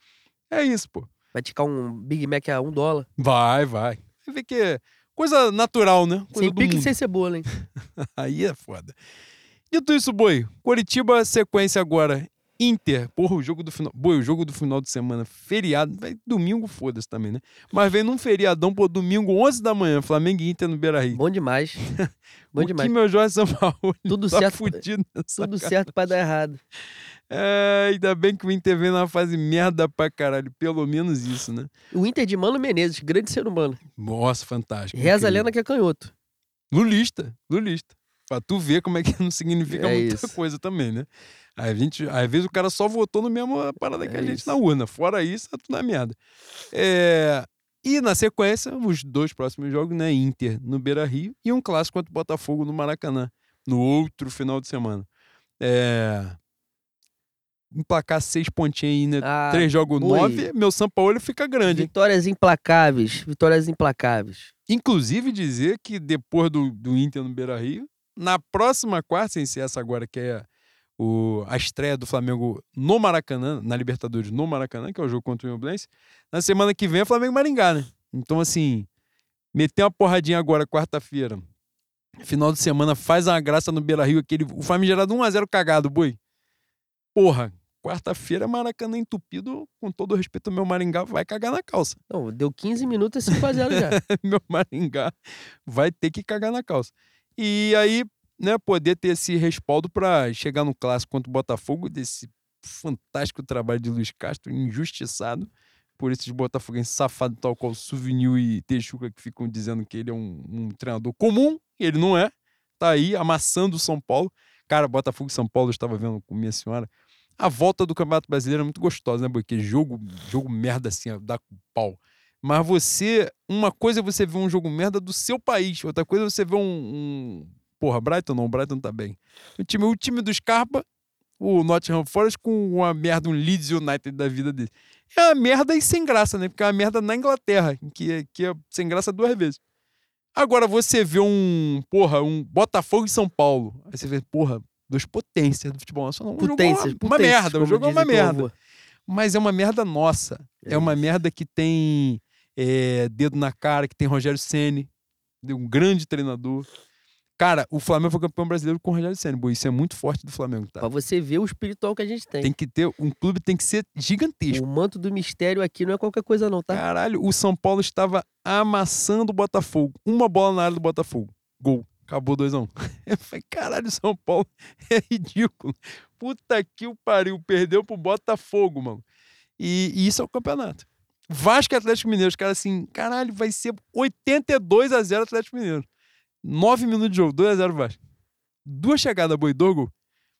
É isso, pô. Vai ticar um Big Mac a um dólar. Vai, vai. Você vê que é coisa natural, né? Coisa sem pique e sem cebola, hein? Aí é foda. Dito isso, Boi, Coritiba, sequência agora. Inter, porra, o jogo do final. Boi, o jogo do final de semana, feriado. Vai, domingo, foda-se também, né? Mas vem num feriadão, pô, domingo, 11 da manhã, Flamengo e Inter no Beira Rio. Bom demais. Bom o demais. que meu Jorge Sampaoli Tudo tá certo. fudido Tudo cara. certo pra dar errado. É, ainda bem que o Inter vem numa fase merda pra caralho. Pelo menos isso, né? O Inter de Mano Menezes, grande ser humano. Nossa, fantástico. Reza a lenda que é canhoto. Lulista, lulista. Pra tu ver como é que não significa É muita isso. coisa também, né? Aí a gente, às vezes o cara só votou no mesmo parada que É a gente isso. na urna. Fora isso, tá tudo na merda. É, E na sequência, os dois próximos jogos, né? Inter no Beira Rio e um clássico contra o Botafogo no Maracanã, no outro final de semana. É... Emplacar seis pontinhos aí, né? Ah, Três jogos, ui. nove, meu Sampaoli fica grande? Vitórias implacáveis. Vitórias implacáveis. Inclusive dizer que depois do, do Inter no Beira Rio, na próxima quarta, sem ser essa agora, que é o, a estreia do Flamengo no Maracanã, na Libertadores no Maracanã, que é o jogo contra o Nublense, na semana que vem é Flamengo Maringá, né? Então, assim, meter uma porradinha agora, quarta-feira, final de semana, faz uma graça no Beira Rio, aquele, o famigerado 1x0 cagado, boi. Porra, quarta-feira Maracanã entupido, com todo o respeito ao meu Maringá, vai cagar na calça. Não, deu 15 minutos e 5x0 já. meu Maringá vai ter que cagar na calça. E aí, né, poder ter esse respaldo para chegar no clássico contra o Botafogo, desse fantástico trabalho de Luiz Castro, injustiçado por esses botafoguenses safados, tal qual Souvenir e Texuca, que ficam dizendo que ele é um, um treinador comum, ele não é. Tá aí amassando o São Paulo. Cara, Botafogo e São Paulo, eu estava vendo com minha senhora. A volta do Campeonato Brasileiro é muito gostosa, né? Porque jogo, jogo merda assim, dá pau. Mas você, uma coisa é você ver um jogo merda do seu país, outra coisa é você ver um, um... porra, Brighton não, Brighton tá bem. O time, o time do Scarpa, o Nottingham Forest com uma merda, um Leeds United da vida dele. É uma merda e sem graça, né? Porque é uma merda na Inglaterra, que é, que é sem graça duas vezes. Agora você vê um, porra, um Botafogo e São Paulo. Aí você vê, porra, duas potências do futebol nacional. Um potências, jogo uma, uma merda, o jogo é uma merda. Povo. Mas é uma merda nossa. É, é uma merda que tem é, dedo na cara, que tem Rogério Ceni, um grande treinador. Cara, o Flamengo foi campeão brasileiro com o Rogério Senna. Isso é muito forte do Flamengo, tá? Pra você ver o espiritual que a gente tem. Tem que ter, um clube tem que ser gigantesco. O manto do mistério aqui não é qualquer coisa não, tá? Caralho, o São Paulo estava amassando o Botafogo. Uma bola na área do Botafogo. Gol. Acabou 2x1. Um. Eu falei, caralho, São Paulo é ridículo. Puta que o pariu. Perdeu pro Botafogo, mano. E, e isso é o campeonato. Vasco e Atlético Mineiro. Os caras assim, caralho, vai ser 82 a 0 Atlético Mineiro. 9 minutos de jogo, 2x0 Vasco. Duas chegadas, boi, dois gol.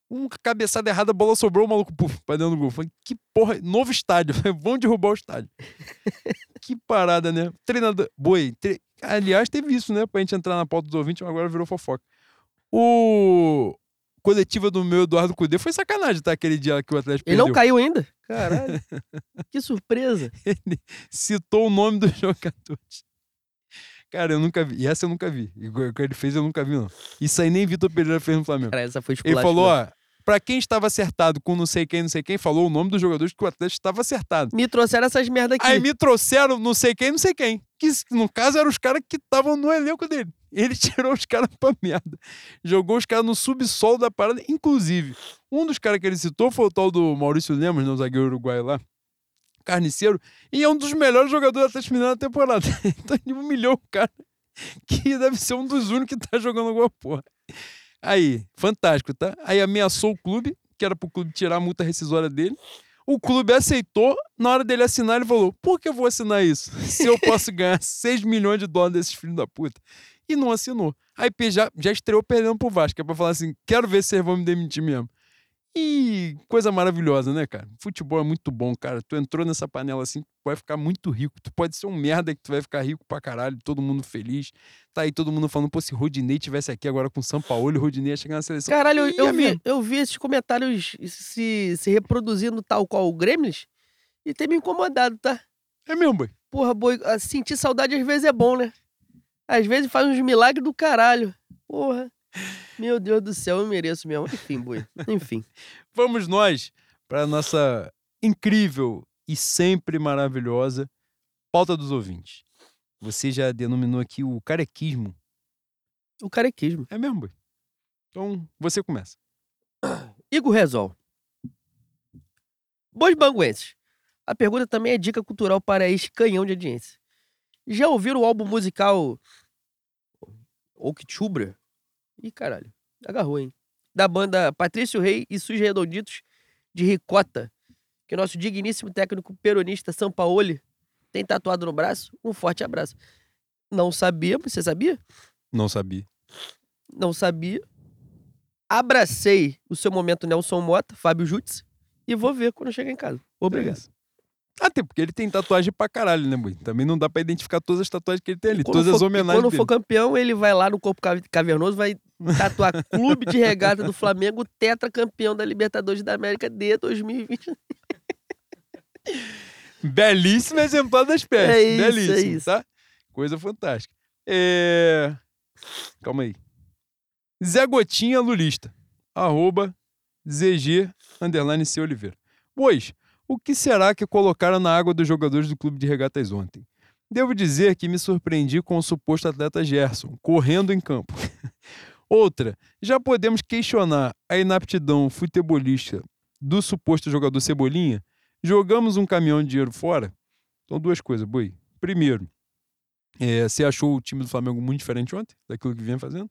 Uma cabeçada errada, a bola sobrou, o maluco puf, pra dentro do gol. Falei, que porra, novo estádio. Vão derrubar o estádio. que parada, né? Treinador. Boi, tre... aliás, teve isso, né? Pra gente entrar na pauta dos ouvintes, mas agora virou fofoca. O coletiva do meu Eduardo Cudê foi sacanagem, tá? Aquele dia que o Atlético Ele perdeu. não caiu ainda? Caralho. que surpresa. Ele citou o nome dos jogadores. Cara, eu nunca vi. E essa eu nunca vi. E o que ele fez eu nunca vi, não. Isso aí nem Vitor Pereira fez no Flamengo. Cara, essa foi Ele falou, ó, pra quem estava acertado com não sei quem, não sei quem, falou o nome dos jogadores que o Atlético estava acertado. Me trouxeram essas merda aqui. Aí me trouxeram não sei quem, não sei quem. Que no caso eram os caras que estavam no elenco dele. Ele tirou os caras pra merda. Jogou os caras no subsolo da parada. Inclusive, um dos caras que ele citou foi o tal do Maurício Lemos, né, o zagueiro uruguaio lá. Carniceiro. E é um dos melhores jogadores do Atlético Mineiro na temporada. Então ele humilhou o cara que deve ser um dos únicos que tá jogando alguma porra. Aí, fantástico, tá? Aí ameaçou o clube, que era pro clube tirar a multa rescisória dele. O clube aceitou, na hora dele assinar, ele falou: por que eu vou assinar isso? Se eu posso ganhar 6 milhões de dólares desses filhos da puta. E não assinou. Aí já, já estreou perdendo pro Vasco, é pra falar assim: quero ver se vocês vão me demitir mesmo. E coisa maravilhosa, né, cara? Futebol é muito bom, cara. Tu entrou nessa panela assim, tu vai ficar muito rico. Tu pode ser um merda que tu vai ficar rico pra caralho, todo mundo feliz. Tá aí todo mundo falando, pô, se Rodinei tivesse aqui agora com São Paulo, o Rodinei ia chegar na seleção. Caralho, eu, eu vi, eu vi esses comentários se, se reproduzindo tal qual o Gremlins e tem me incomodado, tá? É mesmo, boi. Porra, boi, sentir saudade às vezes é bom, né? Às vezes faz uns milagres do caralho. Porra. Meu Deus do céu, eu mereço mesmo. Enfim, boi. Enfim. Vamos nós para nossa incrível e sempre maravilhosa pauta dos ouvintes. Você já denominou aqui o carequismo. O carequismo. É mesmo, boi. Então, você começa. Igor Resol. Bois banguenses. A pergunta também é dica cultural para este canhão de audiência. Já ouviram o álbum musical Octubre? Ih, caralho. Agarrou, hein? Da banda Patrício Rei e Sus Redonditos de Ricota, que nosso digníssimo técnico peronista São Paulo tem tatuado no braço. Um forte abraço. Não sabia, você sabia? Não sabia. Não sabia. Abracei o seu momento Nelson Mota, Fábio Jutz, e vou ver quando chegar em casa. Obrigado. É até porque ele tem tatuagem pra caralho, né, boi? Também não dá pra identificar todas as tatuagens que ele tem ali, todas for, as homenagens Quando dele. for campeão, ele vai lá no Corpo Cavernoso, vai tatuar Clube de Regata do Flamengo, tetracampeão da Libertadores da América de 2020. Belíssimo exemplar da espécie. É isso, Belíssimo, é isso. tá? Coisa fantástica. É... Calma aí. Zé Gotinha Lulista. Arroba ZG underline C Oliveira. Pois, o que será que colocaram na água dos jogadores do clube de regatas ontem? Devo dizer que me surpreendi com o suposto atleta Gerson, correndo em campo. Outra, já podemos questionar a inaptidão futebolística do suposto jogador Cebolinha, jogamos um caminhão de dinheiro fora? Então, duas coisas, Boi. Primeiro, é, você achou o time do Flamengo muito diferente ontem, daquilo que vinha fazendo?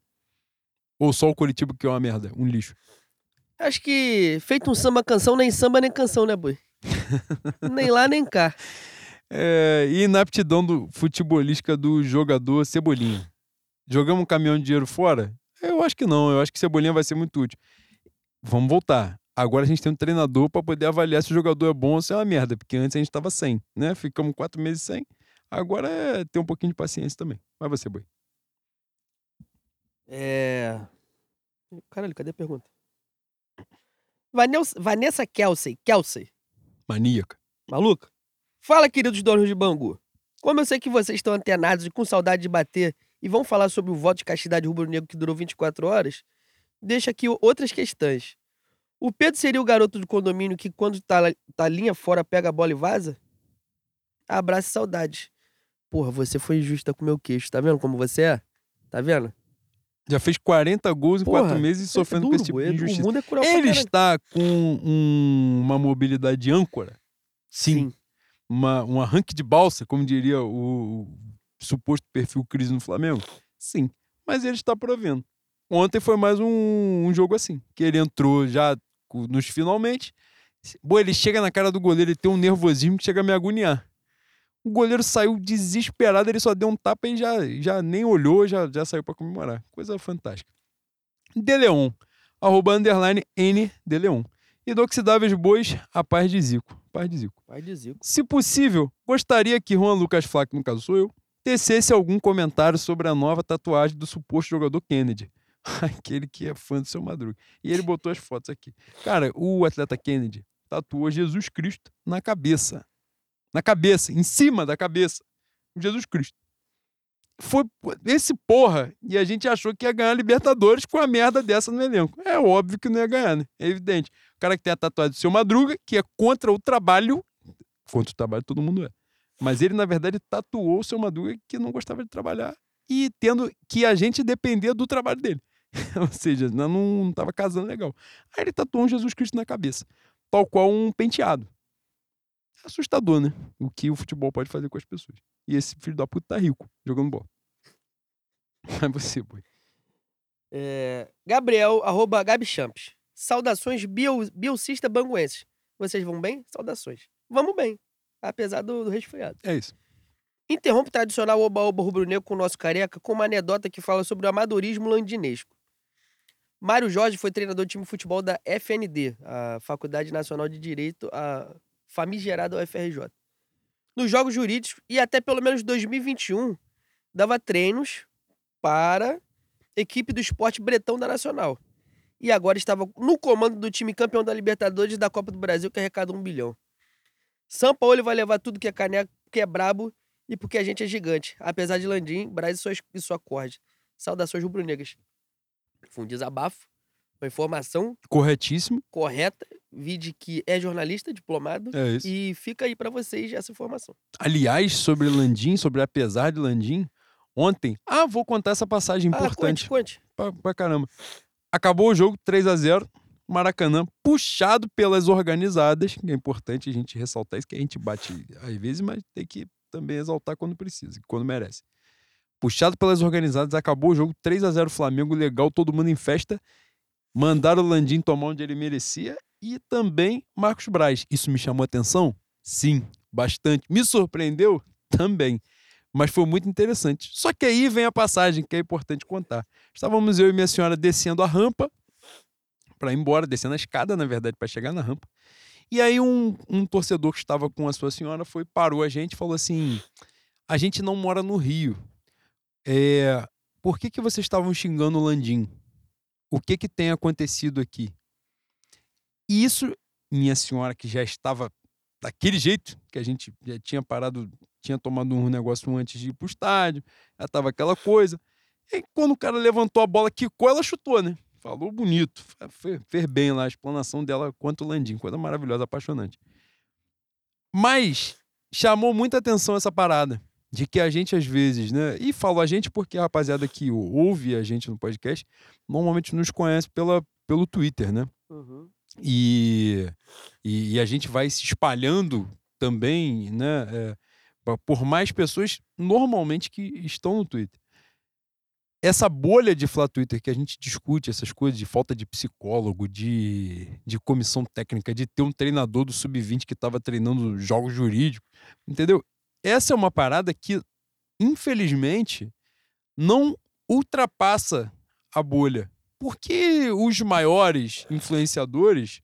Ou só o Curitiba que é uma merda, um lixo? Acho que feito um samba canção, nem samba nem canção, né, boi? nem lá nem cá. É, e inaptidão do futebolística do jogador Cebolinha. Jogamos um caminhão de dinheiro fora? Eu acho que não, eu acho que Cebolinha vai ser muito útil. Vamos voltar. Agora a gente tem um treinador para poder avaliar se o jogador é bom ou se é uma merda, porque antes a gente estava sem, né? Ficamos quatro meses sem. Agora é ter um pouquinho de paciência também. Vai você, boi. É. Caralho, cadê a pergunta? Vanessa, Vanessa Kelsey. Kelsey. Maníaca. Maluca? Fala, queridos donos de Bangu. Como eu sei que vocês estão antenados e com saudade de bater e vão falar sobre o voto de castidade rubro-negro que durou 24 horas, deixa aqui outras questões. O Pedro seria o garoto do condomínio que, quando tá, tá linha fora, pega a bola e vaza? Abraço e saudade. Porra, você foi injusta com o meu queixo. Tá vendo como você é? Tá vendo? Já fez 40 gols em Porra, 4 meses é sofrendo duro, com esse tipo é de duro. injustiça. O mundo é cruel Ele está com um- uma mobilidade âncora? Sim. Uma, um arranque de balsa, como diria o suposto perfil crise no Flamengo? Sim. Mas ele está provendo. Ontem foi mais um, um jogo assim, que ele entrou já nos finalmente. Boa, ele chega na cara do goleiro, ele tem um nervosismo que chega a me agoniar. O goleiro saiu desesperado, ele só deu um tapa e já, já nem olhou, já, já saiu para comemorar. Coisa fantástica. De Leon, arroba underline N de Leon. Inoxidáveis bois, a paz de Zico. Paz de Zico. Vai de Zico. Se possível, gostaria que Juan Lucas Flack, no caso sou eu, tecesse algum comentário sobre a nova tatuagem do suposto jogador Kennedy. Aquele que é fã do seu Madruga. E ele botou as fotos aqui. Cara, o atleta Kennedy tatuou Jesus Cristo na cabeça. Na cabeça, em cima da cabeça. Jesus Cristo. Foi esse porra, e a gente achou que ia ganhar Libertadores com a merda dessa no elenco. É óbvio que não ia ganhar, né? É evidente. O cara que tem a tatuagem do seu Madruga, que é contra o trabalho. Contra o trabalho todo mundo é. Mas ele, na verdade, tatuou o seu Madruga que não gostava de trabalhar e tendo que a gente dependia do trabalho dele. Ou seja, não, não tava casando legal. Aí ele tatuou um Jesus Cristo na cabeça, tal qual um penteado. Assustador, né? O que o futebol pode fazer com as pessoas. E esse filho da puta tá rico, jogando bola. Mas você, boi. É, Gabriel, arroba Gabi Champs. Saudações bio, biocista banguenses. Vocês vão bem? Saudações. Vamos bem, apesar do, do resfriado. É isso. Interrompe o tradicional oba-oba rubro-negro com o nosso careca com uma anedota que fala sobre o amadorismo landinesco. Mário Jorge foi treinador do time de futebol da FND, a Faculdade Nacional de Direito, a famigerada UFRJ. Nos jogos jurídicos e até pelo menos 2021, dava treinos para equipe do esporte bretão da Nacional. E agora estava no comando do time campeão da Libertadores e da Copa do Brasil, que arrecada um bilhão. São Paulo vai levar tudo que é caneco, que é brabo e porque a gente é gigante. Apesar de Landim, Braz e sua, e sua corda. Saudações rubro-negras. Foi um desabafo, uma informação Corretíssimo. correta, vide que é jornalista, diplomado, É isso. e fica aí pra vocês essa informação. Aliás, sobre Landim, sobre apesar de Landim, ontem. Ah, vou contar essa passagem Ah, importante. conte, conte. pra, pra caramba. Acabou o jogo 3 a 0 Maracanã, puxado pelas organizadas, que é importante a gente ressaltar isso, que a gente bate às vezes, mas tem que também exaltar quando precisa, quando merece. Puxado pelas organizadas, acabou o jogo 3 a 0 Flamengo, legal, todo mundo em festa. Mandaram o Landim tomar onde ele merecia e também Marcos Braz. Isso me chamou atenção? Sim, bastante. Me surpreendeu? Também. Mas foi muito interessante. Só que aí vem a passagem que é importante contar. Estávamos eu e minha senhora descendo a rampa para ir embora, descendo a escada, na verdade, para chegar na rampa. E aí um, um torcedor que estava com a sua senhora foi, parou a gente e falou assim: a gente não mora no Rio. É, por que, que vocês estavam xingando o Landim? O que, que tem acontecido aqui? E isso, minha senhora, que já estava daquele jeito, que a gente já tinha parado, tinha tomado um negócio antes de ir pro estádio, já tava aquela coisa. E quando o cara levantou a bola, quicou, ela chutou, né? Falou bonito, fe- fez bem lá a explanação dela quanto Landim, coisa maravilhosa, apaixonante. Mas chamou muita atenção essa parada de que a gente às vezes, né? E falo a gente porque a rapaziada que ouve a gente no podcast normalmente nos conhece pela, pelo Twitter, né? E, e, e a gente vai se espalhando também, né? É, por mais pessoas normalmente que estão no Twitter. Essa bolha de Flá Twitter que a gente discute essas coisas de falta de psicólogo, de, de comissão técnica, de ter um treinador do sub-20 que estava treinando jogos jurídicos, entendeu? Essa é uma parada que, infelizmente, não ultrapassa a bolha. Porque os maiores influenciadores,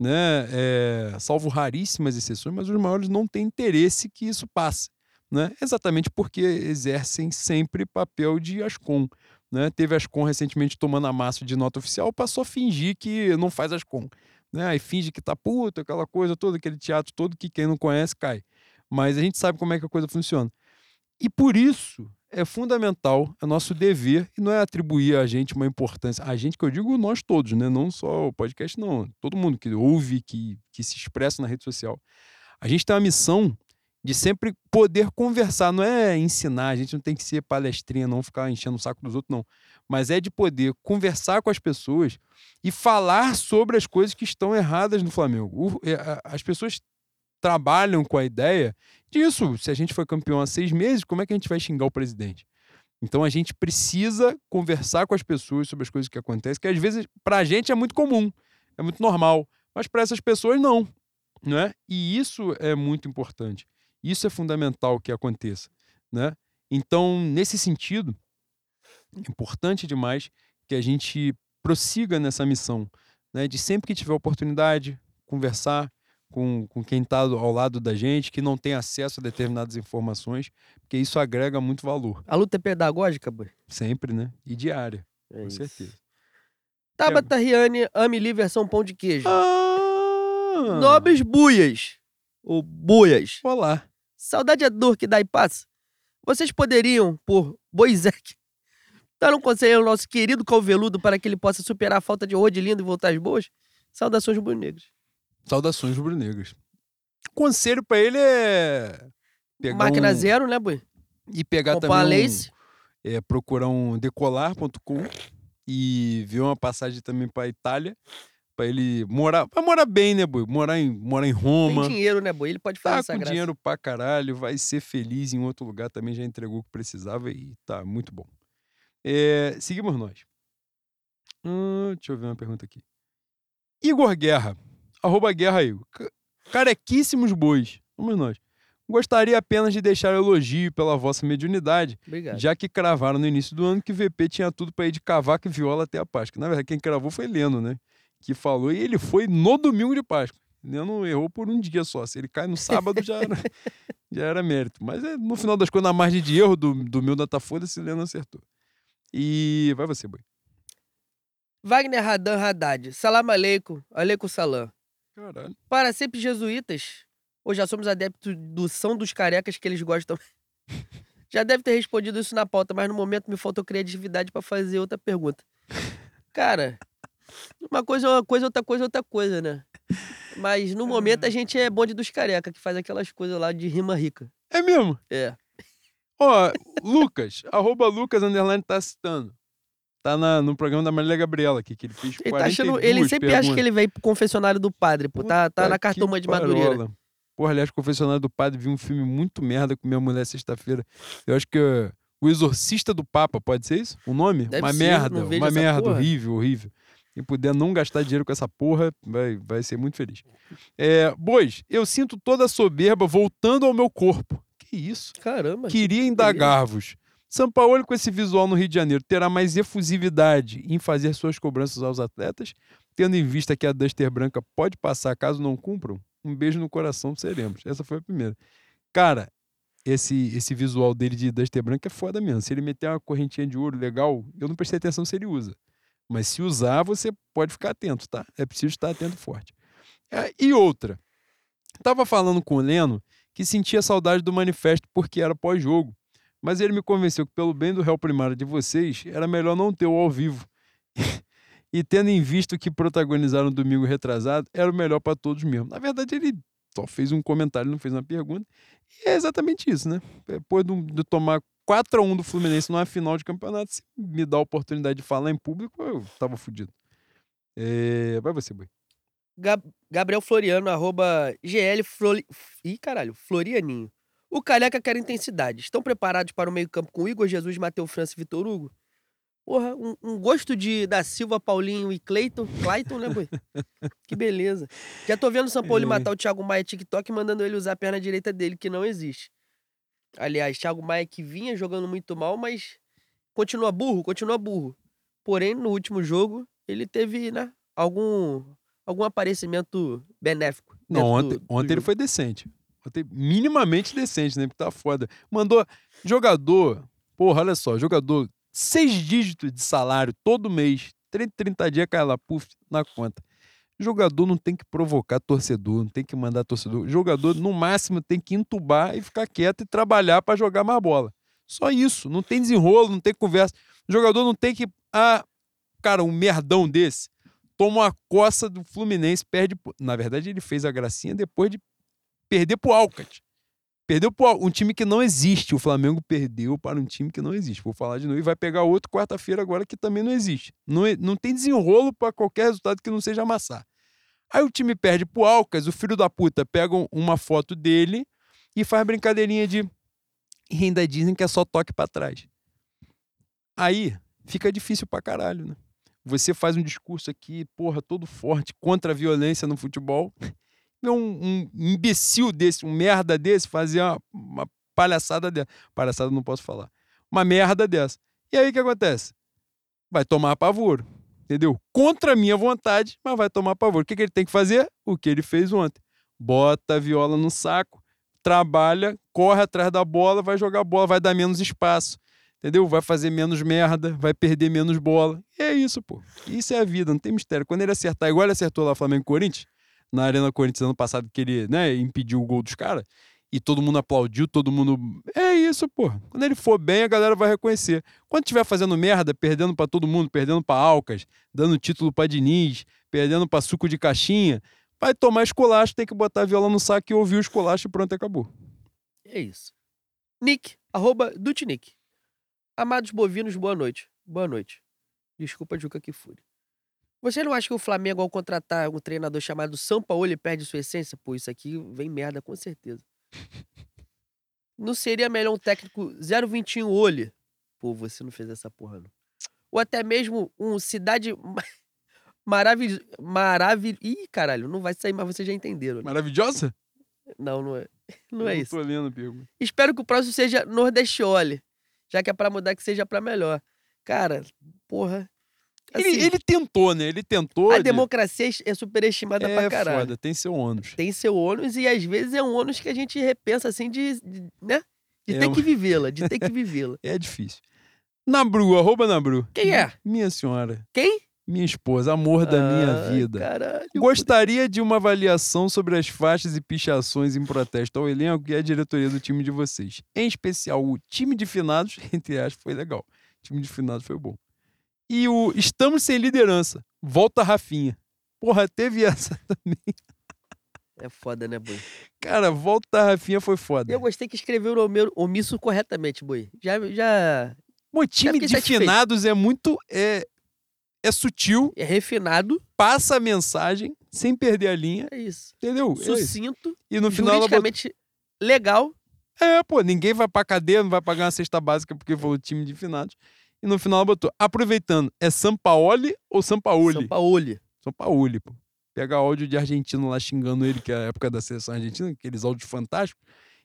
né, é, salvo raríssimas exceções, mas os maiores não têm interesse que isso passe. Né? Exatamente porque exercem sempre papel de Ascom. Né? Teve Ascom recentemente tomando a massa de nota oficial, passou a fingir que não faz Ascom. Né? Aí finge que tá puto, aquela coisa toda, aquele teatro todo que quem não conhece cai. Mas a gente sabe como é que a coisa funciona. E por isso é fundamental, é nosso dever, e não é atribuir a gente uma importância. A gente que eu digo nós todos, né? Não só o podcast, não. Todo mundo que ouve, que, que se expressa na rede social. A gente tem a missão de sempre poder conversar, não é ensinar, a gente não tem que ser palestrinha, não ficar enchendo o saco dos outros, não. Mas é de poder conversar com as pessoas e falar sobre as coisas que estão erradas no Flamengo. É, as pessoas trabalham com a ideia disso. Se a gente foi campeão há seis meses, como é que a gente vai xingar o presidente? Então a gente precisa conversar com as pessoas sobre as coisas que acontecem, que às vezes para a gente é muito comum, é muito normal, mas para essas pessoas não, né? E isso é muito importante. Isso é fundamental que aconteça, né? Então nesse sentido, é importante demais que a gente prossiga nessa missão, né? De sempre que tiver oportunidade conversar, com, com quem está ao lado da gente, que não tem acesso a determinadas informações, porque isso agrega muito valor. A luta é pedagógica, boy? Sempre, né? E diária, é com isso. certeza. Tabata é. Riane, Amelie versão pão de queijo. Ah. Nobres buias. Ou buias. Olá. Saudade é dor que dá e passa. Vocês poderiam, por Boisek, dar um conselho ao nosso querido Calveludo para que ele possa superar a falta de de lindo e voltar às boas? Saudações rubro-negras. Saudações rubro-negras. Conselho para ele é. Máquina um... zero, né, boi? E pegar Compar também. Um, é, procurar um decolar.com e ver uma passagem também para Itália. Pra ele morar. Pra morar bem, né, boi? Morar em, morar em Roma. Tem dinheiro, né, boi? Ele pode fazer tá essa com graça. dinheiro pra caralho, vai ser feliz em outro lugar também, já entregou o que precisava e tá muito bom. É, seguimos nós. Hum, deixa eu ver uma pergunta aqui. Igor Guerra arroba guerra aí. Carequíssimos bois. Vamos nós. Gostaria apenas de deixar elogio pela vossa mediunidade, Obrigado. já que cravaram no início do ano que o VP tinha tudo para ir de cavaco e viola até a Páscoa. Na verdade, quem cravou foi Leno, né? Que falou, e ele foi no domingo de Páscoa. Leno errou por um dia só. Se ele cai no sábado, já era, já era mérito. Mas é, no final das contas, na margem de erro do, do meu Datafolha, esse Leno acertou. E vai você, boi. Wagner Radan Haddad. Salam aleikum. Aleikum salam. Caralho. Para sempre jesuítas, ou já somos adeptos do São dos Carecas que eles gostam. já deve ter respondido isso na pauta, mas no momento me faltou criatividade para fazer outra pergunta. Cara, uma coisa é uma coisa, outra coisa é outra coisa, né? Mas no momento a gente é bonde dos careca, que faz aquelas coisas lá de rima rica. É mesmo? É. Ó, Lucas, arroba Lucas, underline, tá citando. Tá na, no programa da Marília Gabriela aqui, que ele fez ele, tá achando, ele sempre perguntas. acha que ele veio pro confessionário do padre, pô. Tá, tá na cartoma de Madureira. Porra, aliás, confessionário do padre, vi um filme muito merda com minha mulher sexta-feira. Eu acho que uh, O Exorcista do Papa, pode ser isso? O nome? Deve uma ser, merda, uma merda, porra. horrível, horrível. E puder não gastar dinheiro com essa porra, vai, vai ser muito feliz. É, bois, eu sinto toda a soberba voltando ao meu corpo. Que isso? Caramba. Queria indagar-vos. São Paulo, com esse visual no Rio de Janeiro, terá mais efusividade em fazer suas cobranças aos atletas, tendo em vista que a Duster branca pode passar caso não cumpram? Um beijo no coração, seremos. Essa foi a primeira. Cara, esse, esse visual dele de Duster branca é foda mesmo. Se ele meter uma correntinha de ouro legal, eu não prestei atenção se ele usa. Mas se usar, você pode ficar atento, tá? É preciso estar atento forte. É, e outra. Tava falando com o Leno que sentia saudade do manifesto porque era pós-jogo. Mas ele me convenceu que, pelo bem do réu primário de vocês, era melhor não ter o ao vivo. e tendo em vista que protagonizaram domingo retrasado, era o melhor para todos mesmo. Na verdade, ele só fez um comentário, não fez uma pergunta. E é exatamente isso, né? Depois de tomar 4 a 1 do Fluminense numa final de campeonato, se me dá a oportunidade de falar em público, eu tava fudido. É... Vai você, Boi. Gab- Gabriel Floriano, arroba GL Flori... Ih, caralho, Florianinho. O Careca quer intensidade. Estão preparados para o meio-campo com Igor Jesus, Matheus França e Vitor Hugo? Porra, um, um gosto de da Silva, Paulinho e Cleiton. Clayton, né, boi? que beleza. Já tô vendo o São Paulo É. matar o Thiago Maia TikTok mandando ele usar a perna direita dele, que não existe. Aliás, Thiago Maia que vinha jogando muito mal, mas continua burro, continua burro. Porém, no último jogo, ele teve, né, algum, algum aparecimento benéfico. Não, ontem, do- do ontem ele foi decente. Ontem, minimamente decente, né? Porque tá foda. Mandou jogador. Porra, olha só, jogador, seis dígitos de salário todo mês, 30, 30 dias cai lá, puf, na conta. Jogador não tem que provocar torcedor, não tem que mandar torcedor. Jogador, no máximo, tem que entubar e ficar quieto e trabalhar pra jogar mais bola. Só isso. Não tem desenrolo, não tem conversa. O jogador não tem que. Ah, cara, um merdão desse toma uma coça do Fluminense, perde. Na verdade, ele fez a gracinha depois de perder pro Alcat. Perdeu pro um time que não existe. O Flamengo perdeu para um time que não existe. Vou falar de novo. E vai pegar outro quarta-feira agora que também não existe. Não, não tem desenrolo para qualquer resultado que não seja amassar. Aí o time perde pro Alcas, o filho da puta pega um- uma foto dele e faz brincadeirinha de. E ainda dizem que é só toque para trás. Aí fica difícil pra caralho, né? Você faz um discurso aqui, porra, todo forte contra a violência no futebol. Um, um imbecil desse, um merda desse, fazer uma, uma palhaçada dessa. Palhaçada não posso falar. Uma merda dessa. E aí o que acontece? Vai tomar pavor. Entendeu? Contra a minha vontade, mas vai tomar pavor. O que, que ele tem que fazer? O que ele fez ontem. Bota a viola no saco, trabalha, corre atrás da bola, vai jogar bola, vai dar menos espaço. Entendeu? Vai fazer menos merda, vai perder menos bola. E é isso, pô. Isso é a vida, não tem mistério. Quando ele acertar, igual ele acertou lá Flamengo e Corinthians, na Arena Corinthians ano passado, que ele né, impediu o gol dos caras, e todo mundo aplaudiu, todo mundo. É isso, pô. Quando ele for bem, a galera vai reconhecer. Quando tiver fazendo merda, perdendo pra todo mundo, perdendo pra Alcas, dando título pra Diniz, perdendo pra suco de caixinha, vai tomar esculacho, tem que botar a viola no saco e ouvir o esculacho e pronto, acabou. É isso. Nick, arroba Dutinick. Amados bovinos, boa noite. Boa noite. Desculpa, Juca Kifuri. Você não acha que o Flamengo, ao contratar um treinador chamado São Paulo, perde sua essência? Pô, isso aqui vem merda, com certeza. Não seria melhor um técnico 021 Olho? Pô, você não fez essa porra, não. Ou até mesmo um Cidade Maravilhoso. Maravilhoso. Ih, caralho, não vai sair, mas vocês já entenderam. né? Maravilhosa? Não, não é. Não é isso. Tô lendo pergunta. Espero que o próximo seja Nordestiole. Já que é pra mudar, que seja pra melhor. Cara, porra. Ele, assim, ele tentou, né? Ele tentou. a de- democracia é superestimada é pra caralho. foda, tem seu ônus. Tem seu ônus e às vezes é um ônus que a gente repensa assim de, de- né? De É ter um- que vivê-la, de ter que vivê-la. É difícil. Nabru, arroba Nabru. Quem é? Minha senhora. Quem? Minha esposa, amor da minha Ai, vida. Caralho. Gostaria de uma avaliação sobre as faixas e pichações em protesto ao elenco e à diretoria do time de vocês. Em especial, o time de finados, entre aspas, foi legal. O time de finados foi bom. E o Estamos Sem Liderança. Volta Rafinha. Porra, teve essa também. É foda, né, boi? Cara, volta Rafinha foi foda. Eu gostei que escreveu o meu omisso corretamente, boi. Já, já O time fiquei de satisfeito. finados é muito. É, é sutil, é refinado. passa a mensagem sem perder a linha, É isso. entendeu? É. Sucinto. E no final juridicamente legal. É, pô, ninguém vai pra cadeia, não vai pagar uma cesta básica porque falou time de finados. E no final ela botou, aproveitando, é Sampaoli ou Sampaoli? São Paulo. Sampaoli, pô. Pega áudio de argentino lá xingando ele, que é a época da seleção argentina, aqueles áudios fantásticos.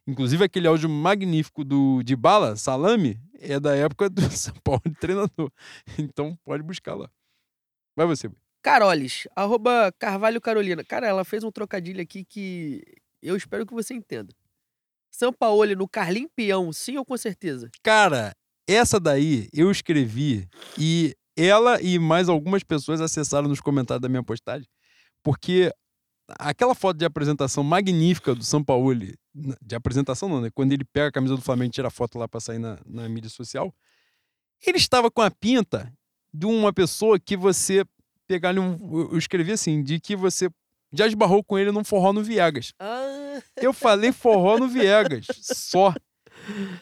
Inclusive aquele áudio magnífico do de Bala, Salame, é da época do São Paulo treinador. Então pode buscar lá. Vai você. Carolis, arroba Carvalho Carolina. Cara, ela fez um trocadilho aqui que eu espero que você entenda. São Paulo no Carlinho Peão, sim ou com certeza? Cara, essa daí eu escrevi e ela e mais algumas pessoas acessaram nos comentários da minha postagem, porque aquela foto de apresentação magnífica do São Paulo, de apresentação não, né? Quando ele pega a camisa do Flamengo e tira a foto lá pra sair na, na mídia social, ele estava com a pinta de uma pessoa que você pegar um. Eu escrevi assim, de que você já esbarrou com ele num forró no Viegas. Ah, Eu falei forró no Viegas, só.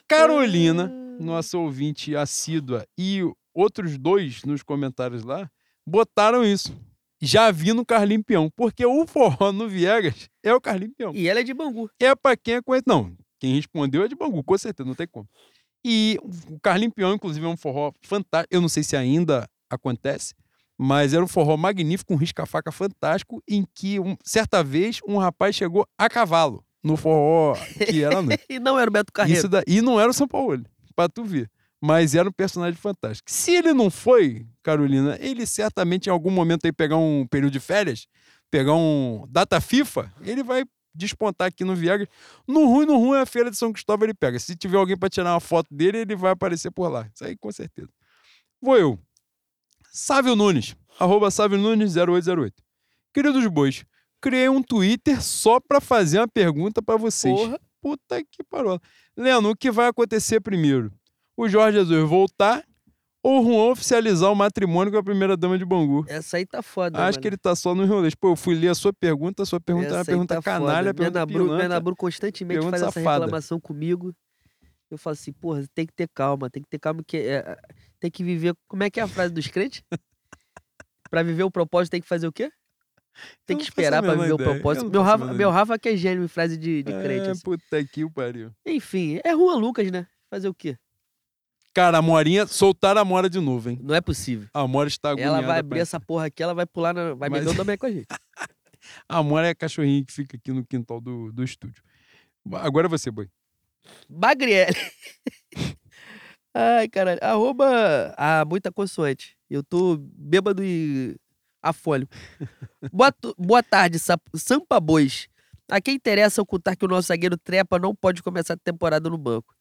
Carolina, nossa ouvinte assídua, e outros dois nos comentários lá, botaram isso. já vi no Carlinho Peão. Porque o forró no Viegas é o Carlinho Peão. E ela é de Bangu. É pra quem é conhecido. Não, quem respondeu é de Bangu, com certeza, não tem como. E o Carlinho Peão, inclusive, é um forró fantástico. Eu não sei se ainda acontece, mas era um forró magnífico, um risca-faca fantástico, em que, um, certa vez, um rapaz chegou a cavalo no forró que era e não era o Beto Carreiro. Daí, e não era o São Paulo, pra tu ver. Mas era um personagem fantástico. Se ele não foi, Carolina, ele certamente em algum momento aí pegar um período de férias, pegar um data FIFA, ele vai despontar aqui no Viagra. No ruim, no ruim, a feira de São Cristóvão ele pega. Se tiver alguém para tirar uma foto dele, ele vai aparecer por lá. Isso aí com certeza. Vou eu. Sávio Nunes, arroba Sávio Nunes 0808. Queridos bois, criei um Twitter só para fazer uma pergunta para vocês. Porra. Puta que parola. Leno, o que vai acontecer primeiro? O Jorge Jesus voltar ou o Juan oficializar o matrimônio com a primeira dama de Bangu? Essa aí tá foda, Acho mano. que ele tá só no enrolês. Pô, eu fui ler a sua pergunta, a sua pergunta é uma Essa aí pergunta tá canalha, foda. pergunta Menabru, pilantra. Menabru constantemente pergunta faz essa safada. reclamação comigo. Eu falo assim, porra, tem que ter calma, tem que ter calma, que é, tem que viver. Como é que é a frase dos crentes? pra viver o propósito tem que fazer o quê? Tem que esperar pra ideia. o propósito. Meu Rafa, meu Rafa que é gênio em frase de, de crente. É, assim. puta que o pariu. Enfim, é Juan Lucas, né? Fazer o quê? Cara, a Morinha, soltaram a Mora de novo, hein? Não é possível. A Mora está agoniada. Ela vai abrir essa porra aqui, ela vai pular, na, vai Mas- beber o com a gente. A Mora é a cachorrinha que fica aqui no quintal do, do estúdio. Agora é você, boi. Bagriele. Ai, caralho. Arroba. Ah, muita consoante. Eu tô bêbado e afólio. Boa, tu- boa tarde, Sa- Sampa Bois. A quem interessa ocultar que o nosso zagueiro Trepa não pode começar a temporada no banco.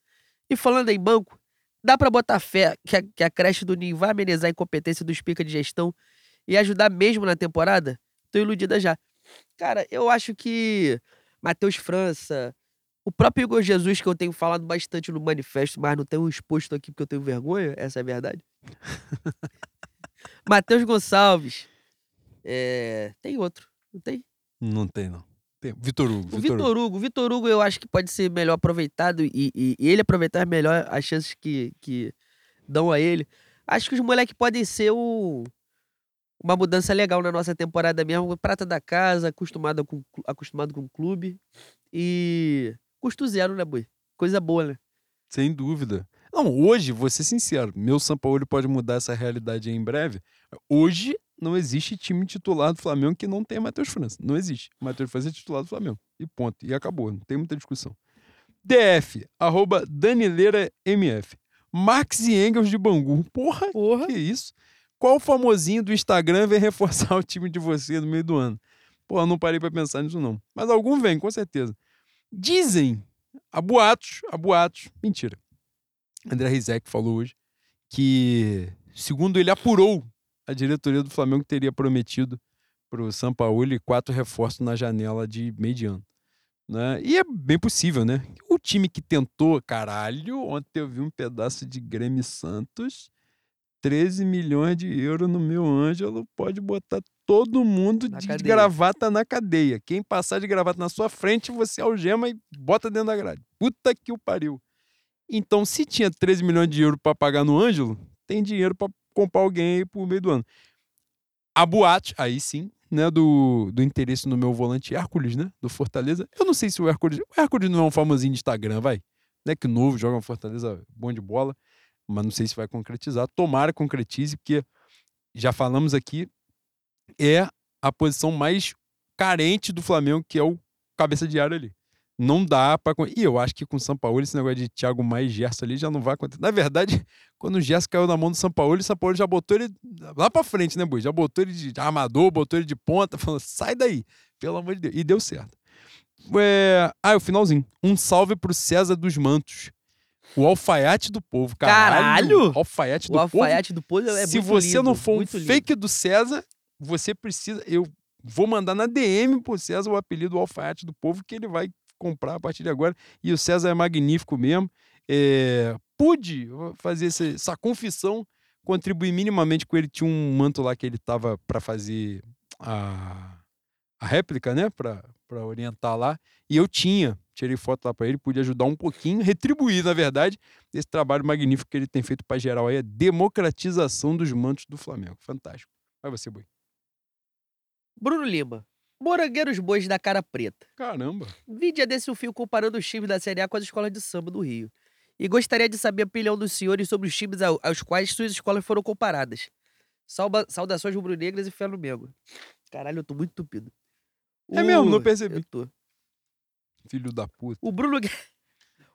E falando em banco, dá pra botar fé que a, que a creche do Ninho vai amenizar a incompetência do Spica de gestão e ajudar mesmo na temporada? Tô iludida já. Cara, eu acho que Matheus França, o próprio Igor Jesus, que eu tenho falado bastante no manifesto, mas não tenho exposto aqui porque eu tenho vergonha, essa é a verdade. Matheus Gonçalves. É, Tem outro, não tem? Não tem, não. Tem. Vitor Hugo. O Vitor Hugo. Vitor Hugo eu acho que pode ser melhor aproveitado e, e- e ele aproveitar melhor as chances que, que dão a ele. Acho que os moleques podem ser o- uma mudança legal na nossa temporada mesmo. Prata da casa, acostumado com, acostumado com o clube. E custo zero, né, Boi? Coisa boa, né? Sem dúvida. Não, hoje, vou ser sincero, meu São Paulo pode mudar essa realidade em breve. Hoje não existe time titular do Flamengo que não tenha Matheus França. Não existe. Matheus França é titular do Flamengo. E ponto. E acabou. Não tem muita discussão. DF, arroba Danileira MF. Marx e Engels de Bangu. Porra, Porra. que isso? Qual famosinho do Instagram vem reforçar o time de você no meio do ano? Pô, não parei pra pensar nisso não. Mas algum vem, com certeza. Dizem, a boatos, a boatos, mentira. André Rizek falou hoje que, segundo ele apurou, a diretoria do Flamengo teria prometido pro Sampaoli quatro reforços na janela de meio de ano. Né? E é bem possível, né? O time que tentou, caralho, ontem eu vi um pedaço de Grêmio Santos, 13 milhões de euros no meu Ângelo, pode botar todo mundo Na de cadeia. gravata na cadeia. Quem passar de gravata na sua frente, você algema e bota dentro da grade. Puta que o pariu. Então, se tinha 13 milhões de euros para pagar no Ângelo, tem dinheiro para comprar alguém pro meio do ano. A boate, aí sim, né, do, do interesse no meu volante Hércules, né, do Fortaleza. Eu não sei se o Hércules, o Hércules não é um famosinho de Instagram, vai. Né, que novo, joga no Fortaleza, bom de bola, mas não sei se vai concretizar. Tomara concretize, porque já falamos aqui, é a posição mais carente do Flamengo, que é o cabeça de área ali. Não dá pra. con- E eu acho que com o São Paulo, esse negócio de Thiago mais Gerson ali já não vai acontecer. Na verdade, quando o Gerson caiu na mão do São Paulo, o São Paulo já botou ele lá pra frente, né, Boi? Já botou ele de armador, botou ele de ponta, falou: sai daí, pelo amor de Deus. E deu certo. É... Ah, o finalzinho. Um salve pro César dos Mantos. O alfaiate do povo. Caralho! Alfaiate do O povo. alfaiate do Pozo é Se você lindo, não for um lindo. fake do César, você precisa. Eu vou mandar na DM pro César o apelido alfaiate do povo que ele vai comprar a partir de agora. E o César é magnífico mesmo. É, pude fazer essa, essa confissão, contribuir minimamente com ele. Tinha um manto lá que ele tava para fazer a, a réplica, né? Para orientar lá. E eu tinha. Tirei foto lá para ele, pude ajudar um pouquinho, retribuir, na verdade, esse trabalho magnífico que ele tem feito para geral aí, a democratização dos mantos do Flamengo. Fantástico. Vai você, Boi. Bruno Lima. Morangueiros bois da cara preta. Caramba. Vídeo desse o fio comparando os times da Série A com as escolas de samba do Rio. E gostaria de saber a opinião dos senhores sobre os times ao- aos quais suas escolas foram comparadas. Salva- saudações rubro-negras e fé no Mengo. Caralho, eu tô muito tupido. É mesmo, não O- percebi. Filho da puta. O Bruno,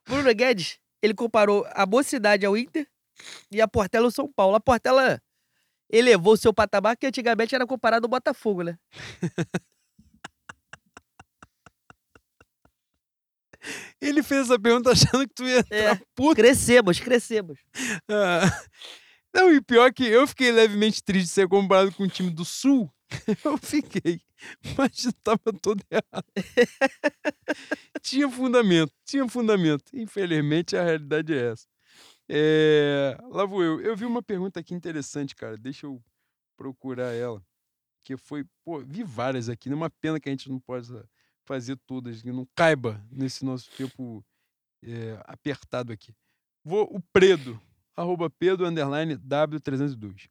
o Bruno Guedes, ele comparou a Mocidade ao Inter e a Portela ao São Paulo. A Portela elevou o seu patamar que antigamente era comparado ao Botafogo, né? Ele fez essa pergunta achando que tu ia É. entrar puto. Crescemos, crescemos. Ah, Não, e pior que eu fiquei levemente triste de ser comparado com o time do Sul. Eu fiquei. Mas estava todo errado. tinha fundamento, tinha fundamento. Infelizmente a realidade é essa. É... Lá vou eu. Eu vi uma pergunta aqui interessante, cara. Deixa eu procurar ela. Que foi. Pô, vi várias aqui. É uma pena que a gente não possa fazer todas, que não caiba nesse nosso tempo é, apertado aqui. Vou, o Predo, arroba Pedro, underline W302.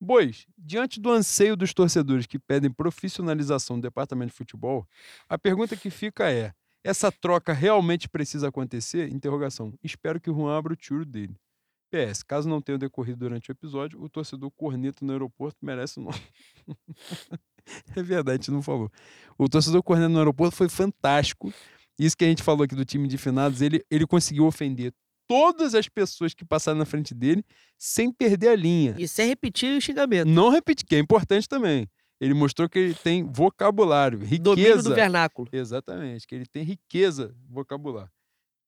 Bois, diante do anseio dos torcedores que pedem profissionalização do departamento de futebol, a pergunta que fica é: essa troca realmente precisa acontecer? Interrogação. Espero que o Juan abra o tiro dele. PS, caso não tenha decorrido durante o episódio, o torcedor corneto no aeroporto merece o nome. é verdade, a gente não falou. O torcedor corneto no aeroporto foi fantástico. Isso que a gente falou aqui do time de finados, ele, ele conseguiu ofender todas as pessoas que passaram na frente dele sem perder a linha. E sem repetir o xingamento. Não repetir, que é importante também. Ele mostrou que ele tem vocabulário, Domínio riqueza. do vernáculo. Exatamente, que ele tem riqueza vocabular.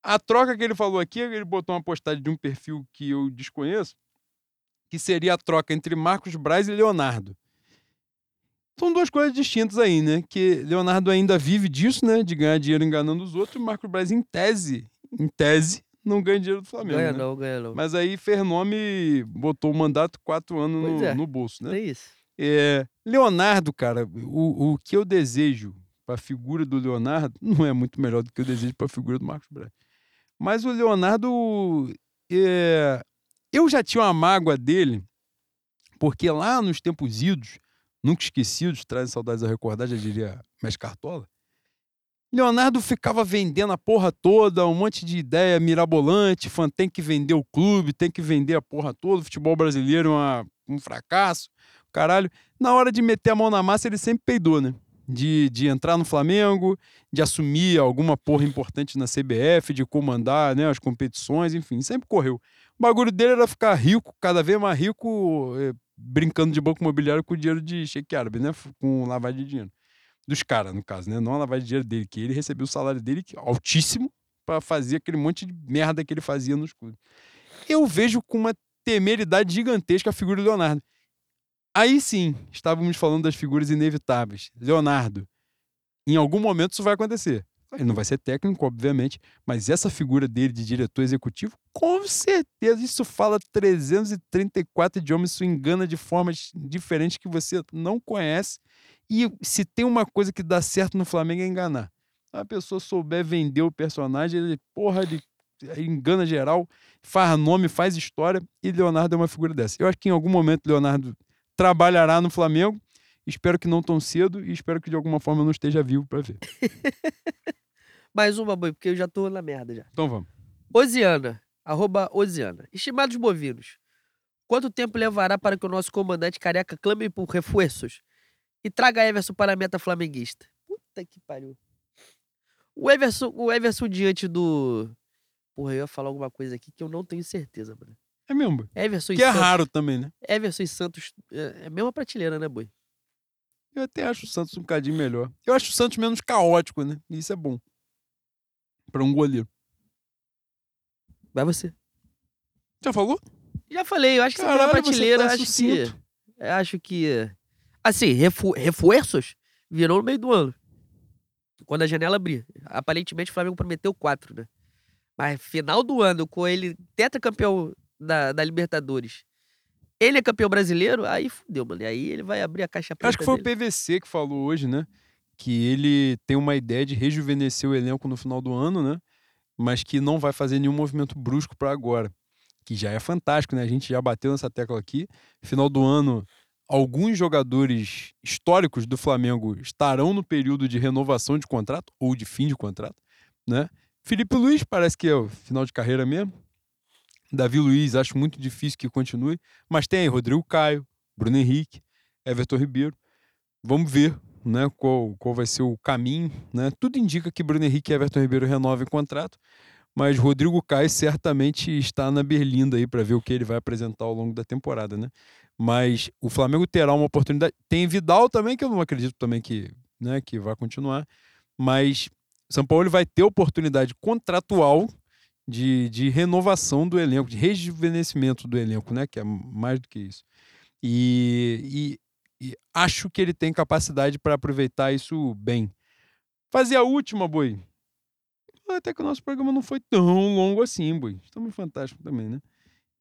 A troca que ele falou aqui, ele botou uma postagem de um perfil que eu desconheço, que seria a troca entre Marcos Braz e Leonardo. São duas coisas distintas aí, né? Que Leonardo ainda vive disso, né? De ganhar dinheiro enganando os outros, e Marcos Braz, em tese, em tese, não ganha dinheiro do Flamengo. Ganha né? não, ganha não. Mas aí Fernome botou o mandato quatro anos no, é. no bolso, né? É isso. É, Leonardo, cara, o, o que eu desejo para a figura do Leonardo não é muito melhor do que eu desejo para a figura do Marcos Braz. Mas o Leonardo, é, eu já tinha uma mágoa dele, porque lá nos tempos idos, nunca esquecidos, trazem saudades a recordar, já diria Mestre Cartola, Leonardo ficava vendendo a porra toda, um monte de ideia mirabolante, fã, tem que vender o clube, tem que vender a porra toda, o futebol brasileiro é uma- um fracasso, caralho. Na hora de meter a mão na massa, ele sempre peidou, né? De, de entrar no Flamengo, de assumir alguma porra importante na CBF, de comandar né, as competições, enfim, sempre correu. O bagulho dele era ficar rico, cada vez mais rico, eh, brincando de banco imobiliário com dinheiro de cheque árabe, né? Com lavagem de dinheiro. Dos caras, no caso, né? Não a lavagem de dinheiro dele, que ele recebeu o salário dele que- altíssimo para fazer aquele monte de merda que ele fazia nos clubes. Eu vejo com uma temeridade gigantesca a figura do Leonardo. Aí sim, estávamos falando das figuras inevitáveis. Leonardo, em algum momento isso vai acontecer. Ele não vai ser técnico, obviamente, mas essa figura dele de diretor executivo, com certeza, isso fala 334 idiomas, isso engana de formas diferentes que você não conhece. E se tem uma coisa que dá certo no Flamengo é enganar. A pessoa souber vender o personagem, ele, porra, ele engana geral, faz nome, faz história, e Leonardo é uma figura dessa. Eu acho que em algum momento Leonardo trabalhará no Flamengo. Espero que não tão cedo e espero que de alguma forma eu não esteja vivo para ver. Mais uma, boi, porque eu já tô na merda já. Então vamos. Osiana, arroba Osiana. Estimados bovinos, quanto tempo levará para que o nosso comandante careca clame por reforços e traga Everson para a meta flamenguista? Puta que pariu. O Everson, o Everson diante do... Porra, eu ia falar alguma coisa aqui que eu não tenho certeza, mano. É mesmo. Everson Que é Santos. raro também, né? Everson e Santos é é a mesma prateleira, né, boi? Eu até acho o Santos um bocadinho melhor. Eu acho o Santos menos caótico, né? E isso é bom. Para um goleiro. Vai você. Já falou? Já falei, eu acho que você Caralho, tem uma você prateleira, tá acho que... sucinto. Acho que... Assim, refu reforços virou no meio do ano. Quando a janela abrir. Aparentemente o Flamengo prometeu quatro, né? Mas final do ano, com ele tetracampeão da, da Libertadores, ele é campeão brasileiro, aí fudeu, mano. E aí ele vai abrir a caixa preta Acho que foi o dele. PVC que falou hoje, né? Que ele tem uma ideia de rejuvenescer o elenco no final do ano, né? Mas que não vai fazer nenhum movimento brusco para agora. Que já é fantástico, né? A gente já bateu nessa tecla aqui. Final do ano, alguns jogadores históricos do Flamengo estarão no período de renovação de contrato ou de fim de contrato, né? Felipe Luiz parece que é o final de carreira mesmo. Davi Luiz, acho muito difícil que continue, mas tem aí Rodrigo Caio, Bruno Henrique, Everton Ribeiro. Vamos ver né, qual, qual vai ser o caminho. Né? Tudo indica que Bruno Henrique e Everton Ribeiro renovem contrato, mas Rodrigo Caio certamente está na berlinda para ver o que ele vai apresentar ao longo da temporada. Né? Mas o Flamengo terá uma oportunidade. Tem Vidal também, que eu não acredito também que, né, que vai continuar, mas são Paulo vai ter oportunidade contratual de, de renovação do elenco, de rejuvenescimento do elenco, né? Que é mais do que isso. E, e, acho que ele tem capacidade para aproveitar isso bem. Fazer a última, Boi. Até que o nosso programa não foi tão longo assim, Boi. Estamos fantásticos também, né?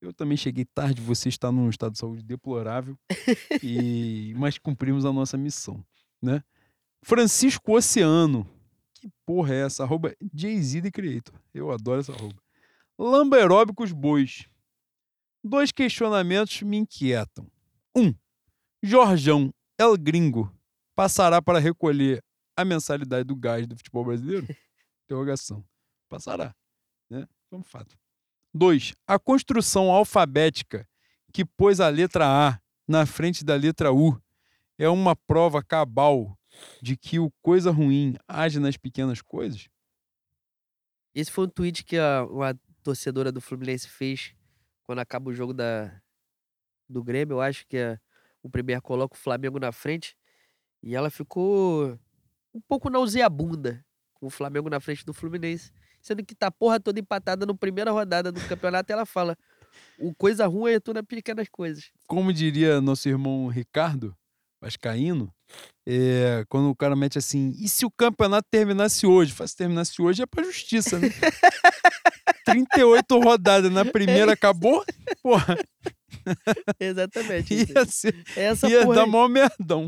Eu também cheguei tarde, você está num estado de saúde deplorável, e mas cumprimos a nossa missão, né? Francisco Oceano, que porra é essa? Arroba Jay-Z The Creator. Eu adoro essa arroba. Lamberóbicos bois. Dois questionamentos me inquietam. Um, Jorjão El Gringo passará para recolher a mensalidade do gás do futebol brasileiro? Interrogação. Passará. Né? É um fato. Dois, a construção alfabética que pôs a letra A na frente da letra U é uma prova cabal de que o coisa ruim age nas pequenas coisas? Esse foi um tweet que a, uma torcedora do Fluminense fez quando acaba o jogo da, do Grêmio. Eu acho que a, o Premier coloca o Flamengo na frente. E ela ficou um pouco nauseabunda com o Flamengo na frente do Fluminense. Sendo que tá porra toda empatada na primeira rodada do campeonato. E ela fala: o coisa ruim é tudo nas pequenas coisas. Como diria nosso irmão Ricardo, Vascaíno, é, quando o cara mete assim, e se o campeonato terminasse hoje? Faz se terminasse hoje é pra justiça, né? 38 rodadas na primeira acabou? Porra. Exatamente. Ia, ser, Essa ia dar mó merdão.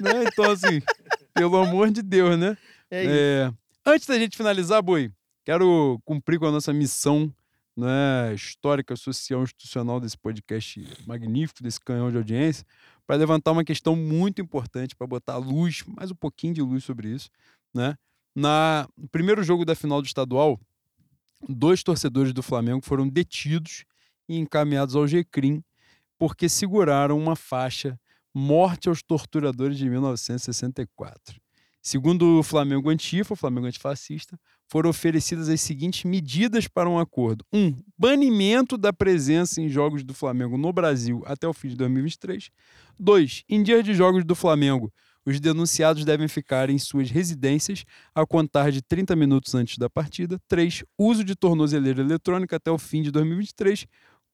né? Então, assim, pelo amor de Deus, né? É é, antes da gente finalizar, Boi, quero cumprir com a nossa missão né, histórica, social, institucional desse podcast magnífico, desse canhão de audiência, para levantar uma questão muito importante, para botar luz, mais um pouquinho de luz sobre isso. Né? Na, no primeiro jogo da final do estadual, dois torcedores do Flamengo foram detidos e encaminhados ao GCRIM porque seguraram uma faixa Morte aos Torturadores de 1964. Segundo o Flamengo Antifa, o Flamengo Antifascista, foram oferecidas as seguintes medidas para um acordo: um, banimento da presença em jogos do Flamengo no Brasil até o fim de 2023. Dois, em dias de jogos do Flamengo, os denunciados devem ficar em suas residências a contar de 30 minutos antes da partida. 3. Uso de tornozeleira eletrônica até o fim de 2023.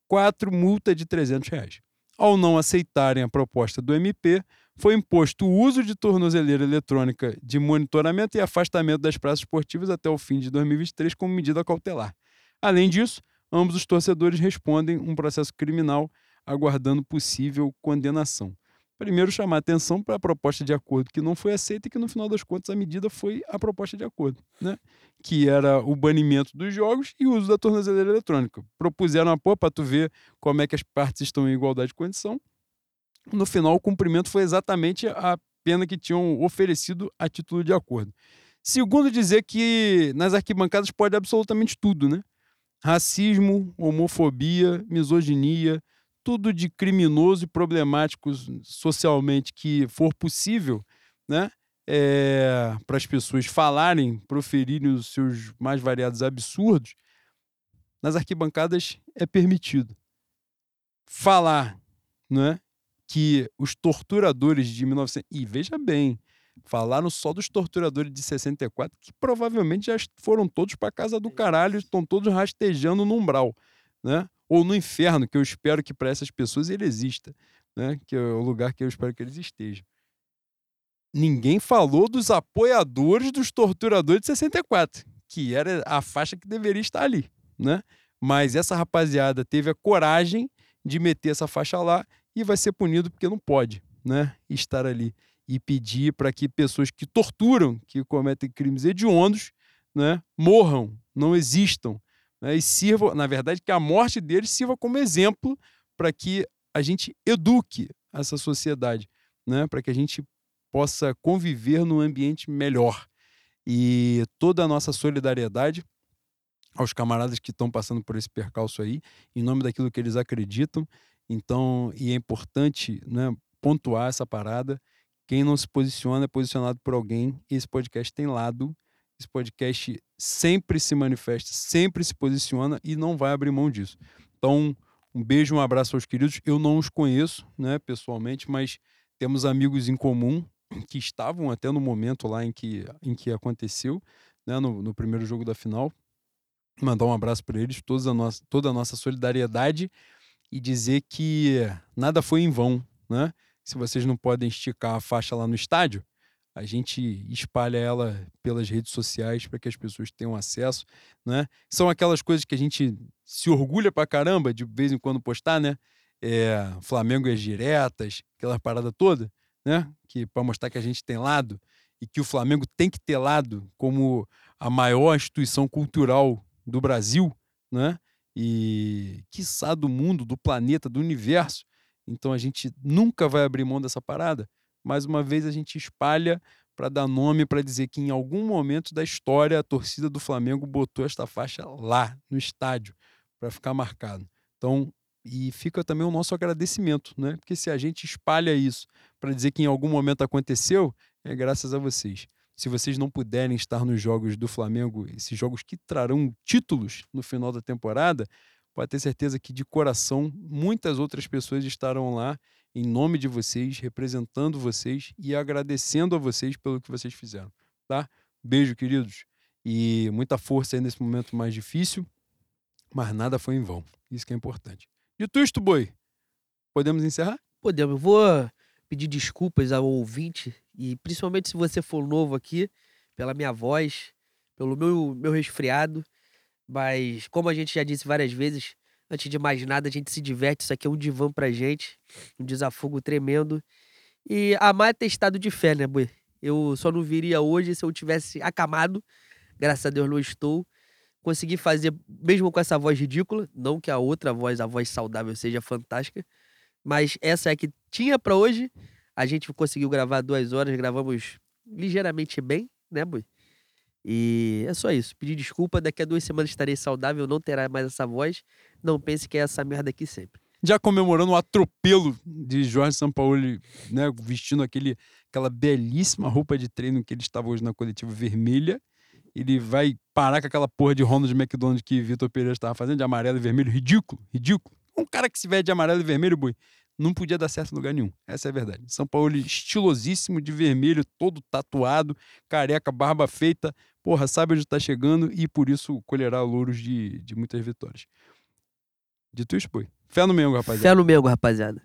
4. Multa de 300 reais. Ao não aceitarem a proposta do MP, foi imposto o uso de tornozeleira eletrônica de monitoramento e afastamento das praças esportivas até o fim de 2023 como medida cautelar. Além disso, ambos os torcedores respondem um processo criminal aguardando possível condenação. Primeiro, chamar atenção para a proposta de acordo que não foi aceita e que, no final das contas, a medida foi a proposta de acordo, né? que era o banimento dos jogos e o uso da tornozeleira eletrônica. Propuseram a pô para tu ver como é que as partes estão em igualdade de condição no final, o cumprimento foi exatamente a pena que tinham oferecido a título de acordo. Segundo, dizer que nas arquibancadas pode absolutamente tudo, né? Racismo, homofobia, misoginia, tudo de criminoso e problemático socialmente que for possível, né? É, para as pessoas falarem, proferirem os seus mais variados absurdos, nas arquibancadas é permitido. Falar, né? que os torturadores de 1900. E veja bem, falaram só dos torturadores de 64, que provavelmente já foram todos para casa do caralho, estão todos rastejando no umbral, né? Ou no inferno, que eu espero que para essas pessoas ele exista, né? Que é o lugar que eu espero que eles estejam. Ninguém falou dos apoiadores dos torturadores de 64, que era a faixa que deveria estar ali, né? Mas essa rapaziada teve a coragem de meter essa faixa lá e vai ser punido porque não pode né, estar ali e pedir para que pessoas que torturam, que cometem crimes hediondos, né, morram, não existam, né, e sirvam, na verdade, que a morte deles sirva como exemplo para que a gente eduque essa sociedade, né? Para que a gente possa conviver num ambiente melhor. E toda a nossa solidariedade aos camaradas que estão passando por esse percalço aí, em nome daquilo que eles acreditam. Então, e é importante né, pontuar essa parada. Quem não se posiciona é posicionado por alguém. Esse podcast tem lado. Esse podcast sempre se manifesta, sempre se posiciona e não vai abrir mão disso. Então, um beijo, um abraço aos queridos. Eu não os conheço, né, pessoalmente, mas temos amigos em comum que estavam até no momento lá em que, em que aconteceu, né, no, no primeiro jogo da final. Mandar um abraço para eles, toda a, nossa, toda a nossa solidariedade e dizer que nada foi em vão, né? Se vocês não podem esticar a faixa lá no estádio, a gente espalha ela pelas redes sociais para que as pessoas tenham acesso, né? São aquelas coisas que a gente se orgulha pra caramba de vez em quando postar, né? É, Flamengo e as diretas, aquela parada toda, né? Que para mostrar que a gente tem lado e que o Flamengo tem que ter lado como a maior instituição cultural do Brasil, né? E quiçá do mundo, do planeta, do universo. Então a gente nunca vai abrir mão dessa parada. Mais uma vez a gente espalha para dar nome para dizer que em algum momento da história a torcida do Flamengo botou esta faixa lá no estádio para ficar marcado. Então, e fica também o nosso agradecimento, né? Porque se a gente espalha isso para dizer que em algum momento aconteceu, é graças a vocês. Se vocês não puderem estar nos jogos do Flamengo, esses jogos que trarão títulos no final da temporada, pode ter certeza que de coração muitas outras pessoas estarão lá em nome de vocês, representando vocês e agradecendo a vocês pelo que vocês fizeram, tá? Beijo, queridos. E muita força aí nesse momento mais difícil, mas nada foi em vão. Isso que é importante. Dito isto, boi, podemos encerrar? Podemos. Eu vou pedir desculpas ao ouvinte e principalmente se você for novo aqui, pela minha voz, pelo meu, meu resfriado. Mas, como a gente já disse várias vezes, antes de mais nada, a gente se diverte. Isso aqui é um divã pra gente, um desafogo tremendo. E amar é ter estado de fé, né, Bui? Eu só não viria hoje se eu tivesse acamado. Graças a Deus não estou. Consegui fazer, mesmo com essa voz ridícula, não que a outra voz, a voz saudável, seja fantástica, mas essa é a que tinha para hoje. A gente conseguiu gravar duas horas, gravamos ligeiramente bem, né, Bui? E é só isso. Pedir desculpa. Daqui a duas semanas estarei saudável, não terá mais essa voz. Não pense que é essa merda aqui sempre. Já comemorando o atropelo de Jorge Sampaoli, né? Vestindo aquele, aquela belíssima roupa de treino que ele estava hoje na coletiva vermelha. Ele vai parar com aquela porra de Ronald McDonald que Vitor Pereira estava fazendo, de amarelo e vermelho. Ridículo, ridículo. Um cara que se veste de amarelo e vermelho, boi, não podia dar certo em lugar nenhum. Essa é a verdade. São Paulo estilosíssimo, de vermelho, todo tatuado, careca, barba feita. Porra, sabe onde está chegando e por isso colherá louros de, de muitas vitórias. Dito isso, foi. Fé no Mengo, rapaziada. Fé no Mengo, rapaziada.